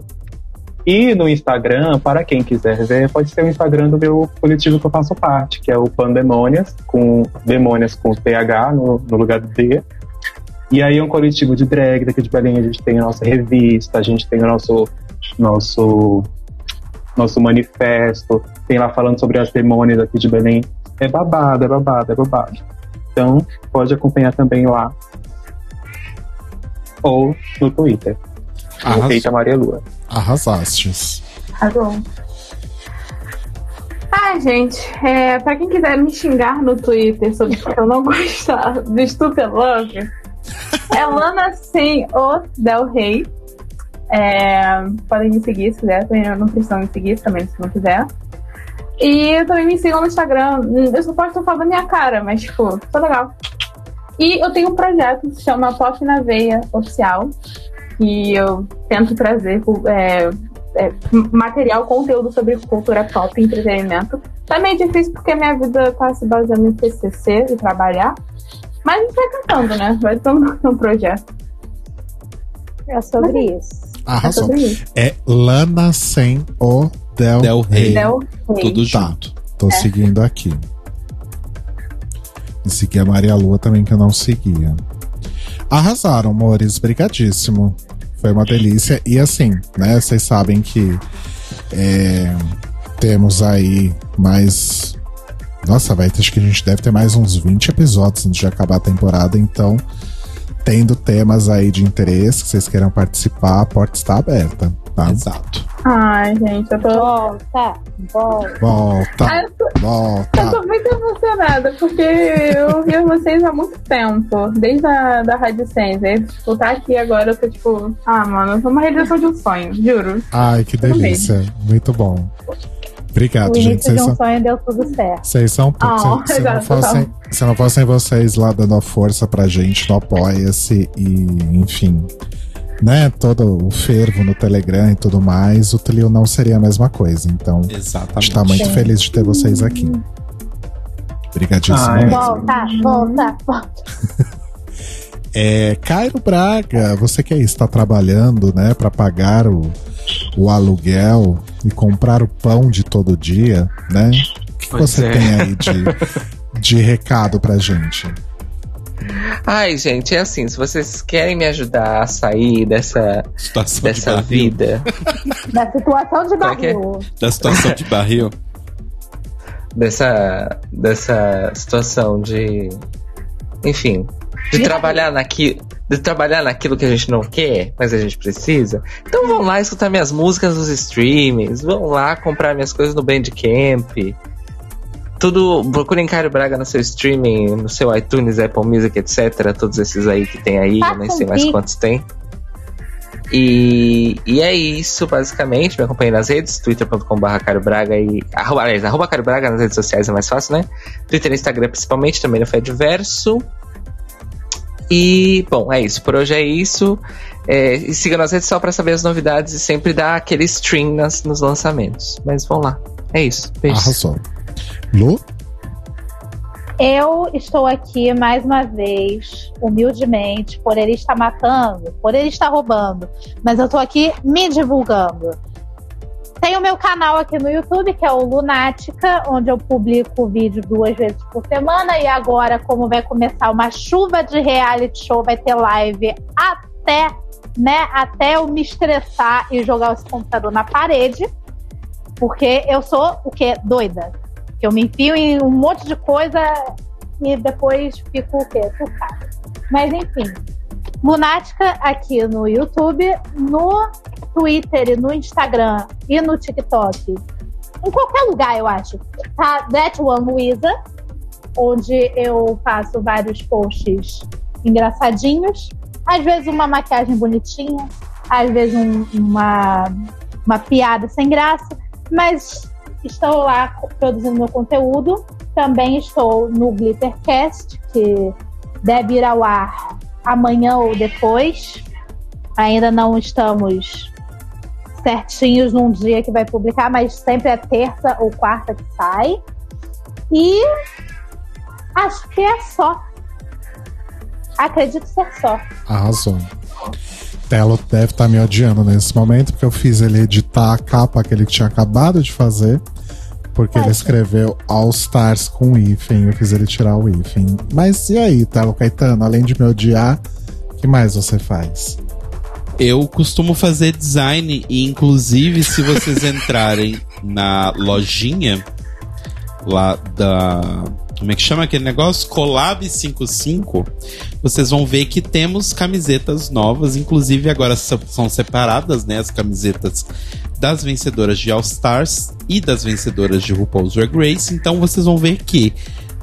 E no Instagram, para quem quiser ver, pode ser o Instagram do meu coletivo que eu faço parte, que é o Pandemônias, com Demônias com TH no, no lugar do D. E aí é um coletivo de drag daqui de Belém. A gente tem a nossa revista, a gente tem o nosso, nosso, nosso manifesto, tem lá falando sobre as demônias aqui de Belém. É babado, é babado, é babado. Então, pode acompanhar também lá. Ou no Twitter. Arrasou. Eita Maria Lua. Arrasastes. Arrasou. Ah, gente, é, pra quem quiser me xingar no Twitter sobre que eu não gostar do Stupid Love, é Lana sem o Del Rey. É, podem me seguir se quiser, também não precisam me seguir também se não quiser. E também me sigam no Instagram. Eu só posso falar da minha cara, mas, tipo, tá legal. E eu tenho um projeto que se chama Pop na Veia Oficial, que eu tento trazer é, é, material, conteúdo sobre cultura pop e entretenimento. Tá meio difícil porque minha vida tá se baseando em TCC e trabalhar. Mas a gente vai tentando, né? Vai tendo um projeto. É sobre isso. Arrasou. sobre isso. É Lana sem o Del, Del Rey. Del Rey. Tudo Tá, junto. tô É. seguindo aqui. E segui a Maria Lua também, que eu não seguia. Arrasaram, amores. Brigadíssimo. Foi uma delícia. E assim, né? Vocês sabem que é, temos aí mais. Nossa, vai, acho que a gente deve ter mais uns 20 episódios antes de acabar a temporada. Então, tendo temas aí de interesse que vocês queiram participar, a porta está aberta. Tá? Exato. Ai, gente, eu tô. Volta, volta. Volta, Ah, eu tô, eu volta. tô muito emocionada, porque eu vi vocês há muito tempo, desde a da Rádio Sense. Tipo, tá aqui agora, eu tô tipo, ah, mano, foi uma realização de um sonho, juro. Ai, que delícia. Muito bom. Obrigado, O gente. Vocês de um são, sonho deu tudo certo. vocês são. Ah, se, se, não fossem, se não fossem vocês lá dando a força pra gente no Apoia-se e, enfim, né, todo o fervo no Telegram e tudo mais, o Tlio não seria a mesma coisa. Então, a Exatamente. gente tá muito Sim. feliz de ter vocês aqui. Obrigadíssimo Ai. Volta, volta, volta. É, Cairo Braga, você que aí está trabalhando, né, para pagar o, o aluguel e comprar o pão de todo dia, né? O que Pois você é. tem aí de, de recado pra gente? Ai, gente, é assim, se vocês querem me ajudar a sair dessa, Situação de dessa barril. vida, Da situação de é é? barril. Da situação de barril. dessa, dessa situação de. Enfim, de trabalhar naquilo. De trabalhar naquilo que a gente não quer, mas a gente precisa. Então vão lá escutar minhas músicas nos streamings, vão lá comprar minhas coisas no Bandcamp. Tudo, procurem Caio Braga no seu streaming, no seu iTunes, Apple Music, etc. Todos esses aí que tem aí, eu nem sei mais quantos tem. E, e é isso, basicamente. Me acompanhe nas redes, twitter.com.br Caio Braga e. Arroba, aliás, arroba Caio Braga nas redes sociais é mais fácil, né? Twitter e Instagram principalmente, também no Fediverso. E, bom, é isso. Por hoje é isso. É, e siga nas redes só pra saber as novidades e sempre dar aquele stream nas, nos lançamentos. Mas vamos lá. É isso. Beijo. Arrasou. Lu? Eu estou aqui mais uma vez, humildemente, por ele estar matando, por ele estar roubando, mas eu estou aqui me divulgando. Tem o meu canal aqui no YouTube, que é o Lunática, onde eu publico vídeo duas vezes por semana. E agora, como vai começar uma chuva de reality show, vai ter live até, né? Até eu me estressar e jogar esse computador na parede. Porque eu sou o quê? Doida. Que eu me enfio em um monte de coisa e depois fico o quê? Surtada. Mas enfim. Lunática aqui no YouTube, no Twitter e no Instagram e no TikTok. Em qualquer lugar, eu acho. Tá That One Luisa, onde eu faço vários posts engraçadinhos. Às vezes uma maquiagem bonitinha, às vezes um- uma, uma piada sem graça, mas estou lá produzindo meu conteúdo. Também estou no Glittercast, que deve ir ao ar amanhã ou depois. Ainda não estamos certinhos num dia que vai publicar, mas sempre é terça ou quarta que sai. E acho que é só. Acredito ser só. Arrasou. Telo deve estar me odiando nesse momento, porque eu fiz ele editar a capa que ele tinha acabado de fazer. Porque ele escreveu All Stars com hífen, eu fiz ele tirar o hífen. Mas e aí, Telo Caetano? Além de me odiar, o que mais você faz? Eu costumo fazer design e inclusive se vocês entrarem na lojinha lá da como é que chama aquele negócio? Collab 55, vocês vão ver que temos camisetas novas, inclusive agora são separadas, né, as camisetas das vencedoras de All Stars e das vencedoras de RuPaul's Drag Race. Então vocês vão ver que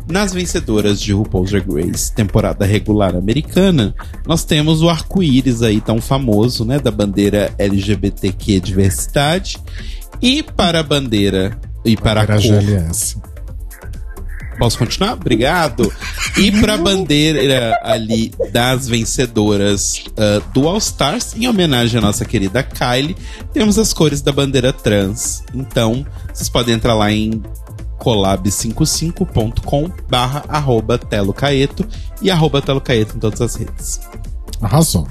nas vencedoras de RuPaul's Drag Race, temporada regular americana, nós temos o arco-íris aí tão famoso, né, da bandeira LGBTQ diversidade. E para a bandeira e para a cor, GLS. Posso continuar? Obrigado. E pra bandeira ali das vencedoras ah, do All Stars, em homenagem à nossa querida Kylie, temos as cores da bandeira trans. Então, vocês podem entrar lá em collab55.com barra arroba Telo Caeto e arroba Telo Caeto em todas as redes. Arrasou.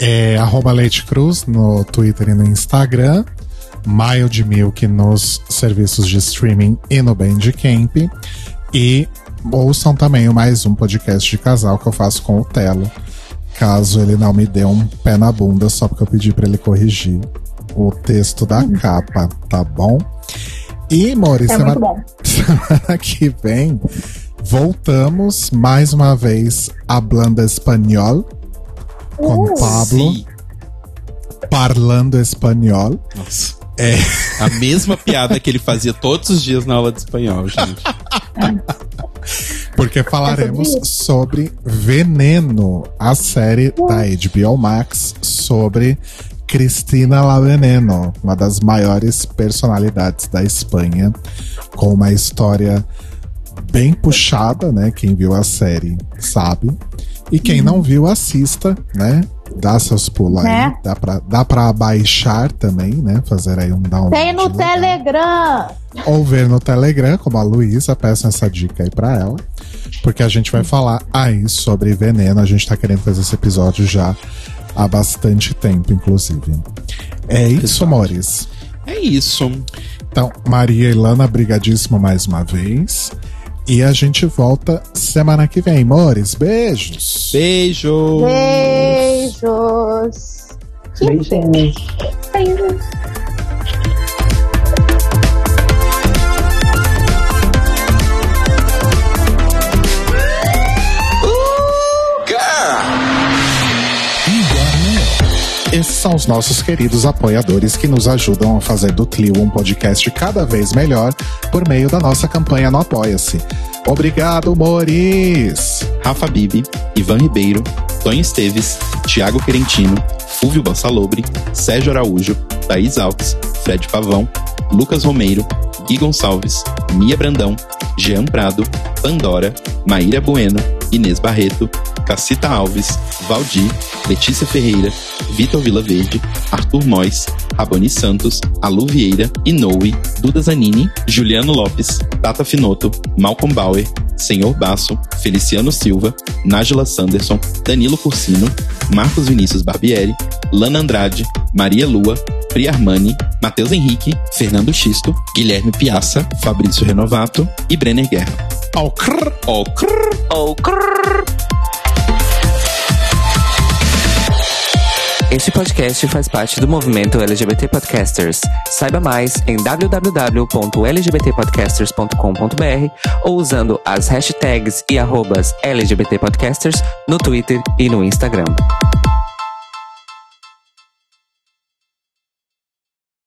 É arroba Leite Cruz no Twitter e no Instagram. Mild Milk nos serviços de streaming e no Bandcamp. E ouçam também o mais um podcast de casal que eu faço com o Telo. Caso ele não me dê um pé na bunda, só porque eu pedi pra ele corrigir o texto da capa, tá bom? E, Maurício, É muito bom. semana que vem voltamos mais uma vez hablando espanhol com Uh. Pablo. Sim. Parlando espanhol. Nossa. É. A mesma piada que ele fazia todos os dias na aula de espanhol, gente. Porque falaremos sobre Veneno, a série da HBO Max sobre Cristina La Veneno, uma das maiores personalidades da Espanha, com uma história bem puxada, né? Quem viu a série sabe. E quem não viu, assista, né? Dá seus pulos aí. Né? Dá pra, dá pra baixar também, né? Fazer aí um download. Tem no legal Telegram. ou ver no Telegram, como a Luísa, peço essa dica aí pra ela. Porque a gente vai falar aí sobre veneno. A gente tá querendo fazer esse episódio já há bastante tempo, inclusive. É isso, amores. É isso. Então, Maria e Lana, brigadíssimo mais uma vez. E a gente volta semana que vem, amores. Beijos. Beijo. Beijos. Beijinhos. Beijos. Esses são os nossos queridos apoiadores que nos ajudam a fazer do Clio um podcast cada vez melhor por meio da nossa campanha no Apoia-se. Obrigado, Moris! Rafa Bibi, Ivan Ribeiro, Tonho Esteves, Thiago Querentino, Fúvio Bassalobre, Sérgio Araújo, Thaís Alves, Fred Pavão, Lucas Romeiro, Gui Gonçalves, Mia Brandão, Jean Prado, Pandora, Maíra Bueno, Inês Barreto, Cacita Alves, Valdir, Letícia Ferreira, Vitor Vilaverde, Arthur Mois, Raboni Santos, Alu Vieira, Inoue, Duda Zanini, Juliano Lopes, Tata Finoto, Malcolm Bauer, Senhor Basso, Feliciano Silva, Nájila Sanderson, Danilo Cursino, Marcos Vinícius Barbieri, Lana Andrade, Maria Lua, Pri Armani, Matheus Henrique, Fernando Xisto, Guilherme Piazza, Fabrício Renovato e Brenner Guerra. Ao crrr, ao crrr, ao crrr. Este podcast faz parte do movimento LGBT Podcasters. Saiba mais em www.lgbtpodcasters.com.br ou usando as hashtags e arrobas LGBT Podcasters no Twitter e no Instagram.